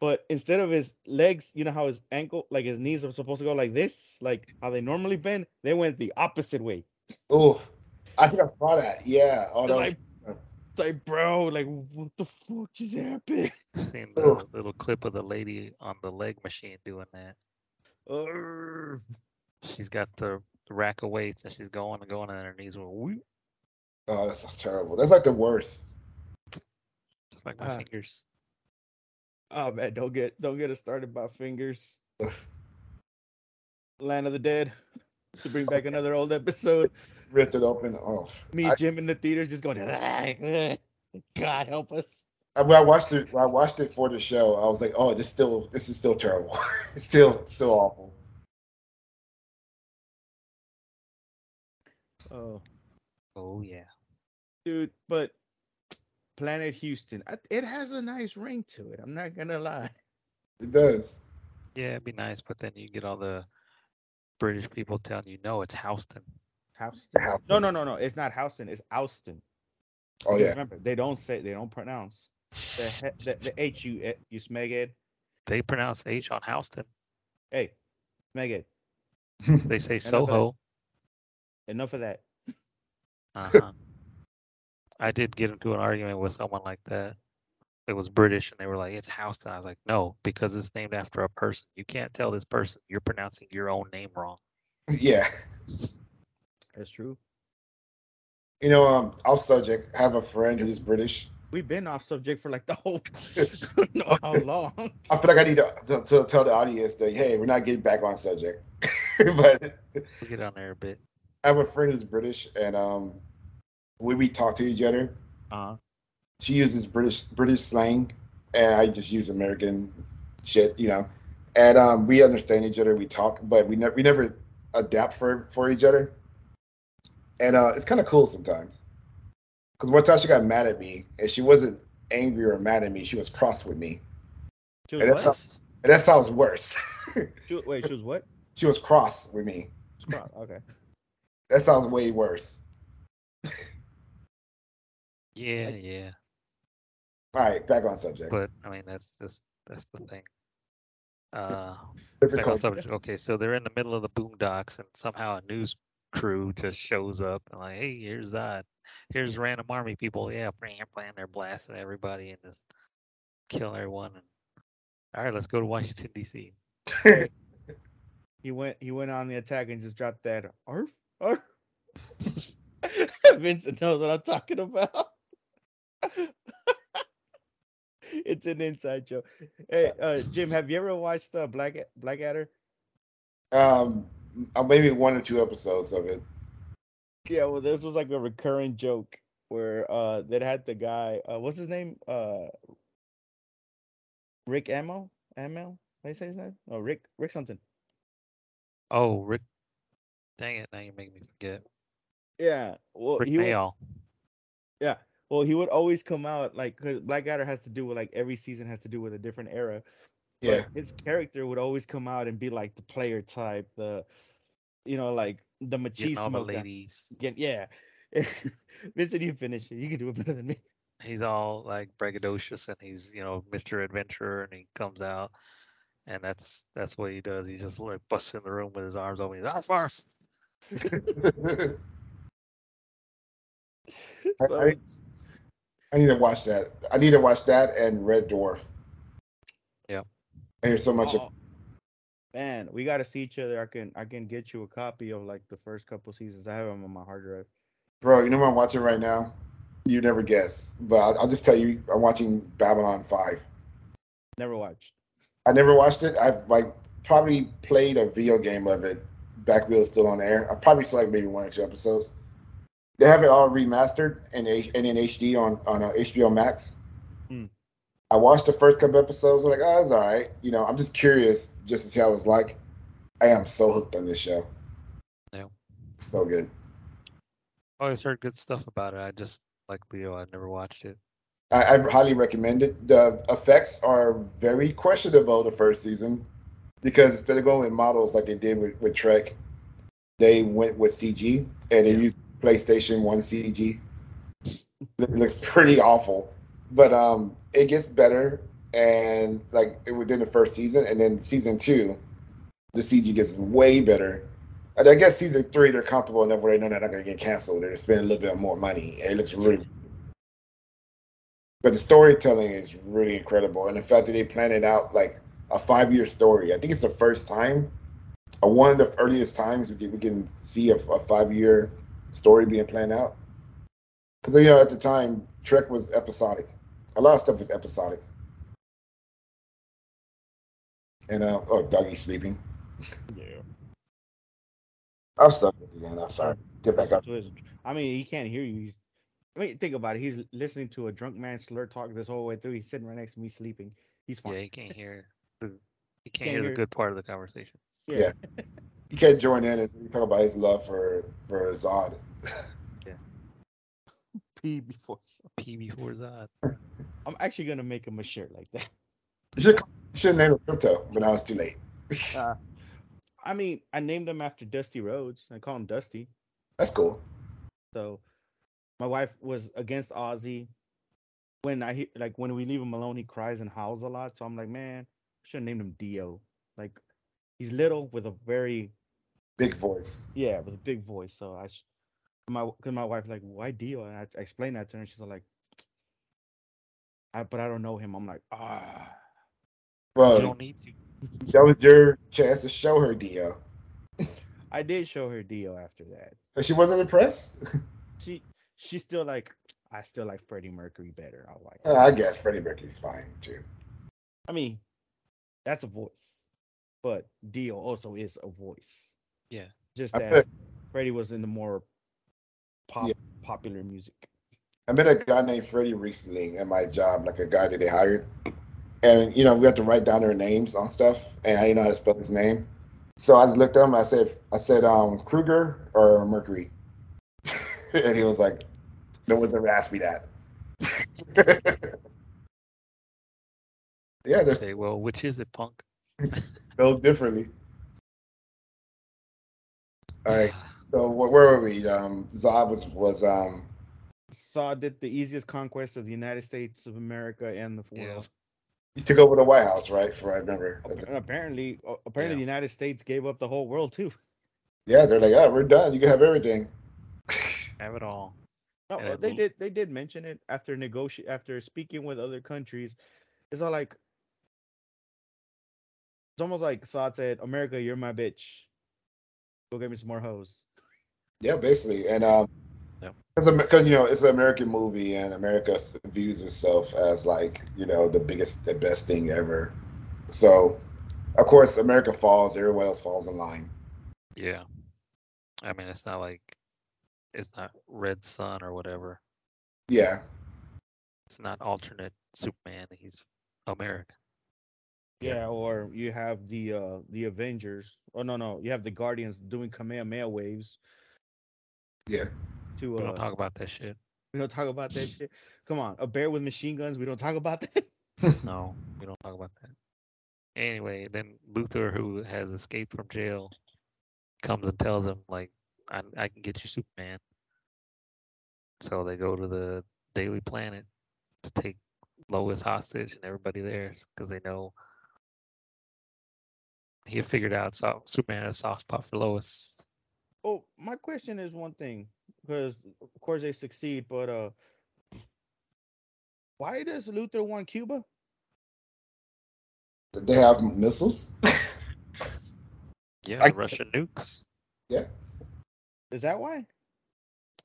But instead of his legs, you know how his ankle, like his knees are supposed to go like this, like how they normally bend, they went the opposite way. oh, I think I saw that. Yeah. Oh, [LAUGHS] that was, like, like, bro, like what the fuck just happened? [LAUGHS] Seen the Oh. little clip of the lady on the leg machine doing that. Urgh. She's got the, the rack of weights and she's going and going, and her knees went whoop, oh, that's so terrible. That's like the worst. just like my Ah. fingers. Oh man, don't get don't get us started by fingers. Land of the Dead. To bring back [LAUGHS] another old episode. Ripped it open. Oh, Me, I- Jim in the theaters just going, "Ah, [LAUGHS] God help us. I, when I watched it, I watched it for the show, I was like, oh, this still, this is still terrible. [LAUGHS] it's still, still awful. Oh, Oh yeah. dude, but Planet Houston, I- it has a nice ring to it. I'm not gonna lie. It does. Yeah, it'd be nice, but then you get all the British people telling you, no, it's Houston. Houston. No, Houston. no, no, no. It's not Houston. It's Austin. Oh Because yeah. Remember, they don't say they don't pronounce the he- the, the H U eh, you smeghead. They pronounce H on Houston. Hey, smeghead. They say. [LAUGHS] Soho. Enough of that. Uh-huh. [LAUGHS] I did get into an argument with someone like that. It was British, and they were like, "It's Houston." I was like, "No, because it's named after a person. You can't tell this person you're pronouncing your own name wrong." [LAUGHS] yeah. That's true. You know, um, off subject. I have a friend who's British. We've been off subject for like the whole [LAUGHS] [LAUGHS] know how long. I feel like I need to, to, to tell the audience that hey, we're not getting back on subject. [LAUGHS] but We'll get on there a bit. I have a friend who's British, and um, when we talk to each other, Uh-huh. she uses British British slang, and I just use American shit, you know. And um, we understand each other. We talk, but we never we never adapt for for each other. And uh, it's kind of cool sometimes. Because one time she got mad at me, and she wasn't angry or mad at me. She was cross with me, She And was that's what? and that sounds worse. [LAUGHS] She was- wait, she was what? she was cross with me. Scrub, Okay. That sounds way worse. [LAUGHS] Yeah, yeah. All right, back on subject. But I mean, that's just that's the thing. Uh, back on subject. Okay, so they're in the middle of the boondocks, and somehow a news crew just shows up and like, hey, here's that, here's random army people. Yeah, playing, playing, they're blasting everybody and just killing everyone. And all right, let's go to Washington D.C. [LAUGHS] He went he went on the attack and just dropped that arf arf. [LAUGHS] Vincent knows what I'm talking about. [LAUGHS] it's an inside joke. Hey, uh, Jim, have you ever watched uh, Black Blackadder? Um, maybe one or two episodes of it. Yeah, well, this was like a recurring joke where uh that had the guy, uh, what's his name? Uh, Rick Ammo, Ammo. How you say his name? Oh, Rick, Rick something. Oh, Rick, dang it! Now you're making me forget. Yeah, well, Rick he would, Mayall. yeah, well, he would always come out like because Blackadder has to do with like every season has to do with a different era. but Yeah. his character would always come out and be like the player type, the, you know, like the Getting all the machismo. guy. ladies. Get, yeah. [LAUGHS] Vincent, you finish it. You can do it better than me. he's all like braggadocious and he's you know Mr. Adventurer and he comes out and that's that's what he does. He just like busts in the room with his arms open. He's arf [LAUGHS] arf. I, I, I need to watch that. I need to watch that and Red Dwarf. Yeah. I hear so much. Oh, man, we got to see each other. I can I can get you a copy of like the first couple seasons. I have them on my hard drive. Bro, you know what I'm watching right now? You never guess, but I'll, I'll just tell you, I'm watching Babylon Five. Never watched. I never watched it. I've like probably played a video game of it back when it was still on air. I probably saw like maybe one or two episodes. They have it all remastered and, and in HD on on uh, HBO Max. I watched the first couple episodes. I'm like, oh, it's all right. You know, I'm just curious just to see how it's like. I am so hooked on this show. Yeah. So good. Always heard good stuff about it. I just like Leo. I never watched it. I, I highly recommend it. The effects are very questionable the first season because instead of going with models like they did with, with Trek, they went with CG and they used PlayStation 1 CG. It looks pretty awful, but um, it gets better and like within the first season, and then season two, the CG gets way better. And I guess season three they're comfortable enough where they know they're not going to get canceled. They're spending a little bit more money, it looks really but the storytelling is really incredible. And the fact that they planned it out like a five year story. I think it's the first time or one of the earliest times we can, we can see a, a five year story being planned out. Because you know at the time trek was episodic a lot of stuff is episodic and uh oh Dougie's sleeping Yeah. i'm stuck again i'm sorry get back up To his, I mean, he can't hear you. He's, I mean, think about it. He's listening to a drunk man slur talk this whole way through. He's sitting right next to me sleeping. He's fine. Yeah, he can't hear [LAUGHS] the he can't, Can't hear the good part of the conversation. Yeah. he can't join in and talk about his love for for zod yeah. P before. So. P before Zod. I'm actually gonna make him a shirt like that. you should, you should name it Krypto but now it's too late Uh, I mean, I named him after Dusty Rhodes. I call him Dusty. that's cool So my wife was against Ozzy. When I hear like when we leave him alone, he cries and howls a lot. So I'm like, man, should have named him Dio. Like he's little with a very big voice yeah, with a big voice. So I sh- my cause my wife like, why Dio? And I, I explained that to her and she's like, I but I don't know him. I'm like, ah Well, you don't need to. [LAUGHS] that was your chance to show her Dio. [LAUGHS] I did show her Dio after that. But she wasn't impressed. [LAUGHS] She she's still like I still like Freddie Mercury better. I like Uh, I guess Freddie Mercury's fine too. I mean, that's a voice. But Dio also is a voice. Yeah. Just that Freddie was in the more pop Yeah. popular music. I met a guy named Freddie recently at my job, like a guy that they hired. And you know, we had to write down their names on stuff, and I didn't know how to spell his name. So I just looked at him. I said, I said, um, Kruger or Mercury, [LAUGHS] and he was like, "No one's ever asked me that." [LAUGHS] yeah, that's Say, well, which is it, punk? [LAUGHS] spelled differently. [SIGHS] All right. So where were we? Um, Zod was was um Zod did the easiest conquest of the United States of America and the Yeah. world. he took over the White House, right? For I remember. Apparently, apparently Yeah. the United States gave up the whole world too. [LAUGHS] Yeah, they're like, oh, we're done. You can have everything. [LAUGHS] Have it all. No, And uh, they did. They did mention it after negotiate after speaking with other countries. It's all like it's almost like Zod said, "America, you're my bitch. Go get me some more hoes." Yeah, basically, and um, Yep. Because you know it's an American movie, and America views itself as like you know the biggest, the best thing ever. So, of course, America falls. Everyone else falls in line. Yeah. I mean, it's not like it's not Red Sun or whatever. Yeah, It's not alternate Superman. He's American. Yeah, or you have the uh the Avengers. Oh no, no, you have the Guardians doing Kamehameha waves yeah. To We uh don't talk about that shit. we don't talk about that shit. Come on, a bear with machine guns, we don't talk about that. [LAUGHS] No, we don't talk about that. Anyway, then Luthor, who has escaped from jail, comes and tells him like, "I I can get you Superman." So they go to the Daily Planet, to take Lois hostage and everybody there because they know he had figured out so Superman had a soft spot for Lois. Oh, my question is one thing because of course they succeed, but uh, why does Luthor want Cuba? They have missiles. Yeah, I- Russian nukes. Yeah. Is that why?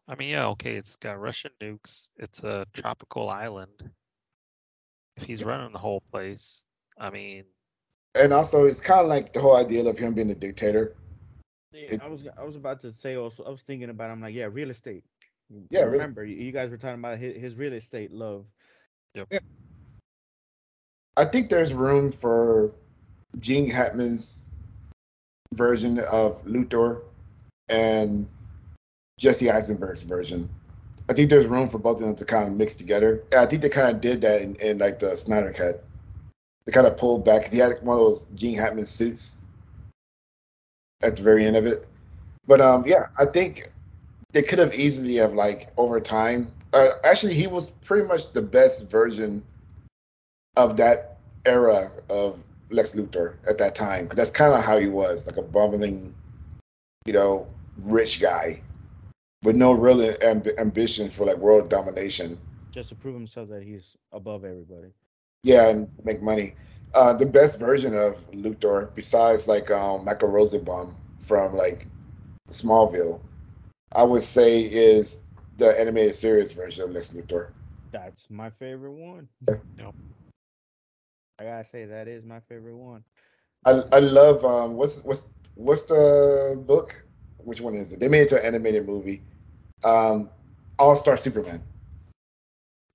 I mean, yeah, okay, it's got Russian nukes. It's a tropical island. If he's running the whole place, I mean, And also, it's kind of like the whole idea of him being a dictator. Yeah, It- I was I was about to say also I was thinking about I'm like yeah real estate. Yeah, real- remember you, you guys were talking about his, his real estate love. yeah I think there's room for Gene Hackman's version of Luthor and Jesse Eisenberg's version. I think there's room for both of them to kind of mix together. And I think they kind of did that in, in like the Snyder cut. They kind of pulled back. He had one of those Gene Hackman suits at the very end of it. But um, yeah, I think they could have easily have like over time. Uh, actually, he was pretty much the best version of that era of Lex Luthor at that time. that's kind of how he was, like a bumbling, you know, rich guy with no real amb- ambition for like world domination. Just to prove himself that he's above everybody. Yeah, and make money. Uh, the best version of Luthor, besides like um, Michael Rosenbaum from like Smallville, I would say is the animated series version of Lex Luthor. That's my favorite one. Yep. I gotta say that is my favorite one. I I love um what's what's what's the book? Which one is it? They made it to an animated movie. Um All Star Superman.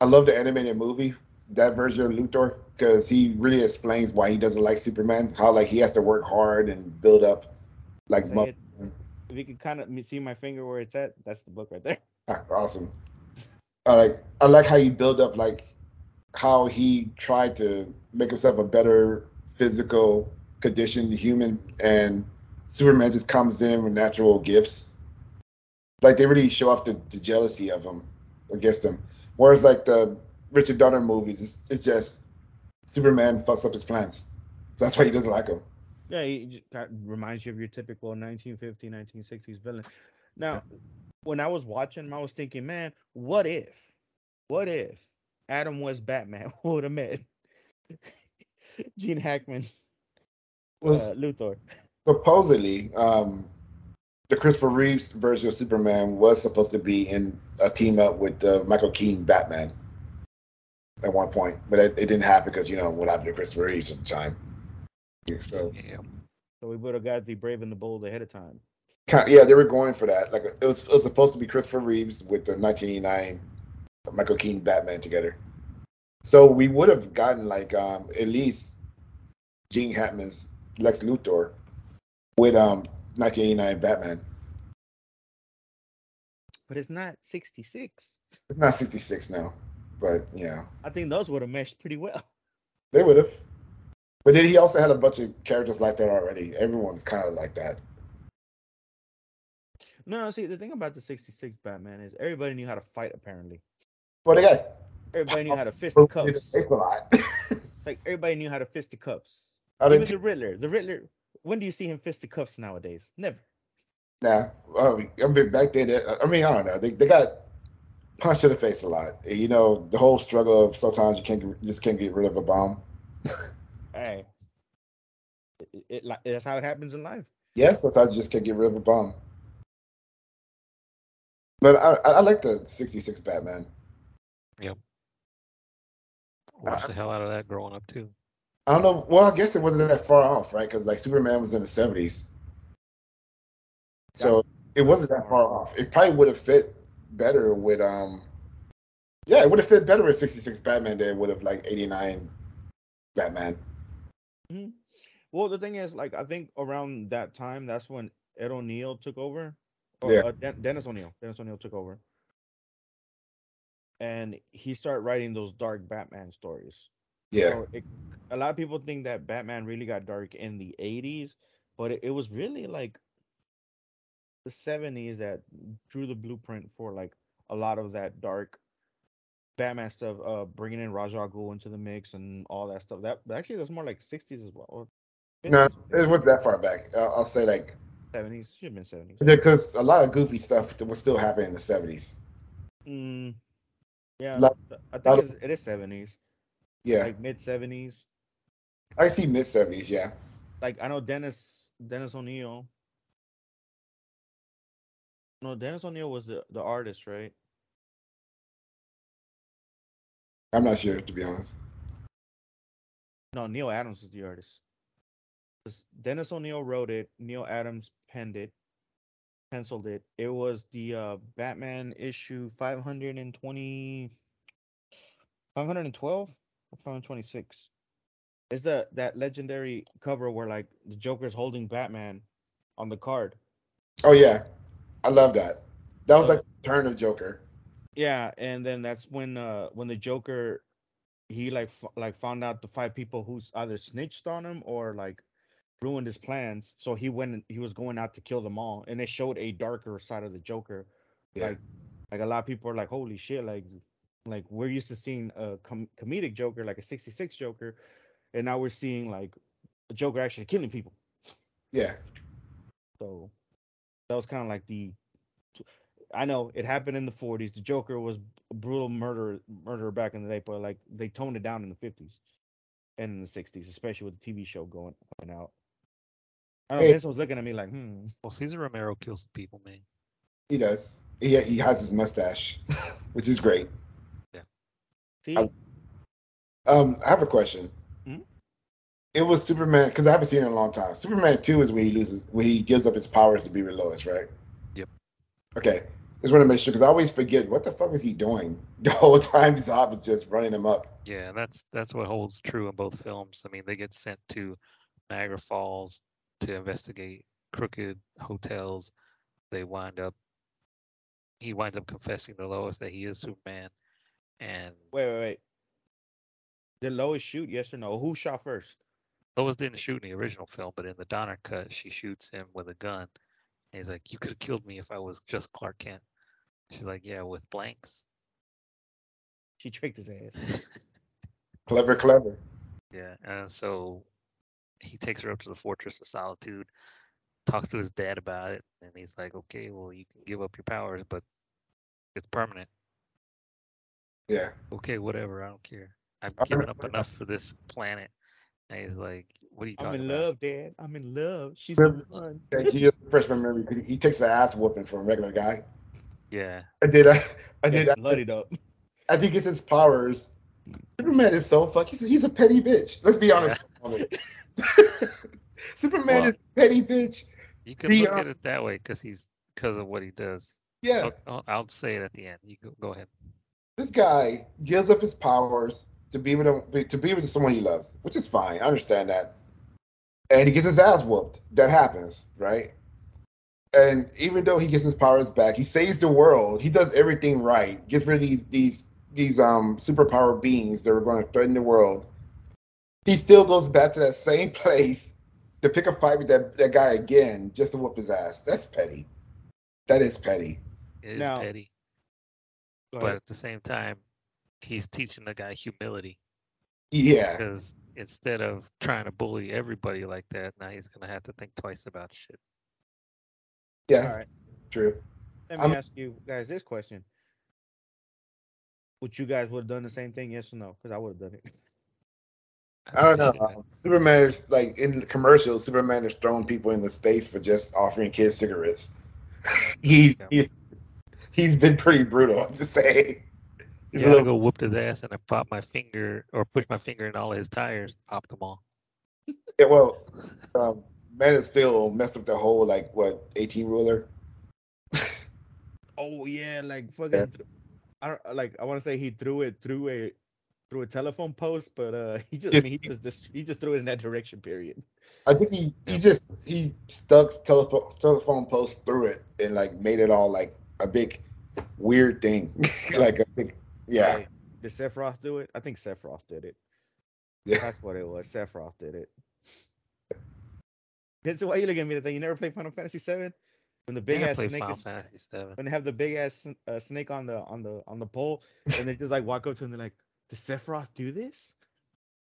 I love the animated movie, that version of Luthor, because he really explains why he doesn't like Superman, how like he has to work hard and build up like it. If you can kind of see my finger where it's at, that's the book right there. [LAUGHS] Ah, awesome. I like I like how you build up like how he tried to make himself a better physical conditioned human and Superman just comes in with natural gifts. Like they really show off the, the jealousy of him against him. Whereas like the Richard Donner movies, it's, it's just Superman fucks up his plans. So that's why he doesn't like him. Yeah, he reminds you of your typical 1950s, 1960s villain. Now, when I was watching him, I was thinking, man, what if, what if Adam was Batman? [LAUGHS] Would have met [LAUGHS] Gene Hackman, uh, Was Luthor? supposedly um, the Christopher Reeves version of Superman was supposed to be in a team up with the Michael Keaton Batman at one point, but it, it didn't happen because you know what happened to Christopher Reeves at the time. So Yeah. So we would have got the Brave and the Bold ahead of time. kind yeah, they were going for that. Like it was, it was supposed to be Christopher Reeves with the 1989 Michael Keaton Batman together. So we would have gotten like um, at least Gene Hackman's Lex Luthor with um 1989 Batman. But it's not 66. It's not 66 now, but you know, I think those would have meshed pretty well. they would have. But then he also had a bunch of characters like that already. Everyone's kind of like that. No, see, the thing about the 66 Batman is everybody knew how to fight, apparently. But they got Everybody knew how to fist the [LAUGHS] cups. [LAUGHS] Like, everybody knew how to fist the cups. I Even the Riddler. The Riddler, when do you see him fist the cuffs nowadays? Never. Nah, I mean, back then, I mean, I don't know. They, they got punched in the face a lot. You know, the whole struggle of sometimes you can't get, just can't get rid of a bomb. [LAUGHS] Hey, it, it, like that's how it happens in life. Yeah, sometimes you just can't get rid of a bomb. But I, I I like the '66 Batman. Yep. Watched the hell out of that growing up too. I don't know. Well, I guess it wasn't that far off, right? Because like Superman was in the '70s, so it wasn't that far off. It probably would have fit better with um. Yeah, it would have fit better with '66 Batman than it would have like '89 Batman. Mm-hmm. Well, the thing is, like, I think around that time, that's when Ed O'Neill took over. Or, Yeah. uh, Den- Dennis O'Neil. Dennis O'Neil took over. And he started writing those dark Batman stories. Yeah, So it, a lot of people think that Batman really got dark in the 80s, but it, it was really like the 70s that drew the blueprint for like a lot of that dark Batman stuff, uh, bringing in Ghul into the mix and all that stuff. That actually that's more like '60s as well. No, it wasn't that far back. I'll, I'll say like '70s. Should have been '70s. because a lot of goofy stuff that was still happening in the seventies. Mm, yeah, Lot- I think it's, it is '70s, Yeah, like mid '70s. I see mid seventies. Yeah, Like I know Dennis Dennis O'Neil. No, Dennis O'Neil was the, the artist, right? I'm not sure to be honest. No, Neal Adams was the artist. Dennis O'Neil wrote it. Neal Adams penned it, penciled it. It was the uh, Batman issue 520, 512 or 526. It's the that legendary cover where like the Joker's holding Batman on the card. Oh yeah, I love that. That was like turn of Joker. Yeah, and then that's when uh when the Joker he like f- like found out the five people who's either snitched on him or like ruined his plans. So he went he was going out to kill them all, and it showed a darker side of the Joker. Yeah. Like like a lot of people are like, holy shit, like like we're used to seeing a com- comedic Joker, like a '66 Joker, and now we're seeing like a Joker actually killing people. Yeah, So that was kind of like the. I know it happened in the 40s. The Joker was a brutal murder murderer back in the day, but like they toned it down in the 50s and in the 60s, especially with the TV show going, going out. I don't know. Hey. This was looking at me like, hmm. Well, Cesar Romero kills people, man. he does. He he has his mustache, [LAUGHS] which is great. Yeah. See, I- Um, I have a question. It was Superman because I haven't seen it in a long time. Superman Two is where he loses, where he gives up his powers to be with Lois, right? Yep. Okay, just want to make sure because I always forget what the fuck was he doing [LAUGHS] the whole time. Zod was just running him up. Yeah, that's that's what holds true in both films. I mean, they get sent to Niagara Falls to investigate crooked hotels. They wind up he winds up confessing to Lois that he is Superman. And wait, wait, wait. Did Lois shoot? Yes or no? Who shot first? Lois didn't shoot in the original film, but in the Donner cut, she shoots him with a gun. And he's like, You could have killed me if I was just Clark Kent. She's like, Yeah, with blanks. She tricked his ass. [LAUGHS] Clever, clever. Yeah, and so he takes her up to the Fortress of Solitude, talks to his dad about it, and he's like, "Okay, well, you can give up your powers, but it's permanent. Yeah. Okay, whatever, I don't care. I've given up enough for this planet." And he's like, "What are you talking about? I'm in about?" love, Dad. I'm in love. She's Rip- the one. Okay, you first remember he- he takes the ass whooping from a regular guy. Yeah, I did. I, I did. Bloodied up. I think it's his powers. Superman is so fuck. He's a, he's a petty bitch. Let's be honest. [LAUGHS] Superman Well- is a petty bitch. you can The, look uh, at it that way because he's because of what he does. Yeah, I'll, I'll, I'll say it at the end. You go, go ahead. this guy gives up his powers to be with him, to be with someone he loves, which is fine. I understand that. And he gets his ass whooped. That happens, right? And even though he gets his powers back, he saves the world. He does everything right. Gets rid of these these these um superpower beings that are going to threaten the world. He still goes back to that same [LAUGHS] place to pick a fight with that, that guy again just to whoop his ass. That's petty. That is petty. It is Now- petty, Go but at the same time, he's teaching the guy humility. Yeah. because instead of trying to bully everybody like that, now he's gonna have to think twice about shit. Yeah. All right. True. Let me I'm- ask you guys this question. Would you guys would have done the same thing? Yes or no? Because I would have done it. I don't know. Um, Superman is like in the commercials. Superman is throwing people into space for just offering kids cigarettes. [LAUGHS] he's Yeah. he, he's been pretty brutal. I'm just saying. He's a Yeah, I little- go whooped his ass and I popped my finger or pushed my finger in all his tires, popped them all. yeah, well, um, Man of Steel messed up the whole like what 18 ruler. [LAUGHS] Oh yeah, like fucking. I don't like. I want to say he threw it through a through a telephone post, but uh, [LAUGHS] he just I mean, he just, just he just threw it in that direction. Period. I think he, he just he stuck telephone telephone post through it and like made it all like a big weird thing, [LAUGHS] like a big yeah. Like, did Sephiroth do it? I think Sephiroth did it. Yeah. That's what it was. Sephiroth did it. Vince, why are you looking at me? That thing you never played Final Fantasy VII? when the big ass played snake Final is, Fantasy Seven. when they have the big ass uh, snake on the on the on the pole, and they just like walk up to him, they're like, "Does Sephiroth do this?"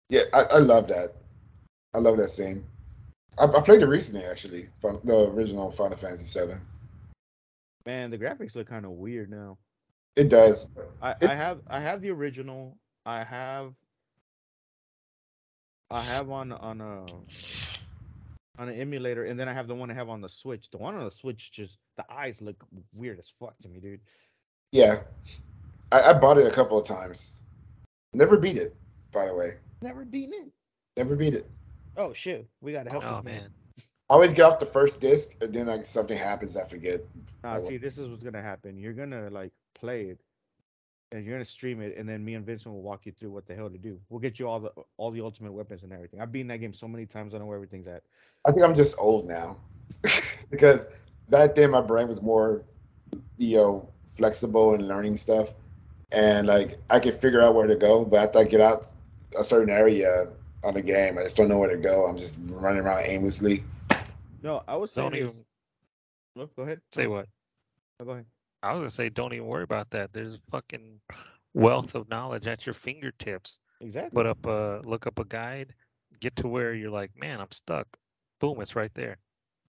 Yeah, I, I love that. I love that scene. I, I played it recently, actually. Fin- The original Final Fantasy Seven. Man, the graphics look kind of weird now. It does. I, It- I have I have the original. I have I have on on a on an emulator, and then I have the one I have on the Switch. The one on the Switch just the eyes look weird as fuck to me, dude. Yeah, I, I bought it a couple of times. Never beat it, by the way. Never beaten it. Never beat it. Oh shit, we gotta help Oh this man. man. I always get off the first disc, and then like something happens, I forget. Nah, I see, this is what's gonna happen. You're gonna like play it, and you're gonna stream it, and then me and Vincent will walk you through what the hell to do. We'll get you all the all the ultimate weapons and everything. I've beaten that game so many times, I know where everything's at. I think I'm just old now, [LAUGHS] because back then my brain was more, you know, flexible and learning stuff, and like I could figure out where to go. But after I get out a certain area on the game, I just don't know where to go. I'm just running around aimlessly. No, I was saying Don't even this. Oh, go ahead. say what. Oh, go ahead. I was gonna say, don't even worry about that. There's fucking wealth of knowledge at your fingertips. Exactly. Put up a look up a guide, get to where you're like, man, I'm stuck. Boom, it's right there.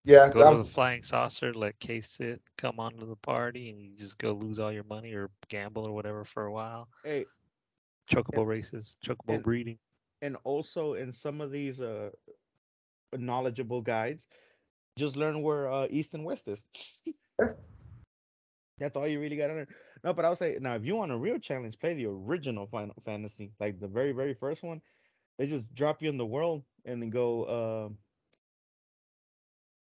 Yeah, Go to the flying saucer, let Cait Sith, come onto the party, and you just go lose all your money or gamble or whatever for a while. hey, Chocobo races, chocobo and- breeding. and also in some of these uh knowledgeable guides, just learn where uh, east and west is. [LAUGHS] Yeah. That's all you really gotta learn. No, but I would say now if you want a real challenge, play the original Final Fantasy, like the very, very first one. They just drop you in the world and then go uh,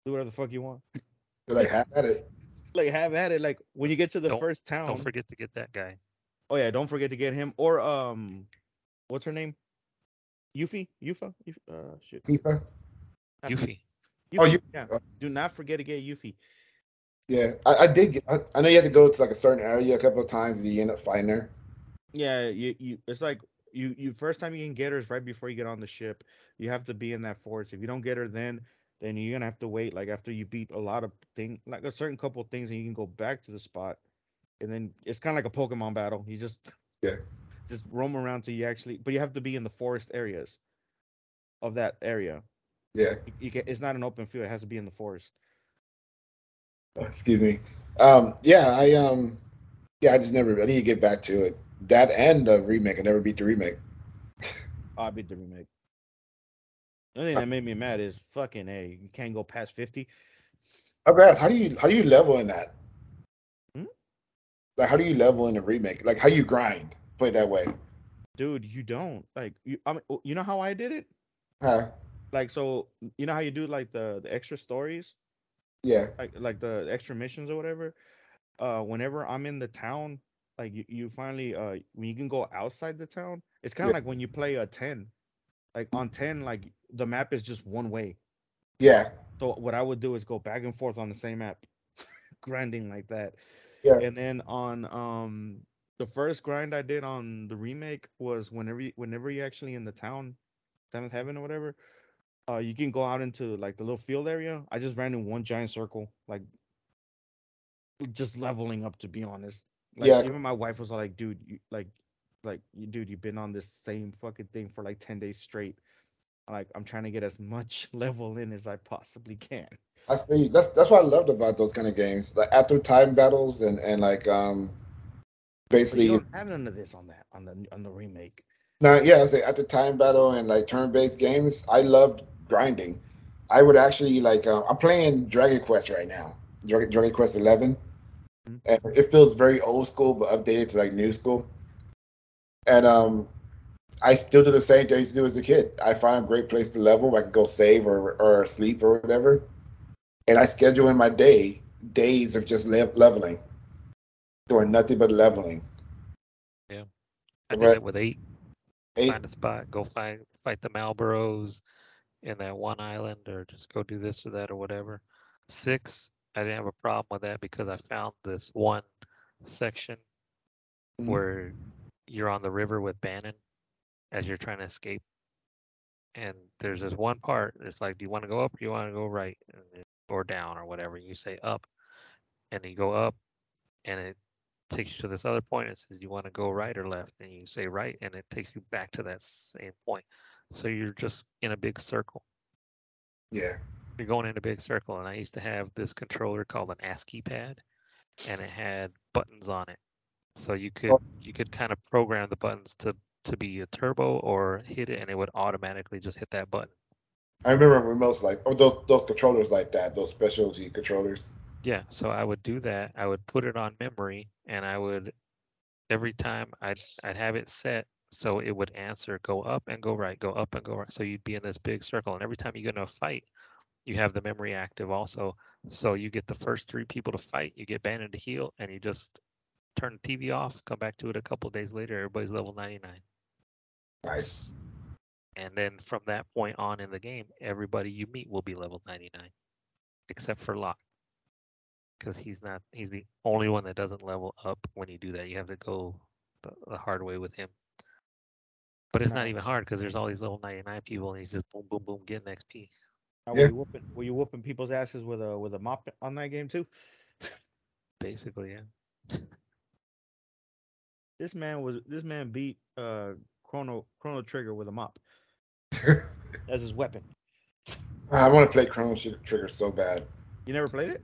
do whatever the fuck you want. like have at it. [LAUGHS] Like have at it. Like when you get to the Don't- first town. Don't forget to get that guy. Oh yeah, don't forget to get him or um, what's her name? Yuffie, Yufa, Yuf- uh, shit. FIFA. not Yuffie. Oh, Yuffie, you- yeah. Do not forget to get Yuffie. Yeah, I, I did. Get, I, I know you had to go to like a certain area a couple of times, and you end up finding her. Yeah, you, you it's like you you first time you can get her is right before you get on the ship. You have to be in that forest. If you don't get her then then you're gonna have to wait like after you beat a lot of thing like a certain couple of things and you can go back to the spot. And then it's kind of like a Pokemon battle. You just Yeah. just roam around till you actually but you have to be in the forest areas of that area. Yeah. You, you can, it's not an open field, it has to be in the forest. Excuse me. Um, yeah, I um, yeah, I just never. I need to get back to it. That and the remake. I never beat the remake. Oh, I beat the remake. The only thing that made me mad is fucking a you can't go past 50. I asked, how do you how do you level in that? Hmm? Like, how do you level in the remake? Like, how you grind? Put it that way. dude you don't like you i mean oh, you know how i did it Huh? like so you know how you do like the the extra stories Yeah. like like the extra missions or whatever uh whenever i'm in the town like you, you finally uh when you can go outside the town it's kind of Yeah. like when you play a 10 like on 10 like the map is just one way Yeah. so what i would do is go back and forth on the same map [LAUGHS] grinding like that Yeah. and then on um the first grind i did on the remake was whenever you, whenever you're actually in the town seventh heaven or whatever uh you can go out into like the little field area i just ran in one giant circle like just leveling up to be honest like Yeah. even my wife was like dude you like like you dude you've been on this same fucking thing for like 10 days straight like i'm trying to get as much [LAUGHS] level in as i possibly can I feel you. That's that's what I loved about those kind of games. Like after time battles and and like um, but basically. you don't have none of this on that on the on the remake Now, yeah, I say at the time battle and like turn-based games, I loved grinding. I would actually like uh, I'm playing Dragon Quest right now, Dragon, Dragon Quest 11, Mhm. and it feels very old school but updated to like new school. And um, I still do the same things to do as a kid. I find a great place to level. I can go save or or sleep or whatever, and I schedule in my day days of just le- leveling, doing nothing but leveling. Yeah, I did Right. it with eight. Eight, Find a spot, go fight fight the Malboros in that one island, or just go do this or that or whatever. Six, I didn't have a problem with that because I found this one section Mhm. where you're on the river with Banon as you're trying to escape. And there's this one part. It's like, do you want to go up or you want to go right or down or whatever? You say up. and you go up, and it takes you to this other point. It says you want to go right or left, and you say right, and it takes you back to that same point. So you're just in a big circle. Yeah. You're going in a big circle, and I used to have this controller called an ASCII pad, and it had buttons on it. So you could Oh. you could kind of program the buttons to to be a turbo or hit it, and it would automatically just hit that button. I remember remotes like oh those those controllers like that, those specialty controllers. Yeah, so I would do that. I would put it on memory and I would every time I'd I'd have it set so it would answer go up and go right, go up and go right. So you'd be in this big circle and every time you get in a fight, you have the memory active also. So you get the first three people to fight, you get Banon to heal, and you just turn the TV off, come back to it a couple of days later, everybody's level 99. Nice. And then from that point on in the game, everybody you meet will be level 99, except for Locke. Because he's not, he's the only one that doesn't level up when you do that. You have to go the, the hard way with him. But it's not even hard because there's all these little 99 people and you just boom, boom, boom, getting XP. Now, Yeah. were you whooping were you whooping people's asses with a with a mop on that game too? Basically, yeah. [LAUGHS] This man was this man beat uh Chrono Chrono Trigger with a mop [LAUGHS] as his weapon. I want to play Chrono Tr- Trigger so bad. You never played it?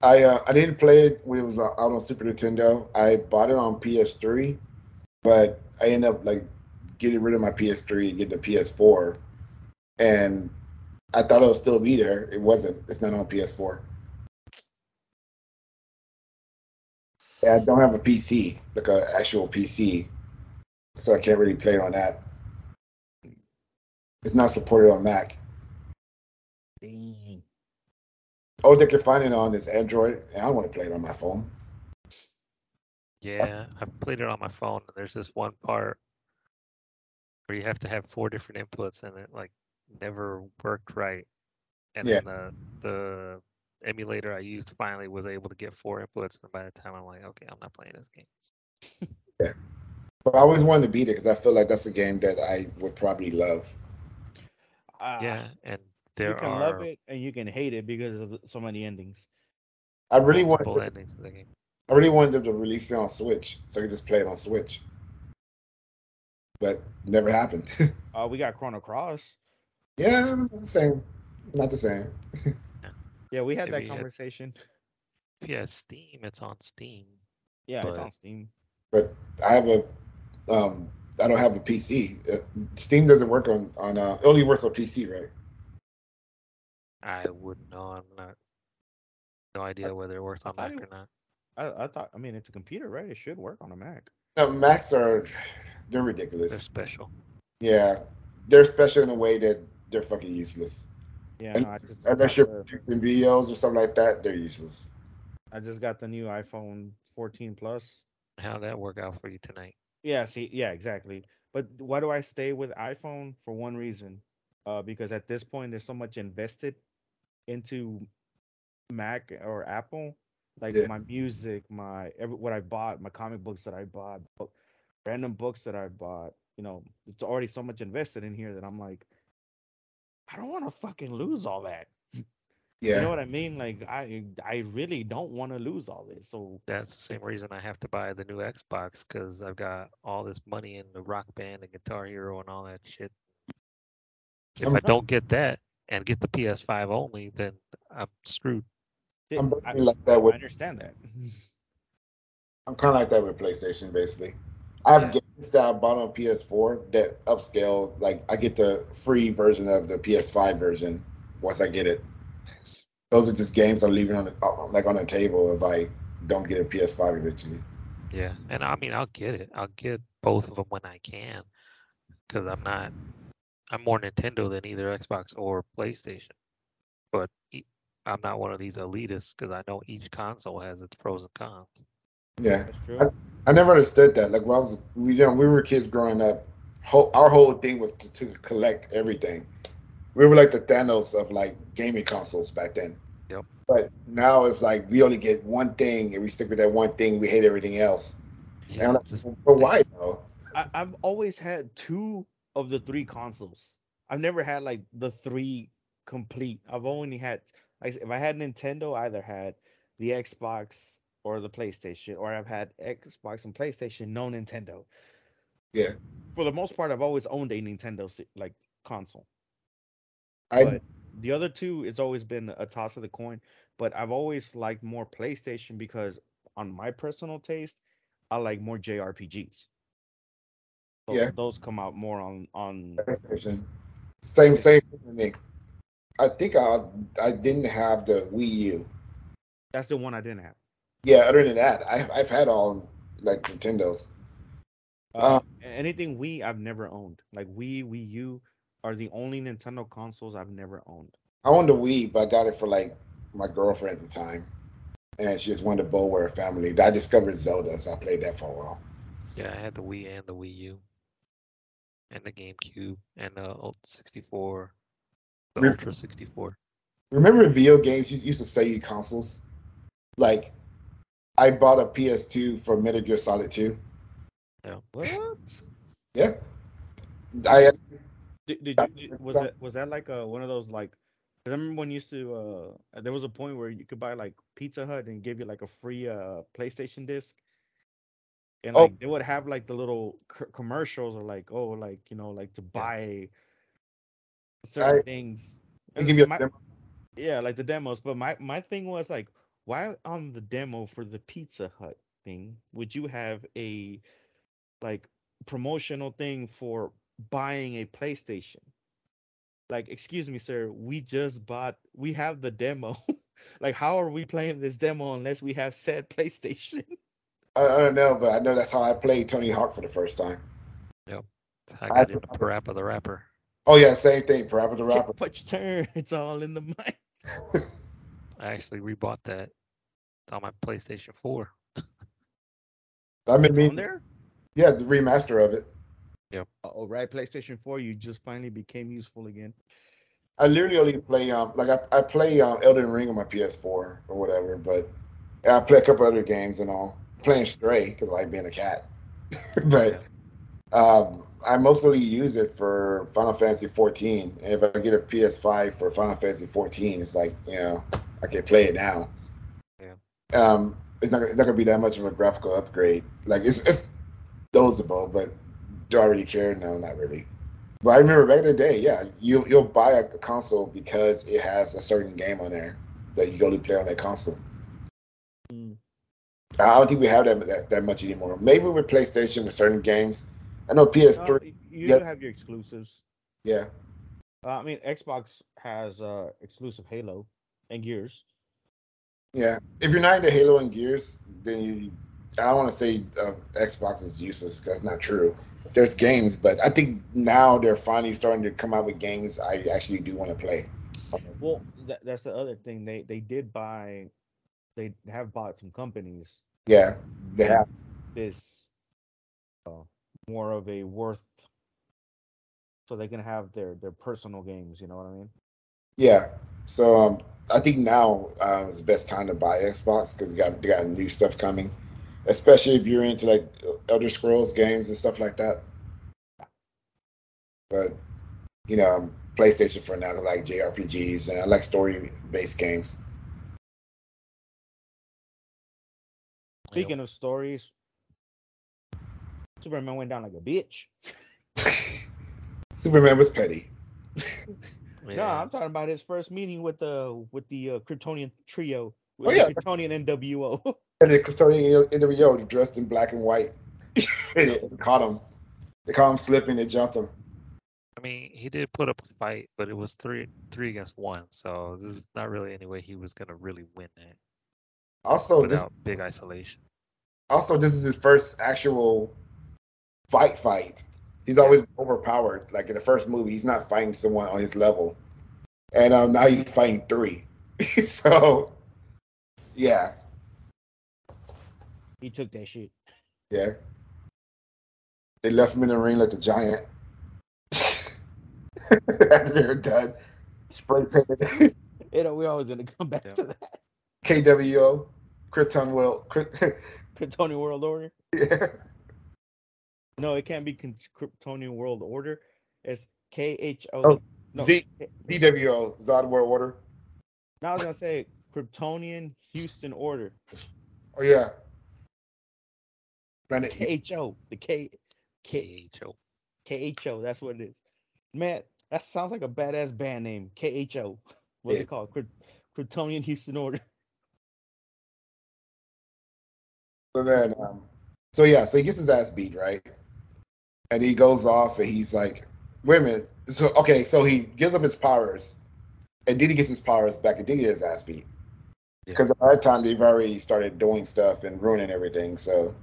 I uh, I didn't play it when it was uh, out on Super Nintendo. I bought it on PS3, but I ended up like getting rid of my PS3 and getting the PS4, and I thought it would still be there. It wasn't. It's not on PS4. Yeah, I don't have a PC, like an actual PC, so I can't really play on that. It's not supported on Mac. Dang. All they can find it on is Android, and I want to play it on my phone. Yeah, I've played it on my phone and there's this one part where you have to have four different inputs and it like never worked right. And Yeah. then the the emulator I used finally was able to get four inputs and by the time I'm like, okay, I'm not playing this game. [LAUGHS] yeah. But I always wanted to beat it because I feel like that's a game that I would probably love. Ah, yeah, and you there can are love it and you can hate it because of the- so many endings. I really wanted, multiple endings to the game. I really wanted them to release it on Switch so I could just play it on Switch. But never happened. [LAUGHS] Uh, we got Chrono Cross. yeah, not the same. Not the same. [LAUGHS] Yeah, we had Maybe that conversation. If you Steam, it's on Steam. Yeah, it's on Steam. But I have a, um, I don't have a PC. Uh, Steam doesn't work on on. Uh, it only works on PC, right? I wouldn't know. I'm not no idea whether it works on Mac it- or not. I, I thought. I mean, it's a computer, right? It should work on a Mac. No, Macs are, they're ridiculous. They're ridiculous. special. Yeah, they're special in a way that they're fucking useless. Yeah, And no, I just, Unless you're the, producing videos or something like that, they're useless. I just got the new iPhone 14 Plus. How'd that work out for you tonight? Yeah, see, yeah, exactly. But why do I stay with iPhone? For one reason, uh, because at this point there's so much invested into Mac or Apple, like Yeah. my music, my every what I bought, my comic books that I bought, book, random books that I bought. You know, it's already so much invested in here that I'm like, I don't want to fucking lose all that. Yeah. [LAUGHS] You know what I mean? Like I I really don't want to lose all this. So That's the same reason I have to buy the new Xbox because I've got all this money in the Rock Band and Guitar Hero and all that shit. If I'm I don't get that and get the PS5 only, then I'm screwed. I'm I, like that I understand that. [LAUGHS] I'm kind of like that with PlayStation, basically. I have Yeah. games that I bought on PS4 that upscale. Like I get the free version of the PS5 version once I get it. Those are just games I'm leaving on the uh, like on the table if I don't get a PS5 eventually. Yeah, and I mean I'll get it. I'll get both of them when I can, because I'm not. I'm more Nintendo than either Xbox or PlayStation, but I'm not one of these elitists because I know each console has its pros and cons. Yeah, That's true. I never understood that. Like when I was, we you know, we were kids growing up. Whole, our whole thing was to, to collect everything. We were like the Thanos of like gaming consoles back then. Yep. But now it's like we only get one thing and we stick with that one thing. We hate everything else. Yeah, And I'm like, just but why though? I, I've always had two of the three consoles. I've never had like the three complete. I've only had like if I had Nintendo, I either had the Xbox or the PlayStation, or I've had Xbox and PlayStation, no Nintendo. Yeah. For the most part, I've always owned a Nintendo like console. I But the other two, it's always been a toss of the coin. But I've always liked more PlayStation because, on my personal taste, I like more JRPGs. So Yeah. those come out more on on. PlayStation. Same same thing for me. I think I I didn't have the Wii U. That's the one I didn't have. Yeah, other than that, I've I've had all like Nintendos. Uh, Um, anything Wii, I've never owned. Like Wii, Wii U are the only Nintendo consoles I've never owned. I owned the Wii, but I got it for like my girlfriend at the time, and she just wanted to bowl with her family. I discovered Zelda, so I played that for a while. Yeah, I had the Wii and the Wii U, and the GameCube, and the Ult- 64, the Re- Ultra 64. Remember video games used used to sell you consoles? Like, I bought a PS2 for Metal Gear Solid 2. What? Yeah, I Did, did you, did- was that was that like a one of those like? 'cause I remember when you used to. uh There was a point where you could buy like Pizza Hut and give you like a free uh PlayStation disc. And Oh. like they would have like the little c- commercials or like oh like you know like to buy certain I- things. they And give you a my- demo. Yeah, like the demos. But my my thing was like, why on the demo for the Pizza Hut thing would you have a like promotional thing for buying a PlayStation? Like, excuse me, sir, we just bought. We have the demo. [LAUGHS] like, how are we playing this demo unless we have said [LAUGHS] PlayStation? I, I don't know, but I know that's how I played Tony Hawk for the first time. I I got into remember- Parappa the Rapper. Oh yeah, same thing. Parappa the Rapper. Kick, punch, turn. [LAUGHS] It's all in the mic. I actually rebought that. It's on my PlayStation 4. I It's remember. on there. Yeah, the remaster of it. Yeah. Oh, right. PlayStation 4, you just finally became useful again. I literally only play um like I, I play um Elden Ring on my PS4 or whatever, but I play a couple other games and all. Playing Stray because I like being a cat, [LAUGHS] but um I mostly use it for Final Fantasy 14. And if I get a PS5 for Final Fantasy 14, it's like you know I can play it now. Um, it's not it's not gonna be that much of a graphical upgrade. Like it's it's dozable, but do I really care? No, not really. But I remember back in the day, yeah, you you'll buy a console because it has a certain game on there that you can only play on that console. Mm. I don't think we have that that, that much anymore. Maybe with PlayStation with certain games. I know PS3. No, you Yep. have your exclusives. Yeah, Uh, I mean, Xbox has uh exclusive Halo and Gears. Yeah. If you're not into Halo and Gears, then you. I don't want to say uh, Xbox is useless because that's not true. There's games, but I think now they're finally starting to come out with games I actually do want to play. Well, that, that's the other thing. They they did buy, they have bought some companies. Yeah, they have. this uh, more of a worth, so they can have their their personal games. You know what I mean? Yeah. So um, I think now uh, is the best time to buy Xbox because they got they got new stuff coming, especially if you're into like Elder Scrolls games and stuff like that. But you know, um, PlayStation for now, 'cause I like JRPGs and I like story-based games. Speaking of stories, Superman went down like a bitch. [LAUGHS] Superman was petty. [LAUGHS] No, Yeah. I'm talking about his first meeting with the with the uh, Kryptonian trio. With Oh, yeah. Kryptonian NWO. [LAUGHS] And the Kryptonian NWO dressed in black and white. they caught him. They caught him slipping. They jumped him. I mean, he did put up a fight, but it was three three against one, so there's not really any way he was gonna really win that Also, this without big isolation. also this is his first actual fight fight he's always been overpowered like in the first movie he's not fighting someone on his level and um, now he's fighting three [LAUGHS] so yeah he took that shit. yeah they left him in the ring like a giant [LAUGHS] after they're done spray painted [LAUGHS] You know, we always gonna come back Yeah. to that. kwo krypton World, Kryp- Kryptonian World Order. yeah. No, it can't be Kryptonian World Order. It's K H O. Oh, No, Z- K- zod world order no, I was gonna say Kryptonian Houston Order. Oh yeah. Planet KHO. The K K KHO. KHO. That's what it is. Man, that sounds like a badass band name. KHO. [LAUGHS] What's Yeah. it called? Kryp- Kryptonian Houston Order. [LAUGHS] So then, um, so yeah, so he gets his ass beat, right? And he goes off and he's like, wait a minute. So, okay, so he gives up his powers and then he gets his powers back and then he gets his ass beat. Yeah. Because by that time they've already started doing stuff and ruining everything. So,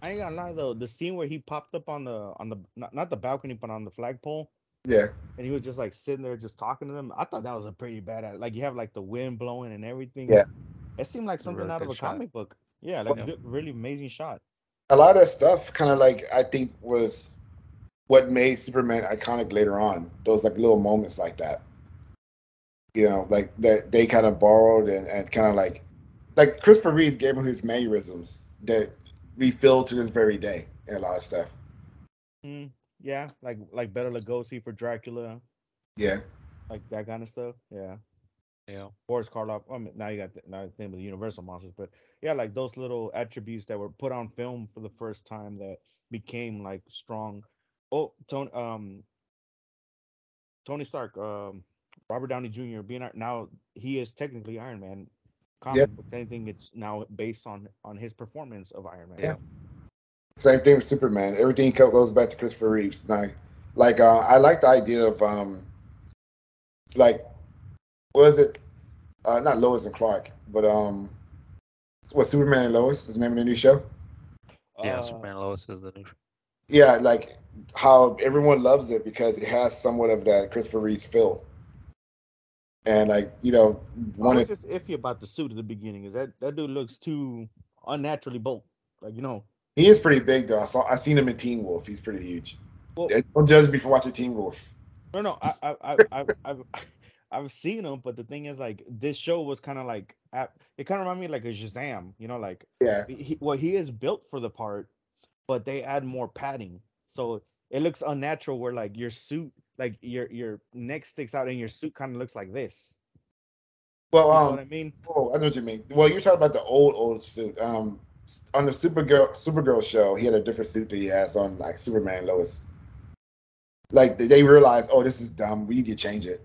I ain't gonna lie though, the scene where he popped up on the on the not, not the balcony but on the flagpole yeah. and he was just like sitting there just talking to them. I thought that was a pretty badass. Like you have like the wind blowing and everything. Yeah. It seemed like something really out of a shot. comic book. Yeah, like Yeah. good, really amazing shot. A lot of that stuff kind of like, I think was what made Superman iconic later on. Those like little moments like that. You know, like that they kind of borrowed and, and kind of like, like Christopher Reeves gave him his mannerisms that we feel to this very day in a lot of stuff. Mm, yeah, like like Bela Lugosi for Dracula, Yeah. like that kind of stuff. Yeah. Yeah. Boris Karloff. I mean, now you got the, now the thing with the Universal monsters, but yeah, like those little attributes that were put on film for the first time that became like strong. Oh, Tony, um, Tony Stark, um, Robert Downey Jr. being now he is technically Iron Man. Comic Yeah. book, anything it's now based on on his performance of Iron Man. Yeah. Same thing with Superman. Everything goes back to Christopher Reeves. Now, like, uh, I like the idea of, um, like, what is it? Uh, not Lois and Clark, but um, what Superman and Lois is the name of the new show. Yeah. Uh, Superman Lois is the new. Yeah, like how everyone loves it because it has somewhat of that Christopher Reeves feel. And like you know, I one was of just iffy about the suit at the beginning. Is that that dude looks too unnaturally bulk? Like you know, he is pretty big though. I saw I seen him in Teen Wolf. He's pretty huge. Well- Don't judge me for watching Teen Wolf. No, no, I, I, I, I've, [LAUGHS] I've, I've seen him, but the thing is, like, this show was kind of like, it kind of reminded me like a Shazam, you know, like, Yeah, he, well, he is built for the part, but they add more padding, so it looks unnatural. Where like your suit, like your your neck sticks out, and your suit kind of looks like this. well, You know um, what I mean? Oh, I know what you mean. Well, you're talking about the old old suit. Um, on the Supergirl Supergirl show, he had a different suit that he has on like Superman Lois. Like they- realized, oh, this is dumb. We need to change it.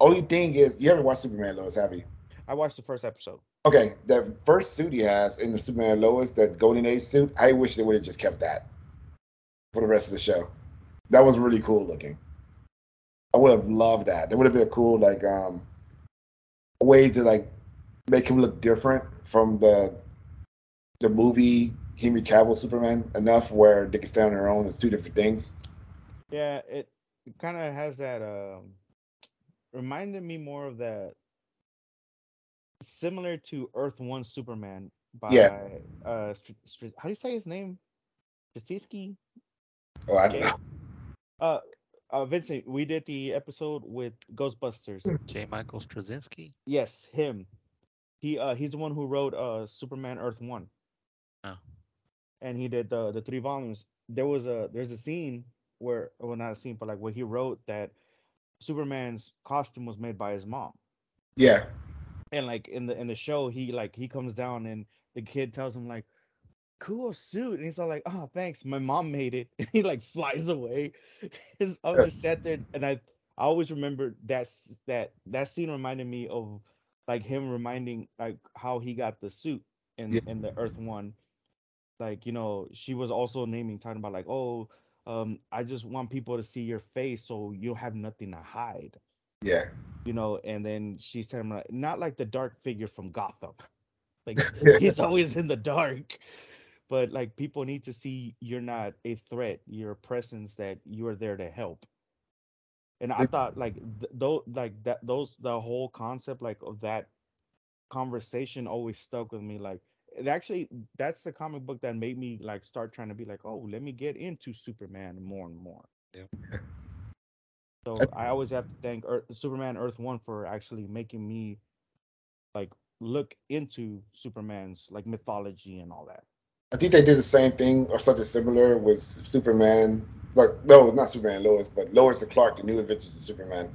Only thing is, you haven't watched Superman Lois, have you? I watched the first episode. Okay, that first suit he has in the Superman Lois, that Golden Age suit, I wish they would have just kept that for the rest of the show. That was really cool looking. I would have loved that. That would have been a cool like um way to like make him look different from the the movie Henry Cavill Superman enough where they can stand on their own as two different things. Yeah, it, it kind of has that. Um, reminded me more of that. Similar to Earth One Superman by Yeah. uh, Str- Str- how do you say his name? Straczynski? Oh, I don't know. Uh, uh, Vincent, we did the episode with Ghostbusters. J. Michael Straczynski. Yes, him. He uh he's the one who wrote uh Superman Earth One. Oh. And he did the the three volumes. There was a there's a scene where well not a scene, but like where he wrote that Superman's costume was made by his mom. Yeah, And like in the in the show, he like he comes down and the kid tells him like, "Cool suit," and he's all like, "Oh, thanks, my mom made it." [LAUGHS] And he like flies away. [LAUGHS] I was just sat there and I I always remember that that that scene reminded me of like him reminding like how he got the suit in Yeah. in the Earth one. Like you know, she was also naming talking about like, "Oh, um, I just want people to see your face so you'll have nothing to hide." yeah, you know, and then she's telling him not like the dark figure from Gotham. [LAUGHS] Like [LAUGHS] he's always in the dark. But like people need to see you're not a threat. You're a presence that you are there to help. And I thought like th- those like that those the whole concept like of that conversation always stuck with me. Like it actually that's the comic book that made me like start trying to be like, oh, let me get into Superman more and more. Yeah. So I always have to thank Earth, Superman Earth One for actually making me like look into Superman's like mythology and all that. I think they did the same thing or something similar with Superman. Like no, not Superman, Lois, but Lois and Clark, the New Adventures of Superman.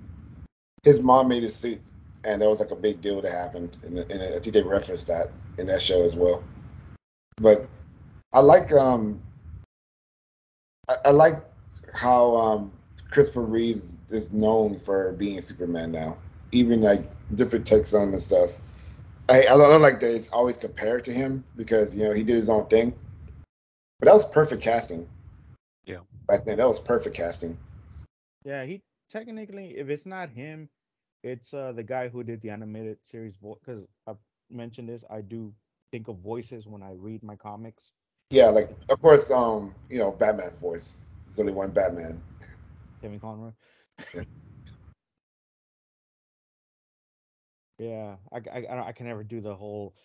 His mom made a suit and that was like a big deal that happened, and, and I think they referenced that in that show as well. But I like um, I, I like how um Christopher Reeves is known for being Superman now, even like different takes on him and stuff. I, I don't like that it's always compared to him because you know he did his own thing, but that was perfect casting. Yeah. back then that was perfect casting. Yeah, he technically, if it's not him, it's uh the guy who did the animated series. Because I've mentioned this, I do think of voices when I read my comics. Yeah, like of course, um, you know, Batman's voice. There's only one Batman. Kevin Conroy. Yeah. I, I, I, I can never do the whole.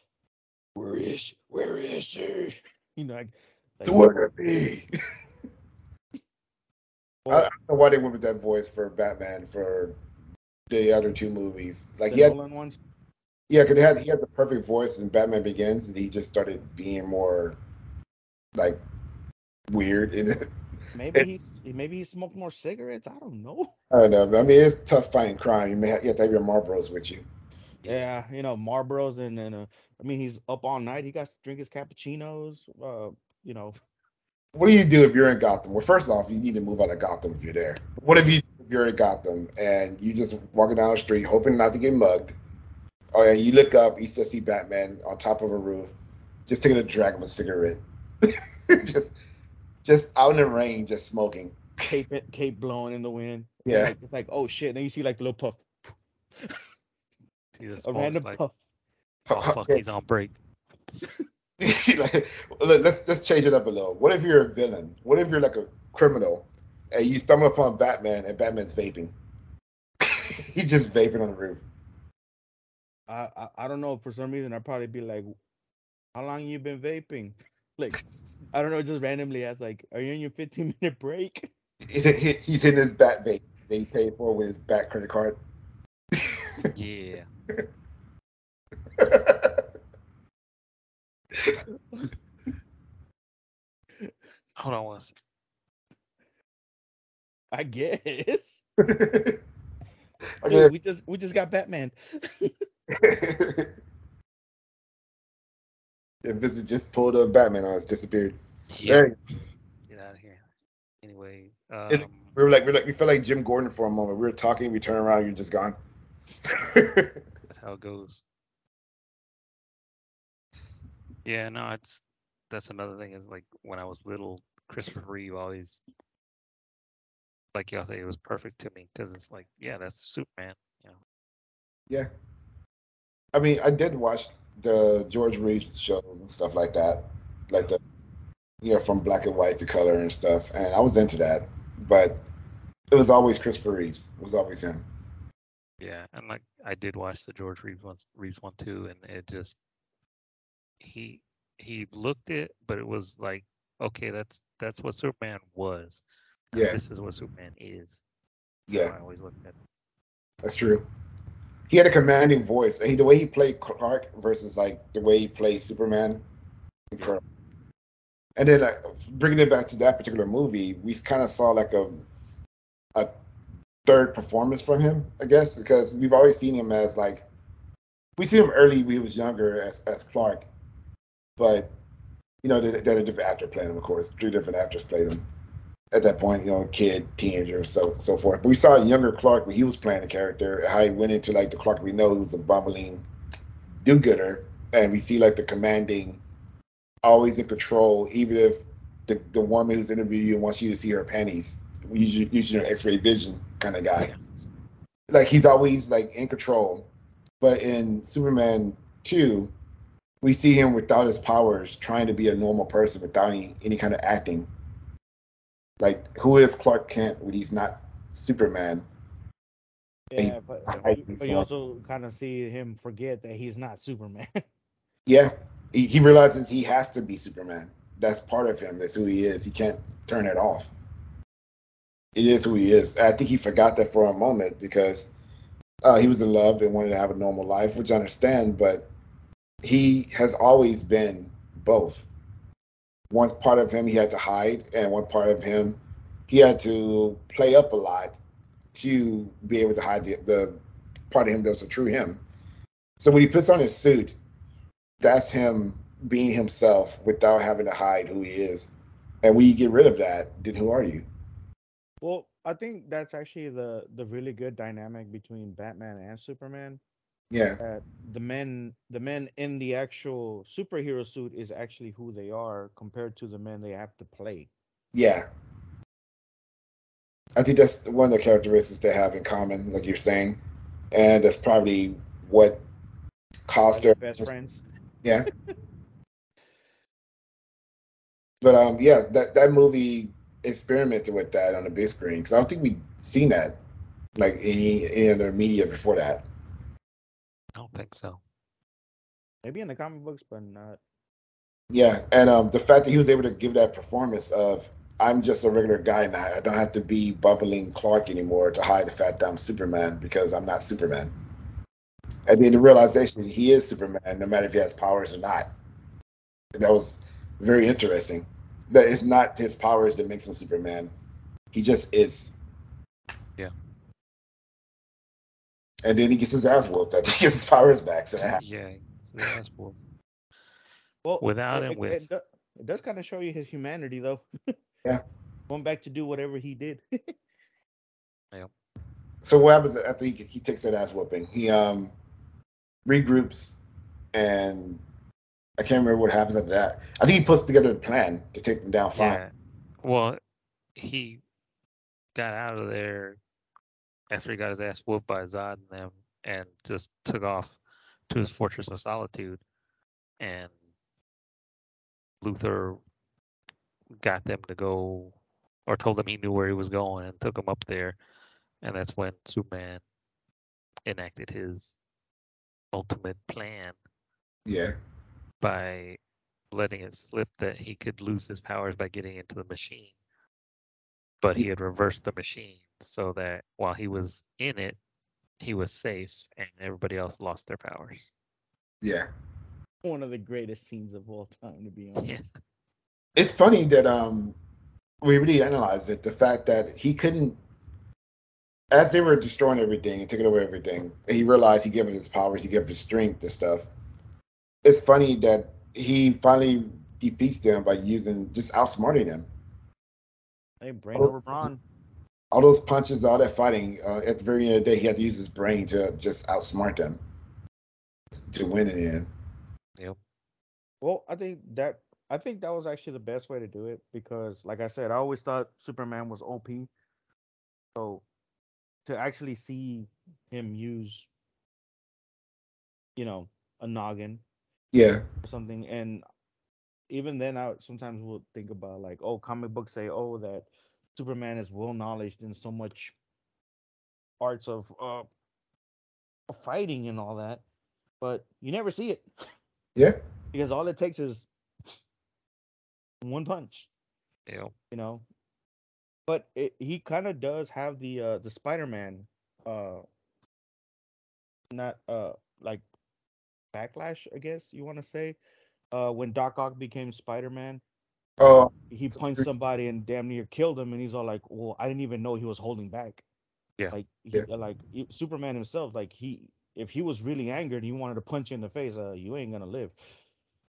Where is she? Where is she? [LAUGHS] You know, like, like, Twitter me. Well, I don't know why they went with that voice for Batman for the other two movies. Like the he had, Nolan ones. yeah, because he had he had the perfect voice in Batman Begins, and he just started being more like weird in it. Maybe it- he's maybe he smoked more cigarettes. I don't know. [LAUGHS] I don't know. I mean, it's tough fighting crime. You may have, you have to have your Marlboros with you. Yeah, you know Marlboros and then uh, I mean he's up all night. He got to drink his cappuccinos. Uh, you know, What do you do if you're in Gotham? Well, first off, you need to move out of Gotham if you're there. What if you if you're in Gotham and you just walking down the street hoping not to get mugged? Oh yeah, you look up, you still see Batman on top of a roof, just taking a drag of a cigarette, [LAUGHS] just just out in the rain, just smoking. cape it- cape blowing in the wind. And, Yeah. like, it's like oh shit. then you see like the little puff, [LAUGHS] See the a smoke, random like, puff. oh fuck, he's on break. [LAUGHS] like, let- let's let's change it up a little. What if you're a villain? What if you're like a criminal and you stumble upon Batman and Batman's vaping? [LAUGHS] He's just vaping on the roof. I, I I don't know. For some reason, I'd probably be like, "How long you been vaping?" like, I don't know. Just randomly ask, like, "Are you on your 15 minute break?" He's in his bat vape. They paid for with his bat credit card. Yeah. [LAUGHS] Hold on one second. I guess. [LAUGHS] okay. Dude, we just we just got Batman. [LAUGHS] The visit just pulled up Batman on us, disappeared. Yeah. There he is. Get out of here. Anyway, um, We were like, we were like, we felt like Jim Gordon for a moment. We were talking, we turn around, you're just gone. [LAUGHS] that's how it goes. Yeah, no, it's that's another thing is like when I was little, Christopher Reeve always, like y'all say, it was perfect to me because it's like, yeah, that's Superman. You know, yeah. I mean, I did watch the George Reeves show and stuff like that, like the, you know, from black and white to color and stuff, and I was into that. But it was always Christopher Reeves. It was always him. yeah, and like I did watch the George Reeves one, Reeves one too, and it just he he looked it, but it was like, okay, that's that's what Superman was. Yeah. this is what Superman is. Yeah. how I always looked at it. That's true. He had a commanding voice. He, the way he played Clark versus like the way he played Superman, incredible. And then like, bringing it back to that particular movie, we kind of saw like a a third performance from him, I guess, because we've always seen him as like we see him early when he was younger as as Clark, but you know, there, there a different actor playing him, of course. Three different actors played him at that point, you know, kid, teenager, so so forth. But we saw a younger Clark when he was playing the character, how he went into like the Clark we know who was a bumbling do-gooder, and we see like the commanding, always in control, even if the the woman who's interviewing you wants you to see her panties, using using your X-ray vision kind of guy. Like he's always like in control. But in Superman two, we see him without his powers, trying to be a normal person without any any kind of acting. Like who is Clark Kent when he's not Superman? Yeah, but, but you- this but you one. also kind of see him forget that he's not Superman. [LAUGHS] Yeah, he, he realizes he has to be Superman. That's part of him. That's who he is. He can't turn it off. It is who he is. I think he forgot that for a moment because uh, he was in love and wanted to have a normal life, which I understand. But he has always been both. One part of him he had to hide, and one part of him he had to play up a lot to be able to hide the, the part of him that's a true him. So when he puts on his suit, that's him being himself without having to hide who he is. And when you get rid of that, then who are you? Well, I think that's actually the the really good dynamic between Batman and Superman. Yeah, That the men the men in the actual superhero suit is actually who they are compared to the men they have to play. yeah. I think that's one of the characteristics they have in common, like you're saying, and that's probably what caused their best friends. Yeah. [LAUGHS] but um, yeah, that that movie experimented with that on the big screen because I don't think we'd seen that like any any other media before that. I don't think so. Maybe in the comic books, but not. Yeah, and um, the fact that he was able to give that performance of I'm just a regular guy now. I don't have to be bubbling Clark anymore to hide the fact that I'm Superman because I'm not Superman. And then the realization he is Superman, no matter if he has powers or not. And that was very interesting. That it's not his powers that makes him Superman. He just is. Yeah. And then he gets his ass whooped. I think he gets his powers back. So that Yeah, that's what- Well, Without it, and with. it, it does kind of show you his humanity, though. [LAUGHS] Yeah. Going back to do whatever he did. [LAUGHS] Yeah. So what happens after he, he takes that ass whooping? He um regroups and I can't remember what happens after that. I think he puts together a plan to take them down fine. Yeah. Well, he got out of there after he got his ass whooped by Zod and them and just took off to his Fortress of Solitude. And Luthor got them to go or told them he knew where he was going and took him up there. And that's when Superman enacted his ultimate plan Yeah. by letting it slip that he could lose his powers by getting into the machine. But he had reversed the machine so that while he was in it, he was safe and everybody else lost their powers. Yeah. One of the greatest scenes of all time, to be honest. It's funny that um we really analyzed it, the fact that he couldn't as they were destroying everything and taking away everything, and he realized he gave up his powers, he gave up his strength and stuff. It's funny that he finally defeats them by using just outsmarting them. Hey, brain over brawn. All those punches, all that fighting, uh, at the very end of the day, he had to use his brain to just outsmart them to win it in the end. Yep. Well, I think that I think that was actually the best way to do it because, like I said, I always thought Superman was OP. So to actually see him use, you know, a noggin Yeah, or something, and even then, I sometimes will think about like, oh, comic books say, oh, that Superman is well knowledge in so much arts of uh fighting and all that, but you never see it [LAUGHS] yeah, because all it takes is one punch, Yep. you know. But it, he kind of does have the uh the Spider-Man uh not uh like backlash, I guess you want to say. Uh when Doc Ock became Spider-Man, oh, he So punched you're- somebody and damn near killed him and he's all like, "Well, I didn't even know he was holding back." Yeah. Like he, Yeah. like Superman himself like he if he was really angered, he wanted to punch you in the face, uh you ain't going to live.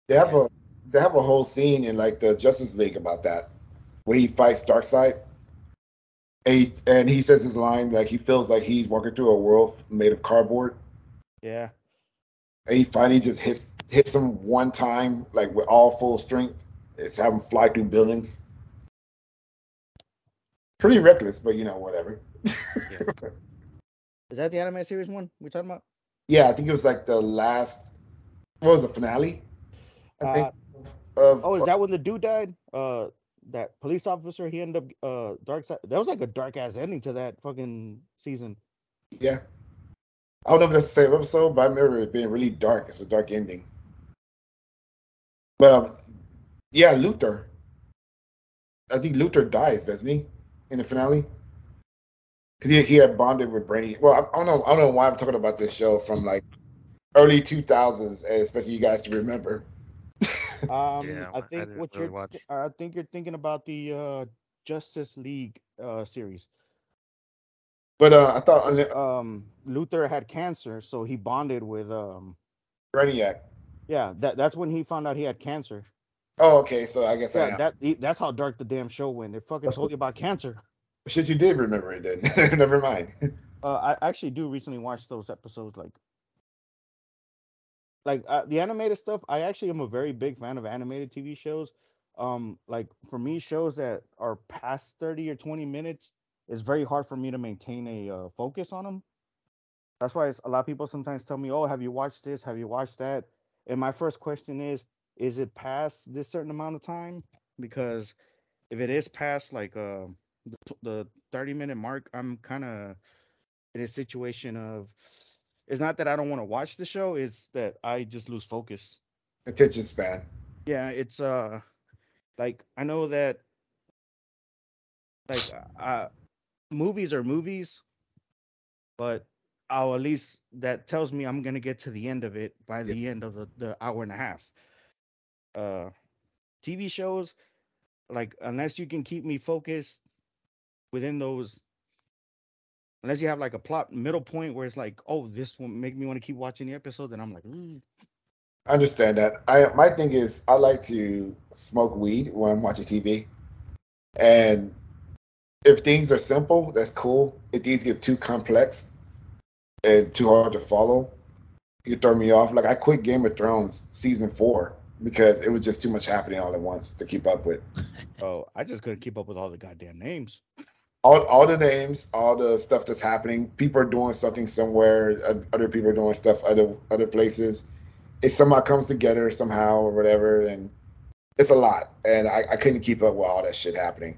they have a they have a whole scene in like the Justice League about that, where he fights Darkseid. And he, and he says his line like he feels like he's walking through a world made of cardboard. Yeah. And he finally just hits hits him one time, like with all full strength. It's having fly through buildings. Pretty reckless, but you know, whatever. [LAUGHS] Is that the anime series one we're talking about? yeah, I think it was like the last. What was the finale? I think. Uh, of, oh, is that when the dude died? Uh, that police officer he ended up uh dark side. That was like a dark ass ending to that fucking season. Yeah. I don't know if that's the same episode, but I remember it being really dark. It's a dark ending. But um, yeah, Luthor. I think Luthor dies, doesn't he, in the finale? Because he, he had bonded with Brainy. Well, I, I don't know. I don't know why I'm talking about this show from like early 2000s, and expect you guys to remember. [LAUGHS] Um, Yeah, I I think didn't what really you're, watch. th- I think you're thinking about the uh Justice League uh series. But uh, I thought Um, Luthor had cancer, so he bonded with um. Brainiac. Yeah, that that's when he found out he had cancer. Oh, okay. So I guess I am. that that's how dark the damn show went. It fucking told you about cancer. Shit, you did remember it then. [LAUGHS] Never mind. Uh, I actually do recently watch those episodes, like, like uh, the animated stuff. I actually am a very big fan of animated TV shows. Um, like for me, shows that are past thirty or twenty minutes, it's very hard for me to maintain a uh, focus on them. That's why it's, a lot of people sometimes tell me, "Oh, have you watched this? Have you watched that?" And my first question is, is it past this certain amount of time? Because if it is past like uh, the, the 30 minute mark, I'm kind of in a situation of it's not that I don't want to watch the show, it's that I just lose focus. Attention span. Yeah, it's uh like I know that like uh movies are movies, but I'll at least that tells me I'm gonna get to the end of it by the end of the, the hour and a half. Uh TV shows, like unless you can keep me focused within those unless you have like a plot middle point where it's like, oh, this will make me want to keep watching the episode, then I'm like, mm. I understand that. I my thing is I like to smoke weed when I'm watching TV, and if things are simple, that's cool. If things get too complex and too hard to follow, you throw me off. Like I quit Game of Thrones season four because it was just too much happening all at once to keep up with. [LAUGHS] oh, I just couldn't keep up with all the goddamn names. All, all the names, all the stuff that's happening. People are doing something somewhere. uh, Other people are doing stuff other other places. It somehow comes together somehow or whatever, and it's a lot. And I, I couldn't keep up with all that shit happening.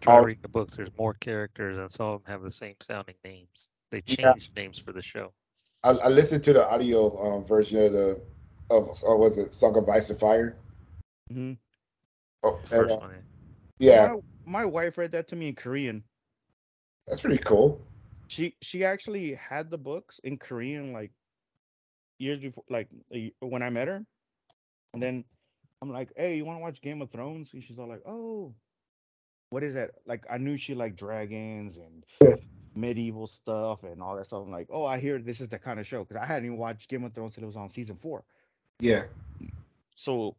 Try All- reading the books. There's more characters, and some of them have the same sounding names. They Yeah. changed names for the show. I, I listened to the audio um, version of the of uh, was it Song of Ice and Fire? Mm-hmm. Oh, and, First uh, one. yeah, My, my wife read that to me in Korean. that's pretty cool. She she actually had the books in Korean like years before, like when I met her, and then I'm like, hey, you want to watch Game of Thrones? And she's all like, oh, what is that? Like I knew she liked dragons and Yeah. medieval stuff and all that stuff. I'm like, oh, I hear this is the kind of show because I hadn't even watched Game of Thrones till it was on season four. Yeah, So,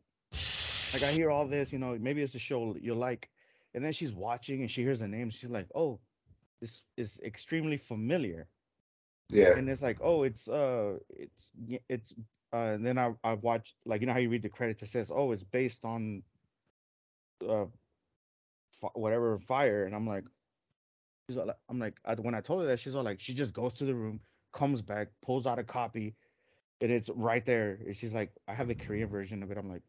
like, I hear all this, you know, maybe it's a show you like, and then she's watching and she hears the name. She's like, "Oh, this is extremely familiar," yeah, and it's like, "Oh, it's uh, it's it's." Uh, and then I I watched like you know how you read the credits it says, "Oh, it's based on uh, fi- whatever fire," and I'm like, she's all like, I'm like, I, when I told her that, she's all like, she just goes to the room, comes back, pulls out a copy, and it's right there. And she's like, I have the Korean version of it. I'm like,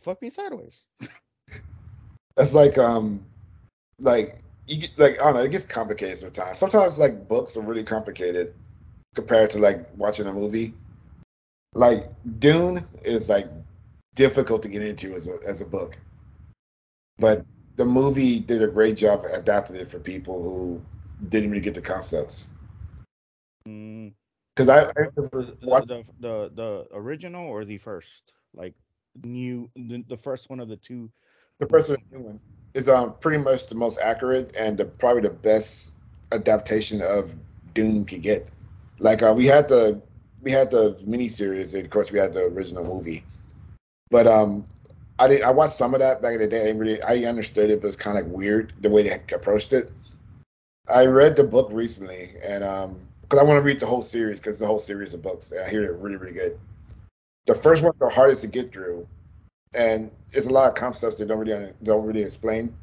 fuck me sideways. [LAUGHS] that's like um, like you get like I don't know. It gets complicated sometimes. Sometimes like books are really complicated compared to like watching a movie. Like Dune is like difficult to get into as a as a book, but the movie did a great job adapting it for people who didn't really get the concepts. Because I, I the, the the the original or the first, like new, the, the first one of the two. the first Dune is um pretty much the most accurate and the, probably the best adaptation of Dune could get. Like uh, we had the we had the miniseries, and of course we had the original movie. But um, I did I watched some of that back in the day. I really I understood it, but it's kind of like weird the way they approached it. I read the book recently, and um, because I want to read the whole series because it's the whole series of books, I hear they're really really good. The first one's the hardest to get through, and it's a lot of concepts they don't really don't really explain.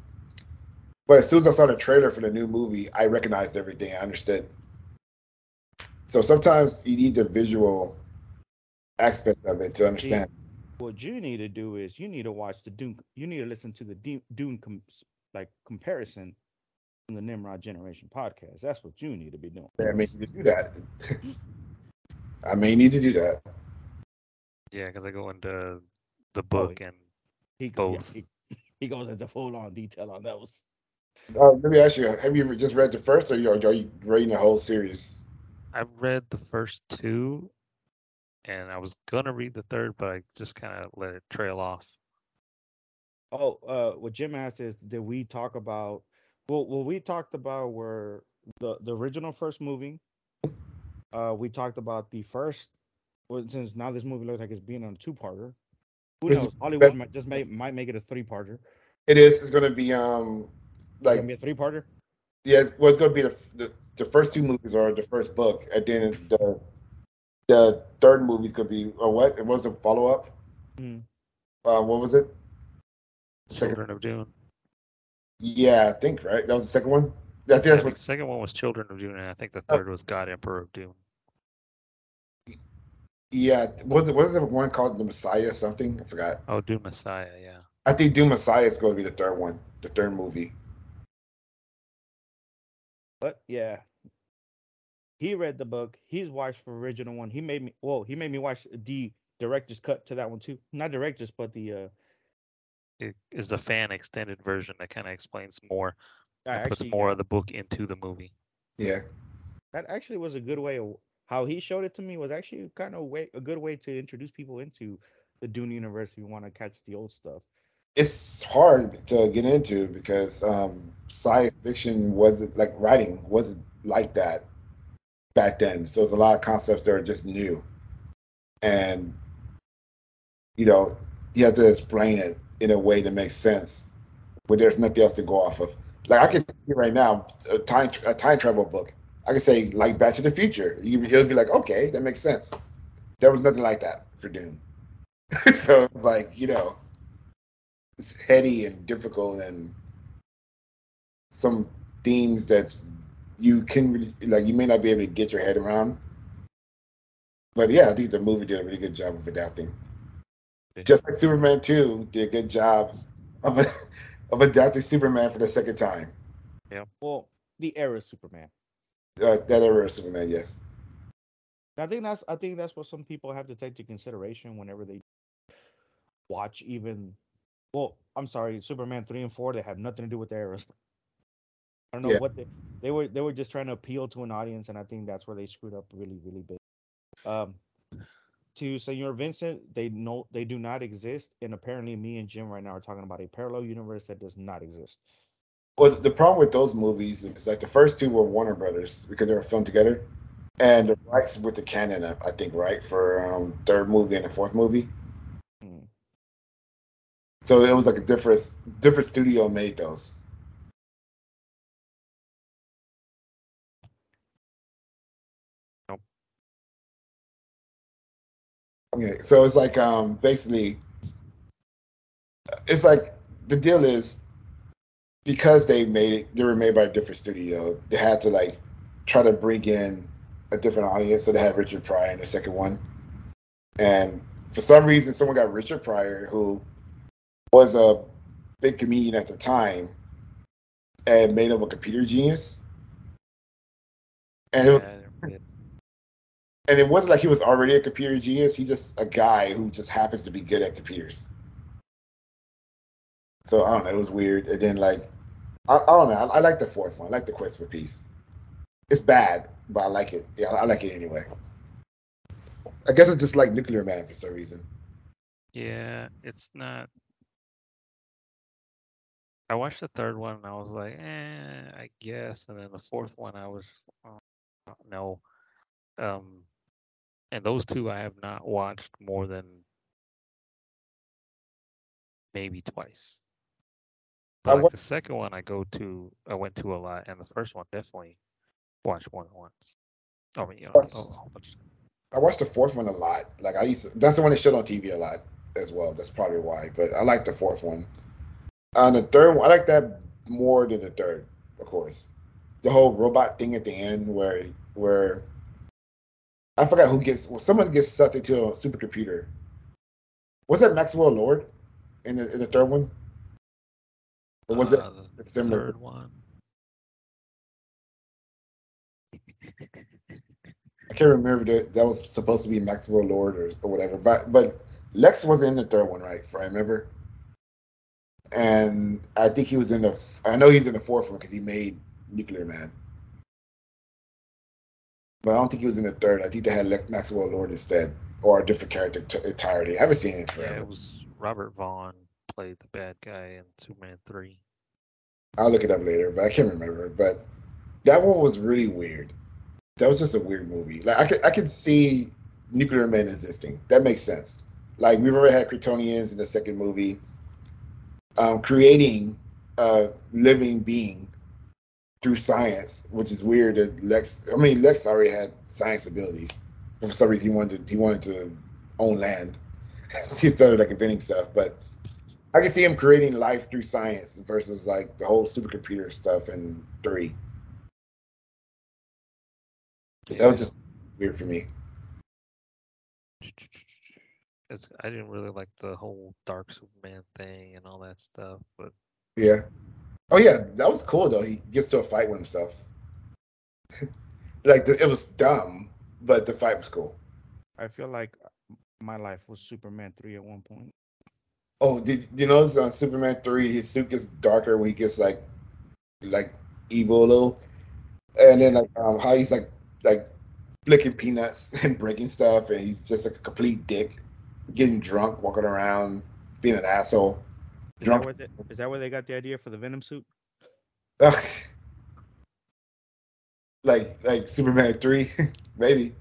But as soon as I saw the trailer for the new movie, I recognized everything. I understood. So sometimes you need the visual aspect of it to understand. What you need to do is you need to watch the Dune. You need to listen to the Dune, like comparison the Nimrod Generation podcast. That's what you need to be doing. I may need to do that. [LAUGHS] I may need to do that. Yeah, because I go into the Oh, book and He go- yeah, Both. he, he goes into full on detail on those. Uh, let me ask you: Have you just read the first, or you- are you reading the whole series? I read the first two, and I was gonna read the third, but I just kind of let it trail off. Oh, uh, what Jim asked is, did we talk about Well, what we talked about were the the original first movie. Uh, we talked about the first. Well, since now this movie looks like it's being on a two-parter. Who This- knows? Hollywood might just may, might make it a three-parter. It is. It's gonna be um It's like gonna be a three-parter. yes. Well, it's gonna be the, the the first two movies are the first book, and then the the third movie's gonna be or what? It was the follow up. Mhm. Uh, what was it? Second. Children of Dune. Yeah, I think right. That was the second one. I think I think what. the second one was Children of Dune, and I think the Oh. third was God Emperor of Dune. Yeah, was it was it one called the Messiah something? I forgot. Oh, Dune Messiah, yeah. I think Dune Messiah is going to be the third one, the third movie. But yeah, he read the book. He's watched the original one. He made me. Whoa, he made me watch the director's cut to that one too. Not director's, but the. uh It is the fan extended version that kind of explains more, I and puts actually, more of the book into the movie. Yeah, That actually was a good way of how he showed it to me. Was actually kind of way a good way to introduce people into the Dune universe. If you want to catch the old stuff. it's hard to get into because um, science fiction wasn't like writing wasn't like that back then. So there's a lot of concepts that are just new, and you know you have to explain it in a way that makes sense when there's nothing else to go off of. Like I can see right now a time a time travel book. I can say like Back to the Future. You, he'll be like, okay, that makes sense. There was nothing like that for Dune. [LAUGHS] so it's like you know it's heady and difficult and some themes that you can really like you may not be able to get your head around but yeah i think the movie did a really good job of adapting. Just like superman 2 did a good job of [LAUGHS] of adapting superman for the second time Yeah. Well, the era Superman. uh, that era of superman yes I think that's I think that's what some people have to take into consideration whenever they watch even well, I'm sorry, Superman three and four, they have nothing to do with the eras. I don't know Yeah. what they they were they were just trying to appeal to an audience and I think that's where they screwed up really, really big. Um to Senor Vincent, they know they do not exist, and apparently me and Jim right now are talking about a parallel universe that does not exist. well the problem with those movies is like the first two were warner brothers because they were filmed together and the rights with the Cannon i think right for um third movie and the fourth movie Hmm. So it was like a different different studio made those. Okay, so it's like um basically it's like the deal is because they made it they were made by a different studio, they had to like try to bring in a different audience. So they had Richard Pryor in the second one. And for some reason someone got Richard Pryor who was a big comedian at the time and made him a computer genius. And it was Yeah. And it wasn't like he was already a computer genius. He's just a guy who just happens to be good at computers. So I don't know. It was weird. And then like, I, I don't know. I, I like the fourth one. I like the Quest for Peace. It's bad, but I like it. Yeah, I like it anyway. I guess it's just like Nuclear Man for some reason. Yeah, it's not. I watched the third one and I was like, eh, I guess. And then the fourth one, I was, oh, no. Um, and those two I have not watched more than maybe twice. But like the second one, I go to, I went to a lot, and the first one definitely watched more than once. I mean, you know, I watched the fourth one a lot. Like I used to, that's the one they showed on TV a lot as well. That's probably why. But I like the fourth one. On the third one, I like that more than the third, of course. The whole robot thing at the end where where I forgot who gets well, someone gets sucked into a supercomputer. Was that Maxwell Lord in the in the third one? Or was uh, it the similar? third one? I can't remember that that was supposed to be Maxwell Lord or, or whatever. But but Lex was in the third one, right? If I remember. And I think he was in the. I know he's in the fourth one because he made Nuclear Man. But I don't think he was in the third. I think they had Maxwell Lord instead, or a different character t- entirely. I haven't seen it in Yeah, it was Robert Vaughn played the bad guy in Superman 3. I'll look it up later, but I can't remember. But that one was really weird. That was just a weird movie. Like I could I could see nuclear men existing. That makes sense. Like we've already had Kryptonians in the second movie. Um, creating a living being through science, which is weird that Lex I mean Lex already had science abilities. But for some reason he wanted to, he wanted to own land. [LAUGHS] he started like inventing stuff, but I can see him creating life through science versus like the whole supercomputer stuff in three. That was just weird for me. It's, I didn't really like the whole Dark Superman thing and all that stuff, but Yeah. Oh yeah, that was cool though. He gets to a fight with himself. [LAUGHS] like it was dumb, but the fight was cool. I feel like my life was Superman three at one point. Oh, did you notice on Superman three, his suit gets darker when he gets like, like evil a little, and then like um, how he's like like flicking peanuts [LAUGHS] and breaking stuff, and he's just like a complete dick, getting drunk, walking around, being an asshole. Is that, where they, is that where they got the idea for the Venom suit? [LAUGHS] like like Superman three, [LAUGHS] maybe.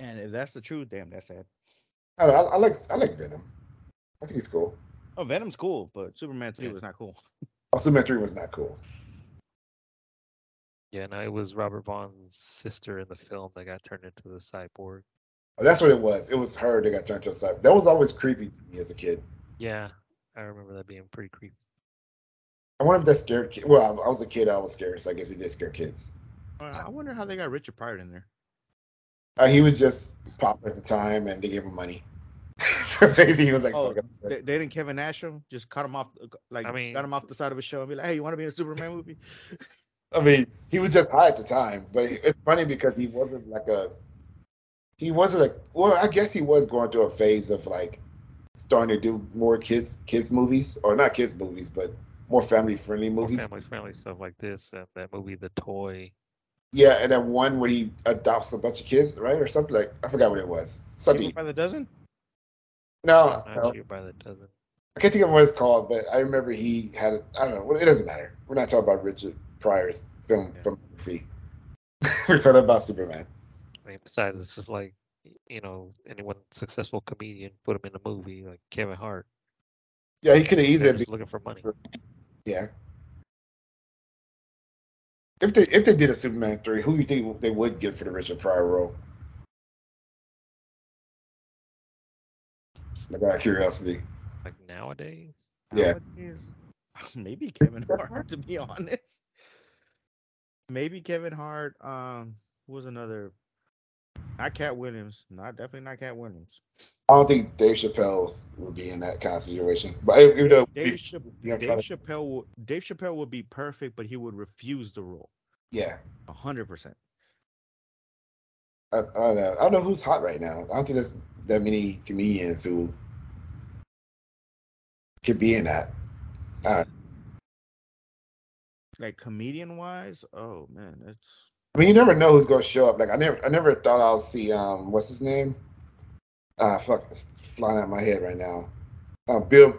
And if that's the truth, damn, that's sad. I, know, I, I like I like Venom. I think he's cool. Oh, Venom's cool, but Superman three Yeah. was not cool. [LAUGHS] Oh, Superman three was not cool. yeah, no, it was Robert Vaughn's sister in the film that got turned into the cyborg. Oh, that's what it was. It was her that got turned into a side. That was always creepy to me as a kid. Yeah, I remember that being pretty creepy. I wonder if that scared kids. Well, I, I was a kid. I was scared, so I guess it did scare kids. Uh, I wonder how they got Richard Pryor in there. Uh, he was just popular at the time, and they gave him money. [LAUGHS] so maybe he was like, Oh. They, they didn't Kevin Nash him, just cut him off, like I mean- got him off the side of a show and be like, "Hey, you want to be in a Superman [LAUGHS] movie?" I mean, he was just high at the time, but it's funny because he wasn't like a. He wasn't like. Well, I guess he was going through a phase of like starting to do more kids kids movies, or not kids movies, but more family friendly movies. family friendly stuff like this and that movie The Toy. Yeah, and then one where he adopts a bunch of kids, right, or something like I forgot what it was. Something. By the dozen. No, Not no, by the dozen. I can't think of what it's called, but I remember he had. I don't know. It doesn't matter. We're not talking about Richard Pryor's film Yeah. filmography. [LAUGHS] We're talking about Superman. I mean, besides, it's just like, y- you know, anyone successful comedian put him in a movie like Kevin Hart. Yeah, he could have They're easily. just Be, looking for money. yeah. If they if they did a Superman three, who do you think they would get for the Richard Pryor role? Like out of curiosity. Like nowadays, Yeah. Nowadays, [LAUGHS] maybe Kevin Hart. To be honest, maybe Kevin Hart. Um, was another? Not Katt Williams. Not definitely not Katt Williams. I don't think Dave Chappelle would be in that kind of situation. But even though Dave, yeah, Dave Chappelle. Would, Dave Chappelle would be perfect, but he would refuse the role. yeah, A hundred percent. I, I don't know. I don't know who's hot right now. I don't think there's that many comedians who could be in that. Like comedian wise, oh man, that's I mean, you never know who's gonna show up. Like I never, I never thought I'll see um, what's his name? Ah, fuck, it's flying out of my head right now. Uh, Bill,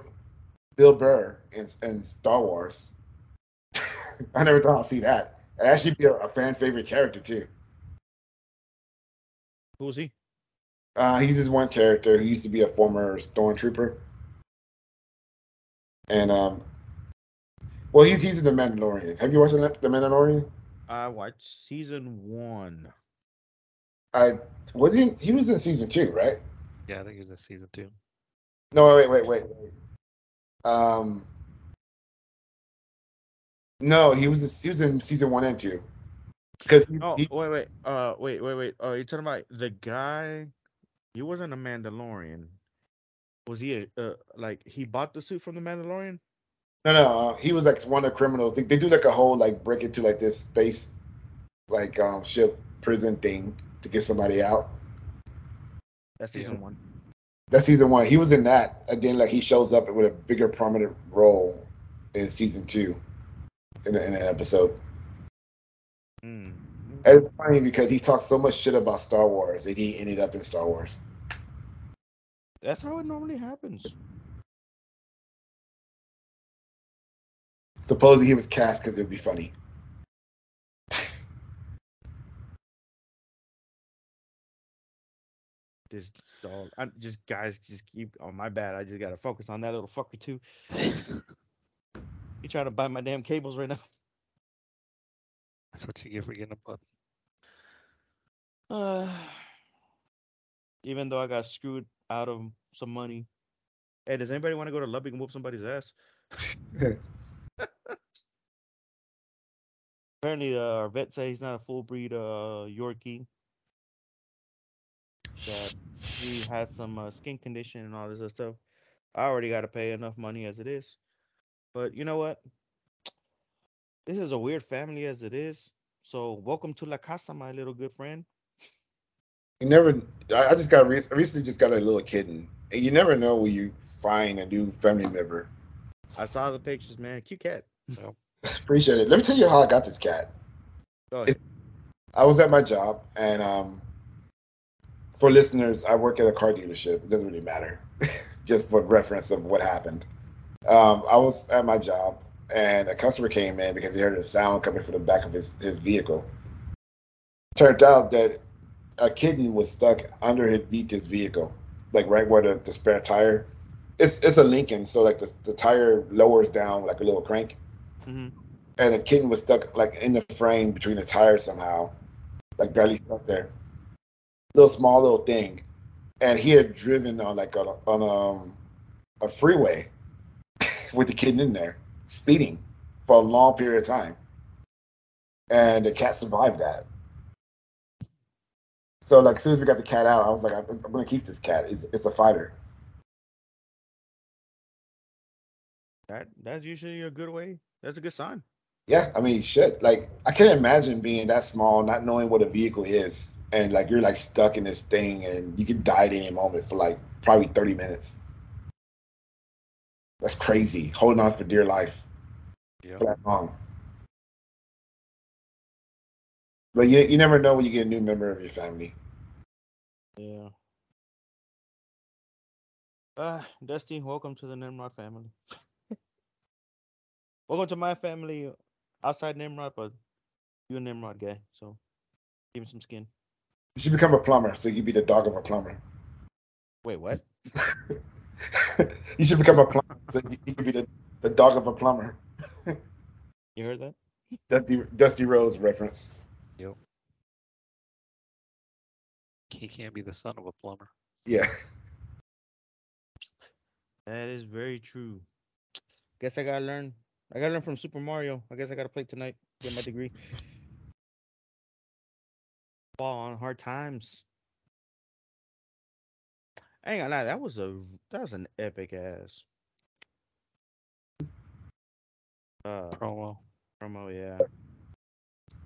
Bill Burr in in Star Wars. [LAUGHS] I never thought I'd see that. And actually be a, a fan favorite character too. who's he? Uh, he's this one character who used to be a former stormtrooper, and um, well, he's he's in the Mandalorian. Have you watched The Mandalorian? I watched season one. I was he. He was in season two, right? yeah, I think he was in season two. No, wait, wait, wait, wait. Um, no, he was he was in season one and two. Because he, Oh, he- wait, wait, uh, wait, wait, wait. Oh, you're talking about the guy? He wasn't a Mandalorian. Was he a uh, like he bought the suit from the Mandalorian? No, no, uh, he was like one of the criminals. They, they do like a whole like break into like this space, like um ship prison thing to get somebody out. That's Yeah. season one. That's season one. He was in that, and then like he shows up with a bigger prominent role in season two, in, a, in an episode. Mm. And it's funny because he talks so much shit about Star Wars that he ended up in Star Wars. That's how it normally happens. Supposedly he was cast because it would be funny. This dog. I just guys just keep. Oh my bad. I just gotta focus on that little fucker too. He trying to buy my damn cables right now. That's what you get for getting a puppy. Uh, [SIGHS] even though I got screwed out of some money. Hey, does anybody want to go to Lubbock and whoop somebody's ass? [LAUGHS] Apparently, uh, our vet said he's not a full breed uh, Yorkie. That he has some uh, skin condition and all this other stuff. I already got to pay enough money as it is. But you know what? This is a weird family as it is. So welcome to La Casa, my little good friend. You never. I I just got I recently just got a little kitten, and you never know when you find a new family member. I saw the pictures, man. Cute cat. Appreciate it. Let me tell you how I got this cat. I was at my job, and um, for listeners, I work at a car dealership. It doesn't really matter, [LAUGHS] just for reference of what happened. Um, I was at my job, and a customer came in because he heard a sound coming from the back of his, his vehicle. Turned out that a kitten was stuck under his beneath his vehicle, like right where the, the spare tire. It's it's a Lincoln, so like the, the tire lowers down like a little crank hmm and a kitten was stuck like in the frame between the tires somehow, like barely stuck there. Little small little thing, and he had driven on like on a, on um, a freeway [LAUGHS] with the kitten in there, speeding for a long period of time, and the cat survived that. So like as soon as we got the cat out, I was like, I'm, I'm gonna keep this cat. It's it's a fighter. That that's usually a good way. That's a good sign. Yeah, I mean, shit. Like, I can't imagine being that small, not knowing what a vehicle is, and like you're like stuck in this thing, and you could die at any moment for like probably 30 minutes. That's crazy. Holding on for dear life Yeah. for that long. But you you never know when you get a new member of your family. Yeah. Uh, Dusty, welcome to the Nimrod family. Welcome to my family outside Nimrod, but you a Nimrod guy, so give him some skin. You should become a plumber, so you could be the dog of a plumber. Wait, what? [LAUGHS] you should become a plumber, so you you could be the, the dog of a plumber. You heard that? Dusty Dusty Rhodes reference. Yep. He can't be the son of a plumber. Yeah. That is very true. Guess I gotta learn. I gotta learn from Super Mario. I guess I gotta play tonight. Get my degree. Fall on hard times. I ain't gonna lie, that was a that was an epic ass uh Promo. promo, yeah.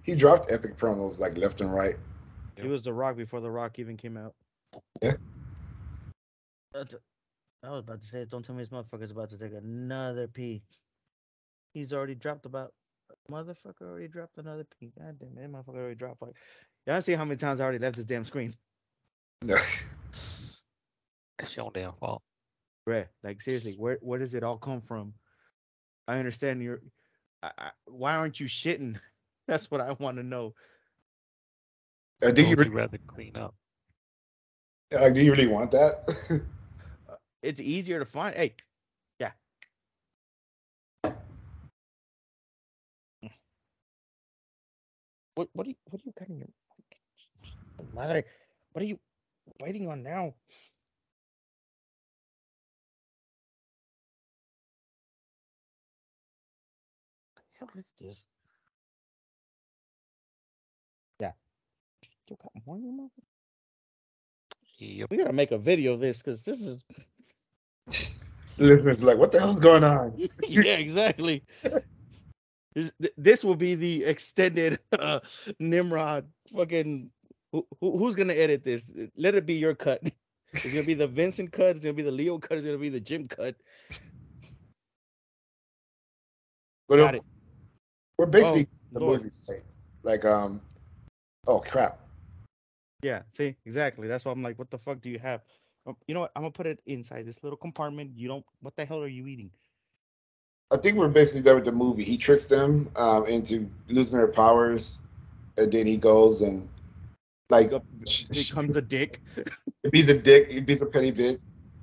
He dropped epic promos like left and right. It was The Rock before The Rock even came out. Yeah. I was about to say, don't tell me this motherfucker's about to take another pee. He's already dropped about motherfucker already dropped another pee. God damn it, that motherfucker already dropped like y'all see how many times I already left this damn screen. [LAUGHS] That's your own damn fault. Bruh, like seriously, where where does it all come from? I understand you're I, I, why aren't you shitting? [LAUGHS] That's what I want to know. Uh, do you Would rather clean up? like, do you really want that? [LAUGHS] It's easier to find. Hey, What what are you what are you cutting your mother? What are you waiting on now? The hell is this? Yeah. Still got more in your mouth? Yep. We gotta make a video of this because this is listeners like, what the hell's going on? [LAUGHS] yeah, exactly. This, this will be the extended [LAUGHS] uh, Nimrod fucking. Who, who, who's gonna edit this? Let it be your cut. [LAUGHS] It's gonna be the Vincent cut. It's gonna be the Leo cut. It's gonna be the Jim cut. But Got it. we're basically Oh, the Lord. movie. Like, like, um, oh crap. Yeah. See, exactly. That's why I'm like, what the fuck do you have? Um, you know what? I'm gonna put it inside this little compartment. You don't. What the hell are you eating? I think we're basically done with the movie. He tricks them um, into losing their powers, and then he goes and like he becomes a dick. [LAUGHS] He's a dick. He beats a petty bitch,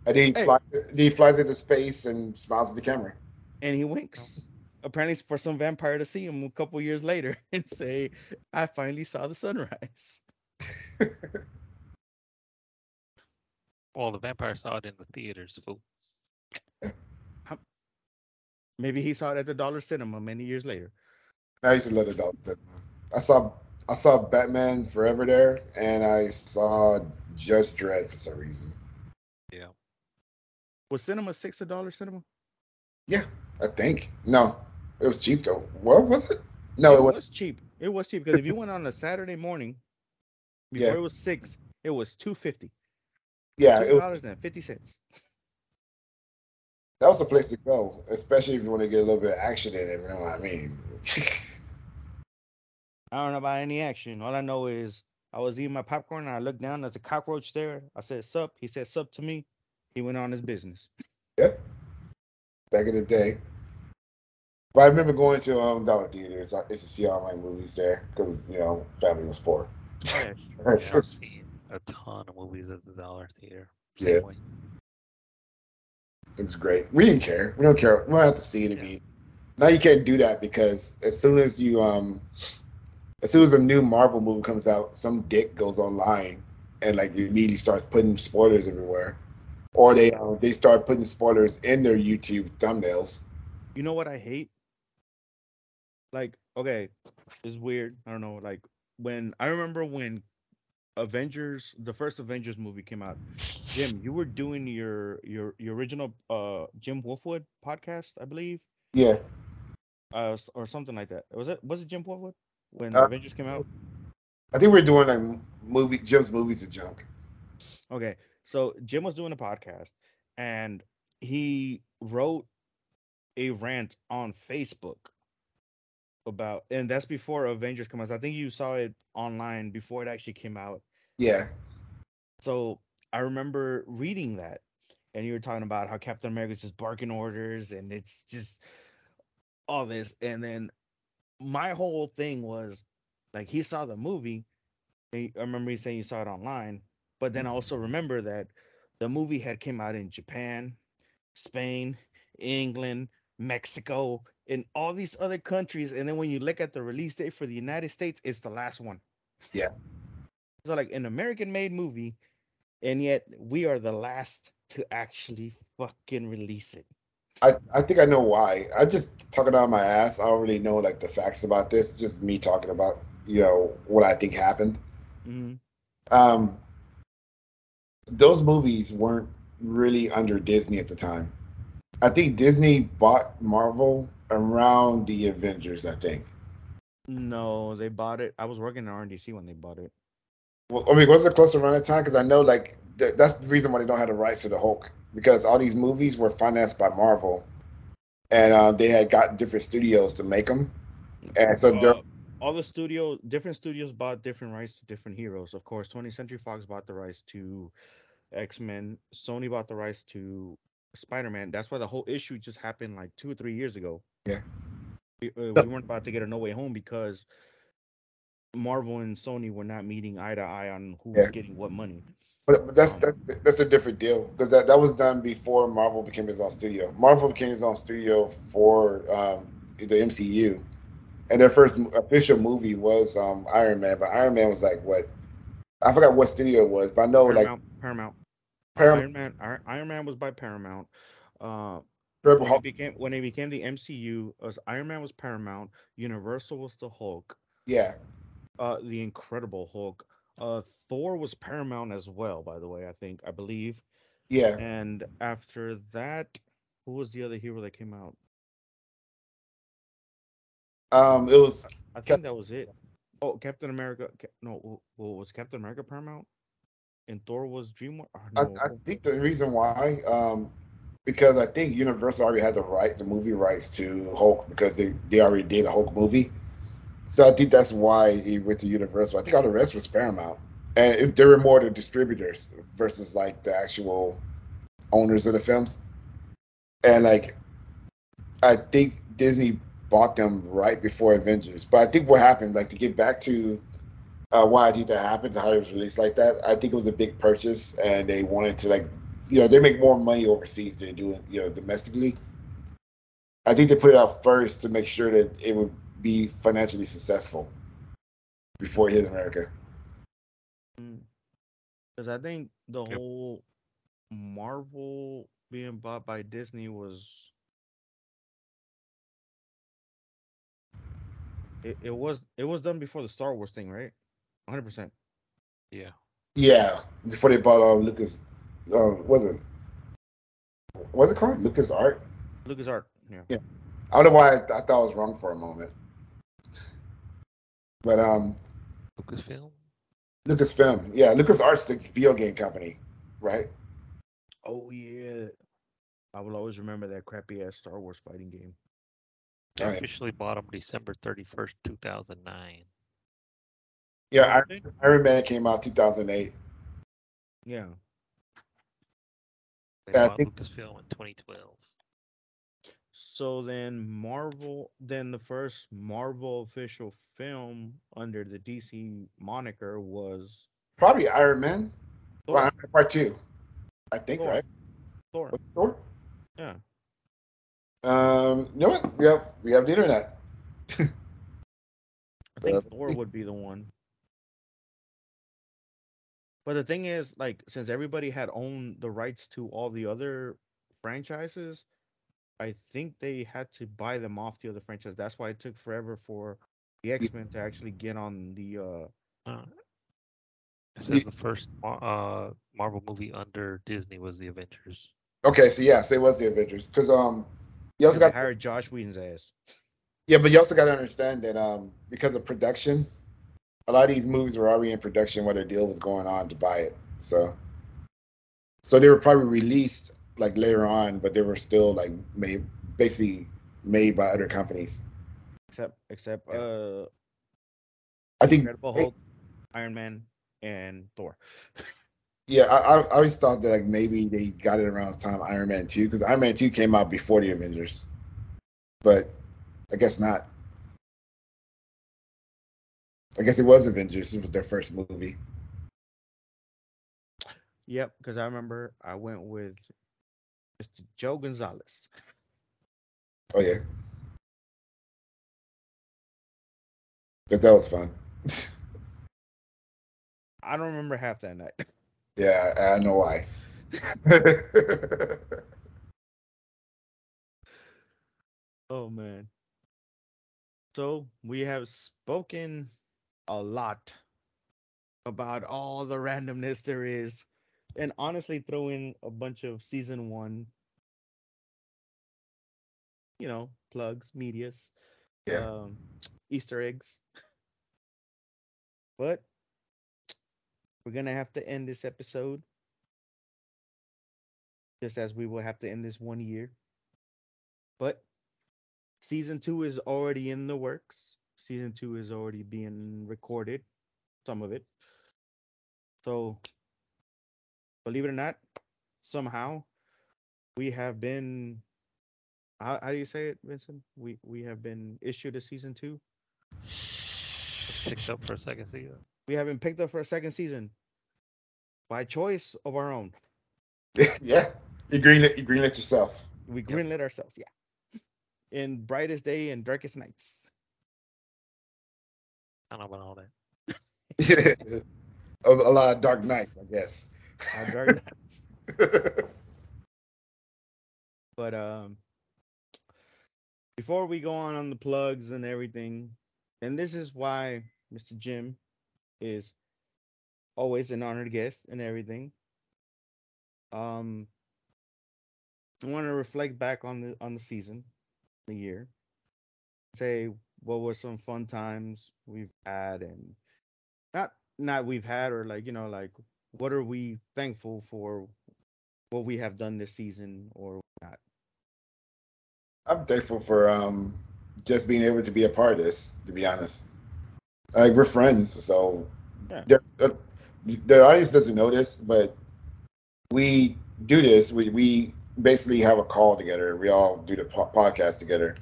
and then he, Hey. fly, then he flies into space and smiles at the camera. and he winks. Apparently, for some vampire to see him a couple years later [LAUGHS] and say, "I finally saw the sunrise." [LAUGHS] Well, the vampire saw it in the theaters, fool. Maybe he saw it at the Dollar Cinema many years later. I used to love the Dollar Cinema. I saw I saw Batman Forever there, and I saw Judge Dredd for some reason. Yeah. Was Cinema Six a Dollar Cinema? Yeah, I think no, it was cheap though. What was it? No, it it was. was cheap. It was cheap because if you went on a Saturday morning [LAUGHS] before Yeah. it was six, it was two fifty. Yeah, Two dollars fifty cents. That was the place to go, especially if you want to get a little bit of action in it. You know what I mean? [LAUGHS] I don't know about any action. All I know is I was eating my popcorn and I looked down. There's a cockroach there. I said sup. He said sup to me. He went on his business. Yep. Back in the day. But I remember going to um dollar theaters. I used to see all my movies there because you know family was poor. Yeah, [LAUGHS] Yeah, I've seen a ton of movies at the Dollar Theater. Same Yeah. way. It was great. We didn't care. We don't care. We don't have to see it be. Now you can't do that because as soon as you um, as soon as a new Marvel movie comes out, some dick goes online and like immediately starts putting spoilers everywhere, or they um, they start putting spoilers in their YouTube thumbnails. You know what I hate? Like, okay, it's weird. I don't know. Like when I remember when Avengers, the first Avengers movie came out. Jim, you were doing your your your original uh Jim Wolfwood podcast, I believe, Yeah, uh or something like that. Was it was it Jim Wolfwood when Uh, Avengers came out? I think we're doing like movie Jim's movies of junk. Okay, so Jim was doing a podcast and he wrote a rant on Facebook about, and that's before Avengers comes out. I think you saw it online before it actually came out. Yeah, So I remember reading that, and you were talking about how Captain America's just barking orders, and it's just all this. And then my whole thing was like he saw the movie. I remember you saying you saw it online, but then I mm-hmm. also remember that the movie had came out in Japan, Spain, England, Mexico, and all these other countries. And then when you look at the release date for the United States, it's the last one. Yeah. So like an American made movie, and yet we are the last to actually fucking release it. I, I think I know why. I just talking out my ass. I don't really know like the facts about this. It's just me talking about you know what I think happened. Mhm. Um, those movies weren't really under Disney at the time. I think Disney bought Marvel around the Avengers. I think. No, they bought it. I was working at RDC when they bought it. Well, I mean, was it close around that time? Because I know like th- that's the reason why they don't have the rights to the Hulk because all these movies were financed by Marvel, and uh, they had got different studios to make them, and so Uh, all the studio, different studios bought different rights to different heroes. Of course, 20th Century Fox bought the rights to X Men. Sony bought the rights to Spider Man. That's why the whole issue just happened like two or three years ago. Yeah. We, uh, we weren't about to get a No Way Home because Marvel and Sony were not meeting eye to eye on who was Yeah. getting what money. But, but that's Um, that's that's a different deal because that, that was done before Marvel became his own studio. Marvel became his own studio for um, the MCU, and their first official movie was um, Iron Man. But Iron Man was like what? I forgot what studio it was, but I know like Paramount. Paramount. Paramount, Iron Man. Iron, Iron Man was by Paramount. Uh, When it became when it became the MCU, was Iron Man was Paramount, Universal was the Hulk, Yeah, uh, the Incredible Hulk, uh, Thor was Paramount as well. By the way, I think I believe. yeah. And after that, who was the other hero that came out? Um, it was I think that was it. Oh, Captain America. No, well, was Captain America Paramount? And Thor was DreamWorks. or I, I think the reason why, um, because I think Universal already had the right, the movie rights to Hulk because they, they already did a Hulk movie. So I think that's why he went to Universal. I think all the rest was Paramount, and if there were more the distributors versus like the actual owners of the films. And like, I think Disney bought them right before Avengers. But I think what happened, like to get back to uh, why I think that happened, how it was released like that, I think it was a big purchase, and they wanted to like, you know, they make more money overseas than they do, you know, domestically. I think they put it out first to make sure that it would be financially successful before it hit America. Because I think the Yep. whole Marvel being bought by Disney was it, it was it was done before the Star Wars thing, right? 100 percent Yeah. Yeah, before they bought uh, Lucas, uh, was it? What's it called? Lucas Art. Lucas Art. Yeah. Yeah. I don't know why I, I thought I was wrong for a moment. But um, Lucasfilm. Lucasfilm, yeah, Lucas Art's the video game company, right? Oh yeah. I will always remember that crappy ass Star Wars fighting game. They yeah. officially bought them December 31st, 2009. Yeah, Iron, Iron Man came out 2008. Yeah, I bought think- Lucasfilm in 2012. So then Marvel, then the first Marvel official film under the DC moniker was Probably Iron Man. Thor. Well, Iron Man Part Two, I think, Thor. right? Thor. Was Thor? Yeah. Um, you know what? We have we have the internet. [LAUGHS] I think Uh, Thor would be the one. But the thing is, like, since everybody had owned the rights to all the other franchises, I think they had to buy them off the other franchise. That's why it took forever for the X Men to actually get on the. uh Uh, it says the first uh, Marvel movie under Disney was the Avengers. Okay, so yes, it was the Avengers because um, you also got hired Joss Whedon's ass. yeah, but you also got to understand that um, because of production, a lot of these movies were already in production while the deal was going on to buy it. So, so they were probably released like later on, but they were still like made basically made by other companies. Except, except, uh, I think Incredible Hulk, Iron Man, and Thor. [LAUGHS] Yeah, I, I I always thought that like maybe they got it around the time Iron Man two because Iron Man two came out before the Avengers, but I guess not. I guess it was Avengers. It was their first movie. Yep, because I remember I went with Mr. Joe Gonzalez. Oh yeah, but that was fun. [LAUGHS] I don't remember half that night. [LAUGHS] yeah, I, I know why. [LAUGHS] Oh man. So we have spoken a lot about all the randomness there is, and honestly, throw in a bunch of season one, you know, plugs, medias, Yeah. um, Easter eggs. But we're gonna have to end this episode, just as we will have to end this one year. But season two is already in the works. Season two is already being recorded, some of it. So, believe it or not, somehow we have been. How, how do you say it, Vincent? We we have been issued a season two. Picked up for a second season. We have been picked up for a second season by choice of our own. [LAUGHS] yeah, you greenlit you greenlit yourself. We Yep. greenlit ourselves, yeah. In brightest day and darkest nights. I don't know about all that. [LAUGHS] a, a lot of Dark Knight, I guess. Our dark nights. [LAUGHS] But um, before we go on on the plugs and everything, and this is why Mr. Jim is always an honored guest and everything. Um, I want to reflect back on the on the season, the year. Say what were some fun times we've had, and not not we've had, or like you know, like what are we thankful for what we have done this season or not. I'm thankful for um just being able to be a part of this. To be honest, like we're friends, so Yeah. the, the, the audience doesn't know this, but we do this. We we basically have a call together. We all do the po- podcast together,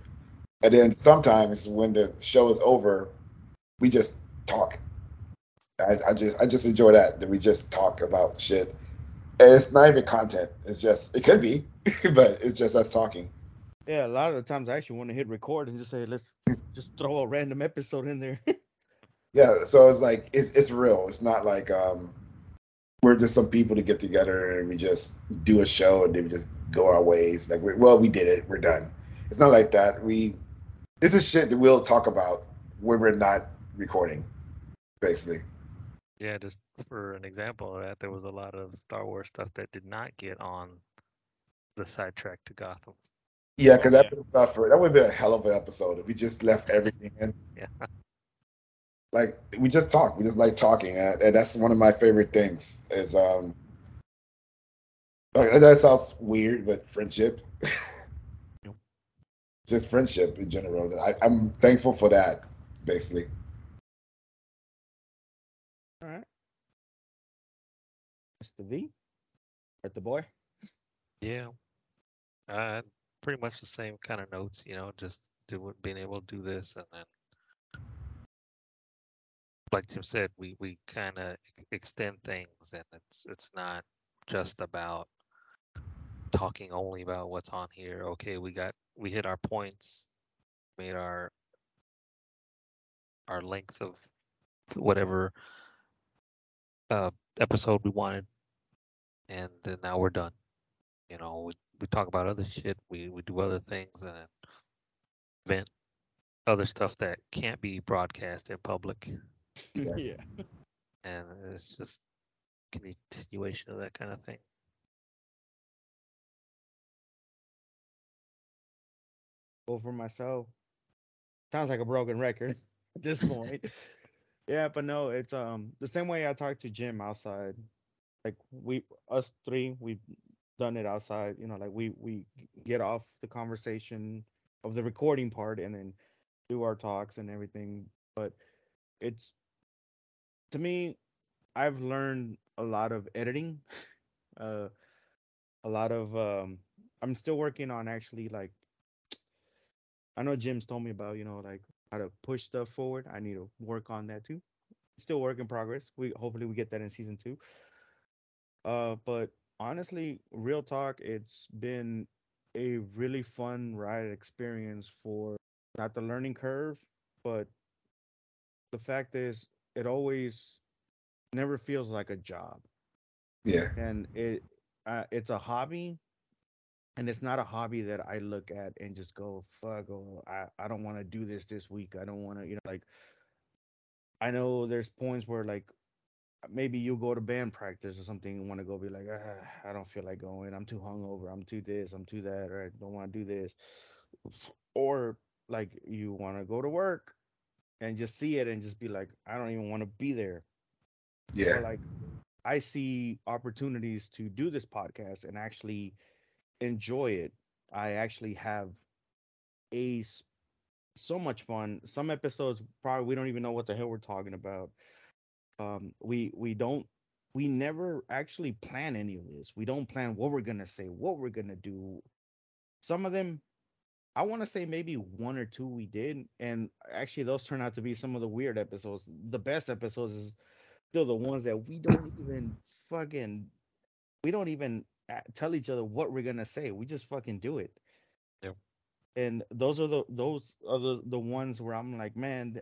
and then sometimes when the show is over, we just talk. I, I just I just enjoy that that we just talk about shit. And it's not even content. It's just it could be, [LAUGHS] but it's just us talking. Yeah, a lot of the times I actually want to hit record and just say, let's just throw a random episode in there. [LAUGHS] Yeah, so it's like it's it's real. It's not like um we're just some people to get together and we just do a show and then we just go our ways. Like, we, well, we did it. We're done. It's not like that. We this is shit that we'll talk about when we're not recording, basically. Yeah, just for an example of that, there was a lot of Star Wars stuff that did not get on the sidetrack to Gotham. Yeah, because that would have that would be a hell of an episode if we just left everything in. Yeah. [LAUGHS] Like we just talk. We just like talking, and, and that's one of my favorite things. Is um, like, that sounds weird, but friendship. [LAUGHS] Yep. just friendship in general. I, I'm thankful for that, basically. All right. Mr. V. At the boy. Yeah. Uh, pretty much the same kind of notes, you know, just do, being able to do this and then like Jim said, we, we kind of extend things and it's it's not just about talking only about what's on here. Okay, we got we hit our points, made our our length of whatever uh, episode we wanted, and then now we're done. You know, we, we talk about other shit, we, we do other things, and then vent other stuff that can't be broadcast in public. Yeah. [LAUGHS] yeah. And it's just continuation of that kind of thing. For myself, sounds like a broken record [LAUGHS] at this point. [LAUGHS] yeah, but no, it's um the same way I talk to Jim outside. Like we, us three, we've done it outside. You know, like we we get off the conversation of the recording part and then do our talks and everything. But it's to me, I've learned a lot of editing, [LAUGHS] uh, a lot of um. I'm still working on actually like I know Jim's told me about, you know, like how to push stuff forward. I need to work on that too. Still work in progress. We hopefully we get that in season two. Uh, but honestly, real talk, it's been a really fun ride experience for not the learning curve, but the fact is, it always never feels like a job, Yeah. and it uh, it's a hobby and it's not a hobby that I look at and just go fuck. Oh, I I don't want to do this this week. I don't want to, you know, like. I know there's points where like maybe you go to band practice or something and want to go be like, ah, I don't feel like going. I'm too hungover. I'm too this. I'm too that. Or I don't want to do this. Or like you want to go to work and just see it and just be like, I don't even want to be there. Yeah. Like I see opportunities to do this podcast and actually enjoy it. I actually have a so much fun. Some episodes probably we don't even know what the hell we're talking about. Um, we we don't we never actually plan any of this. We don't plan what we're gonna say, what we're gonna do. Some of them, I want to say maybe one or two we did, and actually those turn out to be some of the weird episodes. The best episodes is still the ones that we don't even fucking we don't even tell each other what we're gonna say. We just fucking do it. Yep. And those are the those are the the ones where I'm like, man,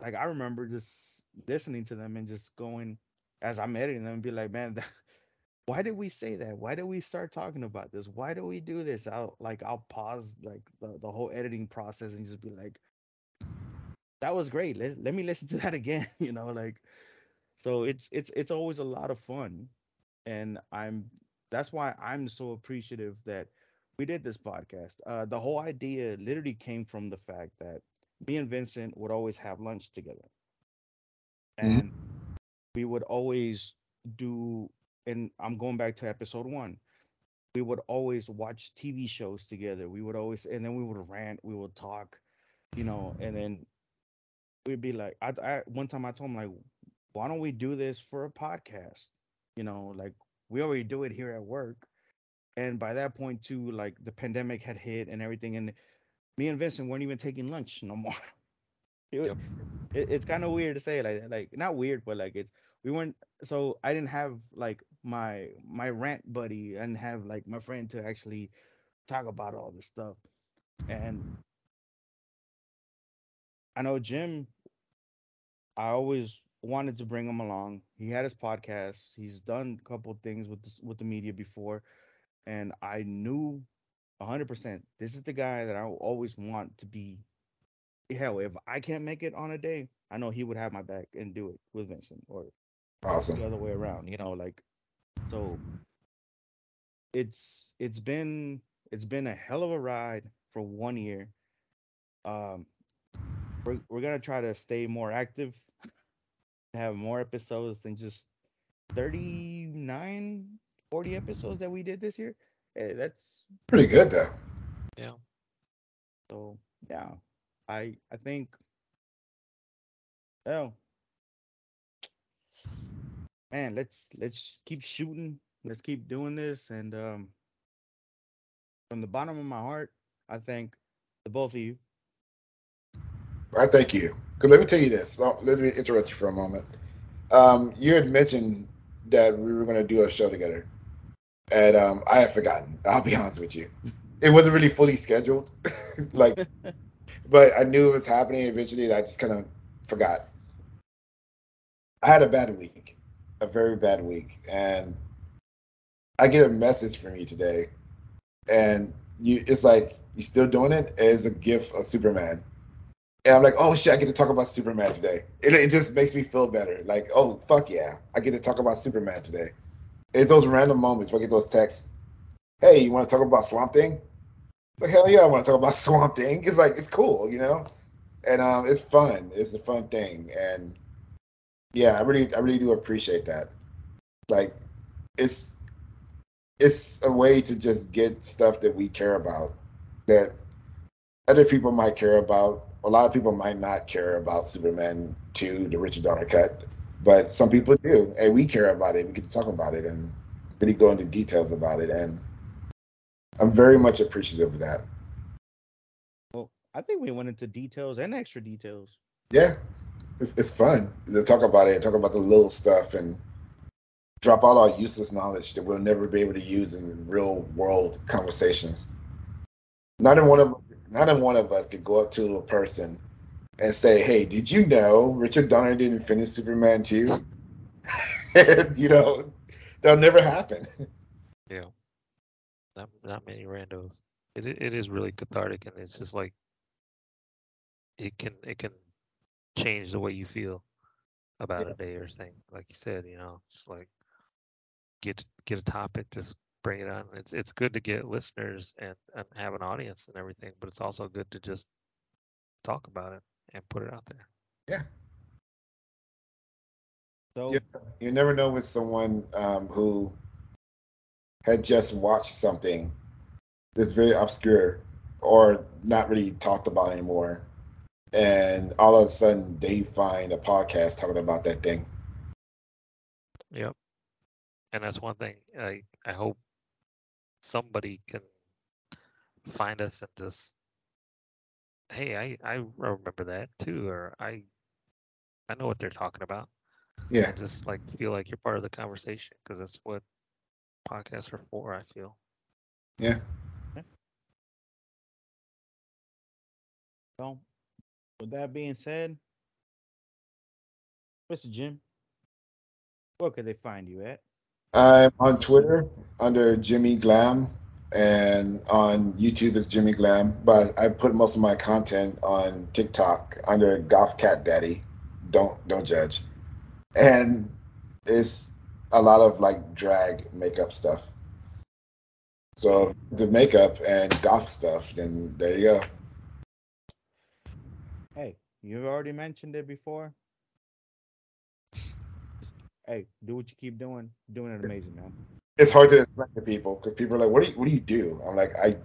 like I remember just listening to them and just going as I'm editing them and be like, man, [LAUGHS] why did we say that? Why did we start talking about this? Why do we do this? I'll like I'll pause like the, the whole editing process and just be like, that was great. Let, let me listen to that [LAUGHS] again. [LAUGHS] you know, like so it's it's it's always a lot of fun. And I'm that's why I'm so appreciative that we did this podcast. Uh the whole idea literally came from the fact that me and Vincent would always have lunch together. Mhm. And we would always do and I'm going back to episode 1. We would always watch TV shows together. We would always and then we would rant, we would talk, you know, and then we'd be like I, I one time I told him like why don't we do this for a podcast? You know, like we already do it here at work. and by that point too, like the pandemic had hit and everything, and me and Vincent weren't even taking lunch no more. [LAUGHS] It, Yep. it, it's kind of weird to say like that. Like not weird, but like it's we weren't. So I didn't have like my my rant buddy. and have like my friend to actually talk about all this stuff. And I know Jim. I always wanted to bring him along. He had his podcast. He's done a couple things with this, with the media before, and I knew hundred percent this is the guy that I always want to be. Hell, if I can't make it on a day, I know he would have my back and do it with Vincent or Awesome. the other way around. You know, like so. It's it's been it's been a hell of a ride for one year. Um, we're we're gonna try to stay more active, [LAUGHS] have more episodes than just 39, 40 episodes that we did this year. Hey, that's Pretty good though. Yeah. so yeah. I I think. Oh. Man, let's let's keep shooting. Let's keep doing this, and um, from the bottom of my heart, I thank the both of you. I thank you. Because let me tell you this. Let me interrupt you for a moment. Um, you had mentioned that we were going to do a show together, and um, I had forgotten. I'll be [LAUGHS] honest with you. It wasn't really fully scheduled, [LAUGHS] like, [LAUGHS] but I knew it was happening eventually. And I just kind of forgot. I had a bad week, a very bad week, and I get a message from you today, and you. It's like you still doing it as a gift of Superman. And I'm like, oh shit, I get to talk about Superman today. It, it just makes me feel better. Like, oh fuck yeah, I get to talk about Superman today. It's those random moments where I get those texts. Hey, you want to talk about Swamp Thing? Like hell yeah, I want to talk about [LAUGHS] Swamp Thing. It's like it's cool, you know, and um, it's fun. It's a fun thing, and yeah, I really, I really do appreciate that. Like, it's it's a way to just get stuff that we care about that other people might care about. A lot of people might not care about Superman 2, the Richard Donner cut, but some people do, and we care about it. We get to talk about it and really go into details about it, and I'm very much appreciative of that. Well, I think we went into details and extra details. Yeah, it's, it's fun to talk about it and talk about the little stuff and drop all our useless knowledge that we'll never be able to use in real world conversations. Not in one of not in one of us could go up to a person and say, "Hey, did you know Richard Donner didn't finish Superman 2?" [LAUGHS] You know, that'll never happen. Yeah. Not not many randos. It it is really cathartic and it's just like it can it can change the way you feel about Yeah. a day or thing. Like you said, you know, it's like get get a topic, just bring it on. It's it's good to get listeners and, and have an audience and everything, but it's also good to just talk about it and put it out there. Yeah, So Yeah. you never know with someone um, who had just watched something that's very obscure or not really talked about anymore, and all of a sudden they find a podcast talking about that thing. Yep. And that's one thing I I hope somebody can find us and just hey, I I remember that too or I I know what they're talking about. Yeah, And just like feel like you're part of the conversation because that's what podcasts are for, I feel. yeah. So, with that being said, Mr. Jim, where could they find you at? I'm on Twitter under Jimmy Glam, and on YouTube it's Jimmy Glam. But I put most of my content on TikTok under Golf Cat Daddy. Don't don't judge. And it's a lot of like drag makeup stuff. So the makeup and golf stuff, then there you go. Hey, you've already mentioned it before. Hey, do what you keep doing. Doing it amazing, man. It's hard to explain to people because people are like, "What do you What do you do?" I'm like, "I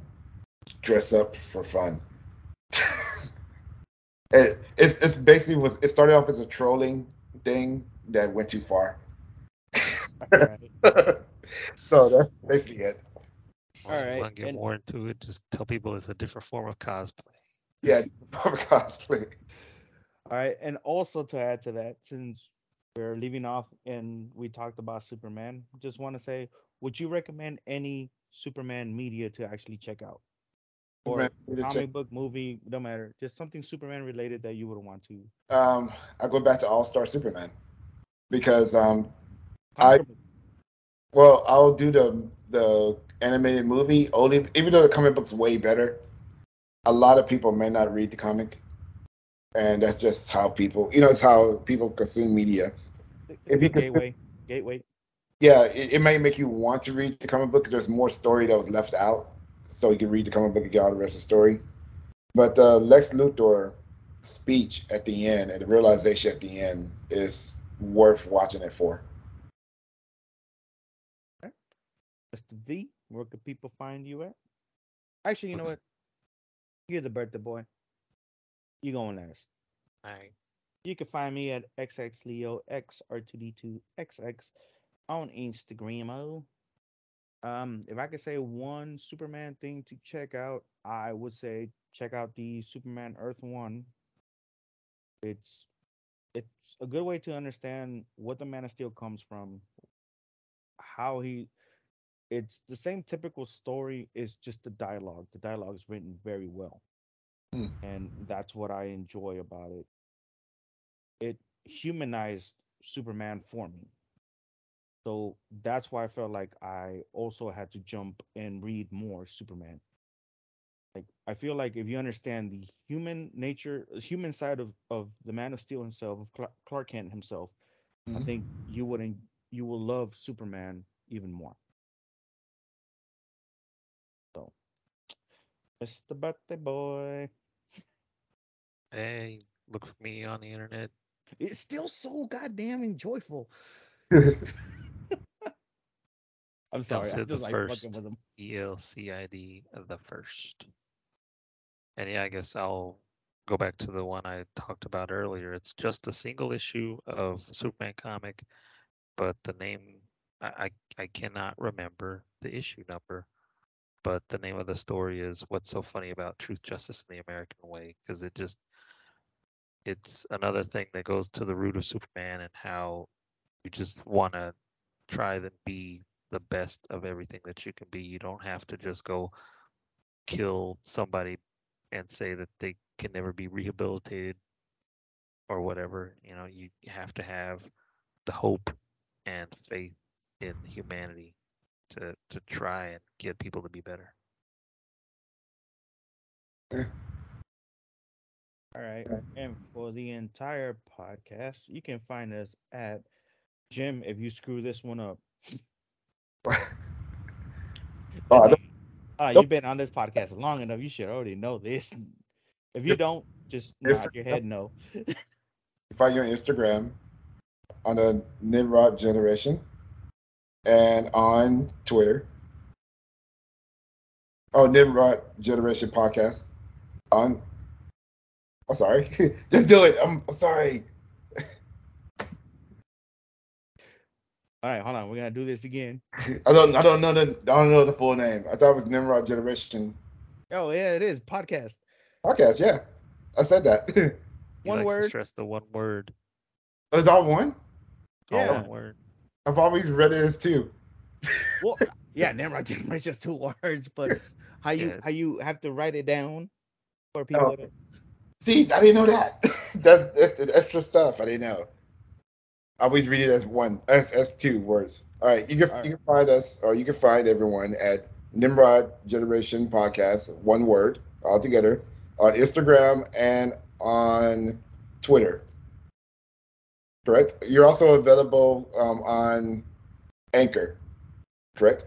dress up for fun." [LAUGHS] it, it's it's basically was it started off as a trolling thing that went too far. [LAUGHS] So that's basically it. Well, you Alright, want to get and- more into it? Just tell people it's a different form of cosplay. Yeah, [LAUGHS] cosplay. All right, and also to add to that, since we're leaving off and we talked about Superman, just want to say, would you recommend any Superman media to actually check out? Or Superman media to comic check- book, movie, no matter, just something Superman related that you would want to. Um, I go back to All Star Superman because um, I- book- well, I'll do the the animated movie only, even though the comic book's way better. A lot of people may not read the comic, and that's just how people, you know, it's how people consume media. it's if a you could- gateway, gateway. Yeah, it, it may make you want to read the comic book because there's more story that was left out, so you can read the comic book and get all the rest of the story. But uh, Lex Luthor speech at the end and the realization at the end is worth watching it for. Mr. V, where could people find you at? Actually, you know what? You're the birthday boy. You going last. All right. You can find me at xxleo xr2d2xx on Instagram. Oh, um, if I could say one Superman thing to check out, I would say check out the Superman Earth One. It's it's a good way to understand what the Man of Steel comes from, how he. It's the same typical story. It's just the dialogue. The dialogue is written very well, Hmm. and that's what I enjoy about it it humanized Superman for me. So that's why I felt like I also had to jump and read more Superman. Like I feel like if you understand the human nature, the human side of of the Man of Steel himself, of Clark Kent himself, I Mhm. think you would you will love Superman even more. So, Mr. Birthday Boy, Hey, look for me on the internet. it's still so goddamn enjoyable. [LAUGHS] I'm sorry, I said the just like fucking first. with him. E L C I D the first. And yeah, I guess I'll go back to the one I talked about earlier. It's just a single issue of Superman comic, but the name I, I, I cannot remember the issue number. But the name of the story is What's So Funny About Truth, Justice, and the American Way? Because it just it's another thing that goes to the root of Superman and how you just want to try to be the best of everything that you can be. You don't have to just go kill somebody and say that they can never be rehabilitated or whatever. You know, you have to have the hope and faith in humanity to to try and get people to be better. All right. And for the entire podcast, you can find us at Jim. If you screw this one up, [LAUGHS] Oh, uh, you've been on this podcast long enough. You should already know this. [LAUGHS] If you don't, just Yes, nod your head no. you [LAUGHS] find you on Instagram on the Nimrod Generation and on Twitter. Oh, Nimrod Generation Podcast on. Oh, sorry. [LAUGHS] Just do it. I'm sorry. All right, hold on. We're gonna do this again. I don't. I don't know the. I don't know the full name. I thought it was Nimrod Generation Oh yeah, it is podcast. Podcast. Yeah, I said that. [LAUGHS] One word. stress the one word. Oh, was all one. All Yeah. one word. I've always read it as two. Well, [LAUGHS] yeah, Nimrod Generation is just two words, but how you Yeah. how you have to write it down for Oh. people to See, I didn't know that. [LAUGHS] that's that's the extra stuff I didn't know. I always read it as one, as as two words. All right, you can All you can find us, or you can find everyone at Nimrod Generation Podcast, one word all together, on Instagram and on Twitter. Correct. You're also available um, on Anchor. Correct.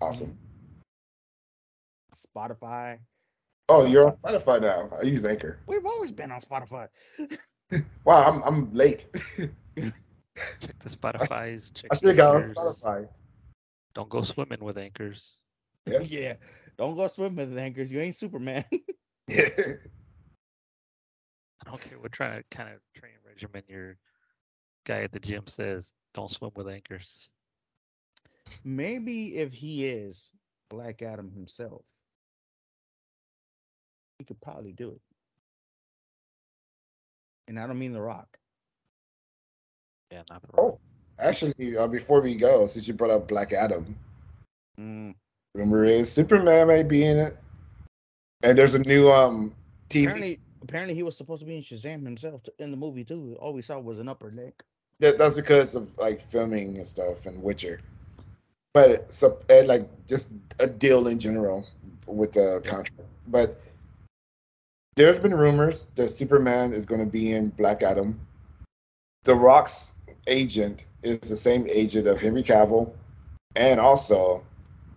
Awesome. Spotify. Oh, you're on Spotify now. I use Anchor. We've always been on Spotify. [LAUGHS] Wow, I'm I'm late. Check [LAUGHS] the Spotify's. Check [LAUGHS] I should have got on Anchors. Spotify. Don't go swimming with anchors. Yeah. yeah. Don't go swimming with anchors. You ain't Superman. Yeah. I don't care what trying to kind of train regimen your guy at the gym says. Don't swim with anchors. Maybe if he is, Black Adam himself, he could probably do it. And I don't mean The Rock. Yeah, not the Oh, actually, uh, before we go, since you brought up Black Adam, Mm, rumor is Superman may be in it, and there's a new um TV. apparently, apparently he was supposed to be in Shazam himself t- in the movie too. All we saw was an upper leg. That, that's because of like filming and stuff and Witcher. But so and, like just a deal in general with the contract. But there's been rumors that Superman is going to be in Black Adam. The Rock's agent is the same agent of Henry Cavill, and also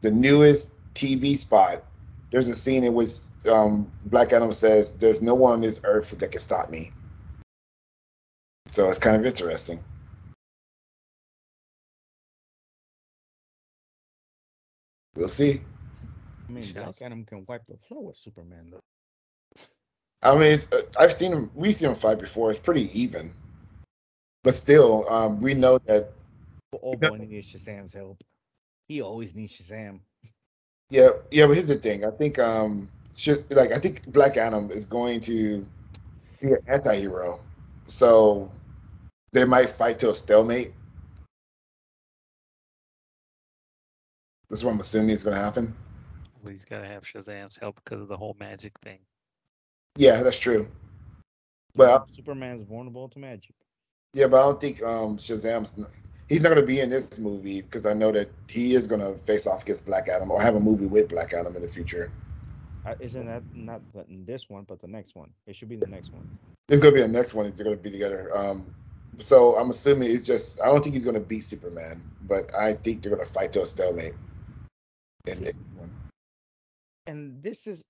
the newest TV spot. There's a scene in which um, Black Adam says, "There's no one on this earth that can stop me." So it's kind of interesting. We'll see. I mean, Black. Adam can wipe the floor with Superman though. I mean, it's, uh, I've seen him. We've seen him fight before. It's pretty even, but still, um, we know that. But old boy needs Shazam's help. He always needs Shazam. Yeah, yeah. But here's the thing. I think, um, it's just, like I think Black Adam is going to be an anti-hero, so they might fight to a stalemate. That's what I'm assuming is going to happen. Well, he's got to have Shazam's help because of the whole magic thing. Yeah, that's true. Well, Superman's vulnerable to magic. Yeah, but I don't think um, Shazam's. He's not going to be in this movie because I know that he is going to face off against Black Adam or have a movie with Black Adam in the future. Uh, isn't that not this one, but the next one? It should be the next one. It's going to be the next one. They're going to be together. Um, so I'm assuming it's just. I don't think he's going to beat Superman, but I think they're going to fight to a stalemate. And this is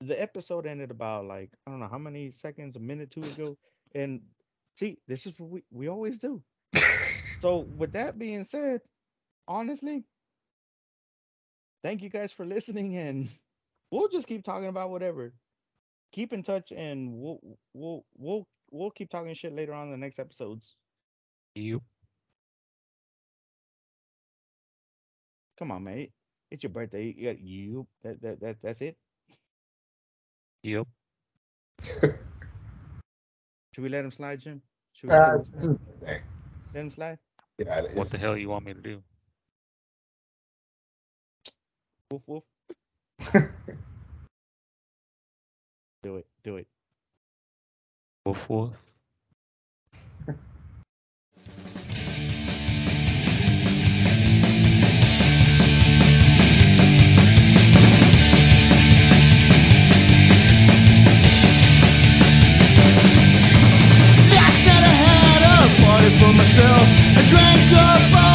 the episode ended about like I don't know how many seconds, a minute, two ago. And see, this is what we, we always do. [LAUGHS] So with that being said, honestly, thank you guys for listening and we'll just keep talking about whatever. Keep in touch and we'll we'll we'll we'll keep talking shit later on in the next episodes. You. Come on, mate. It's your birthday. You got you. That that that that's it. Yep. [LAUGHS] Should we let him slide, Jim? Should we Uh, let, him, it's his birthday. let him slide? yeah, What the hell you want me to do? Woof woof. [LAUGHS] Do it. Do it. Woof woof. for myself. I drank up. all.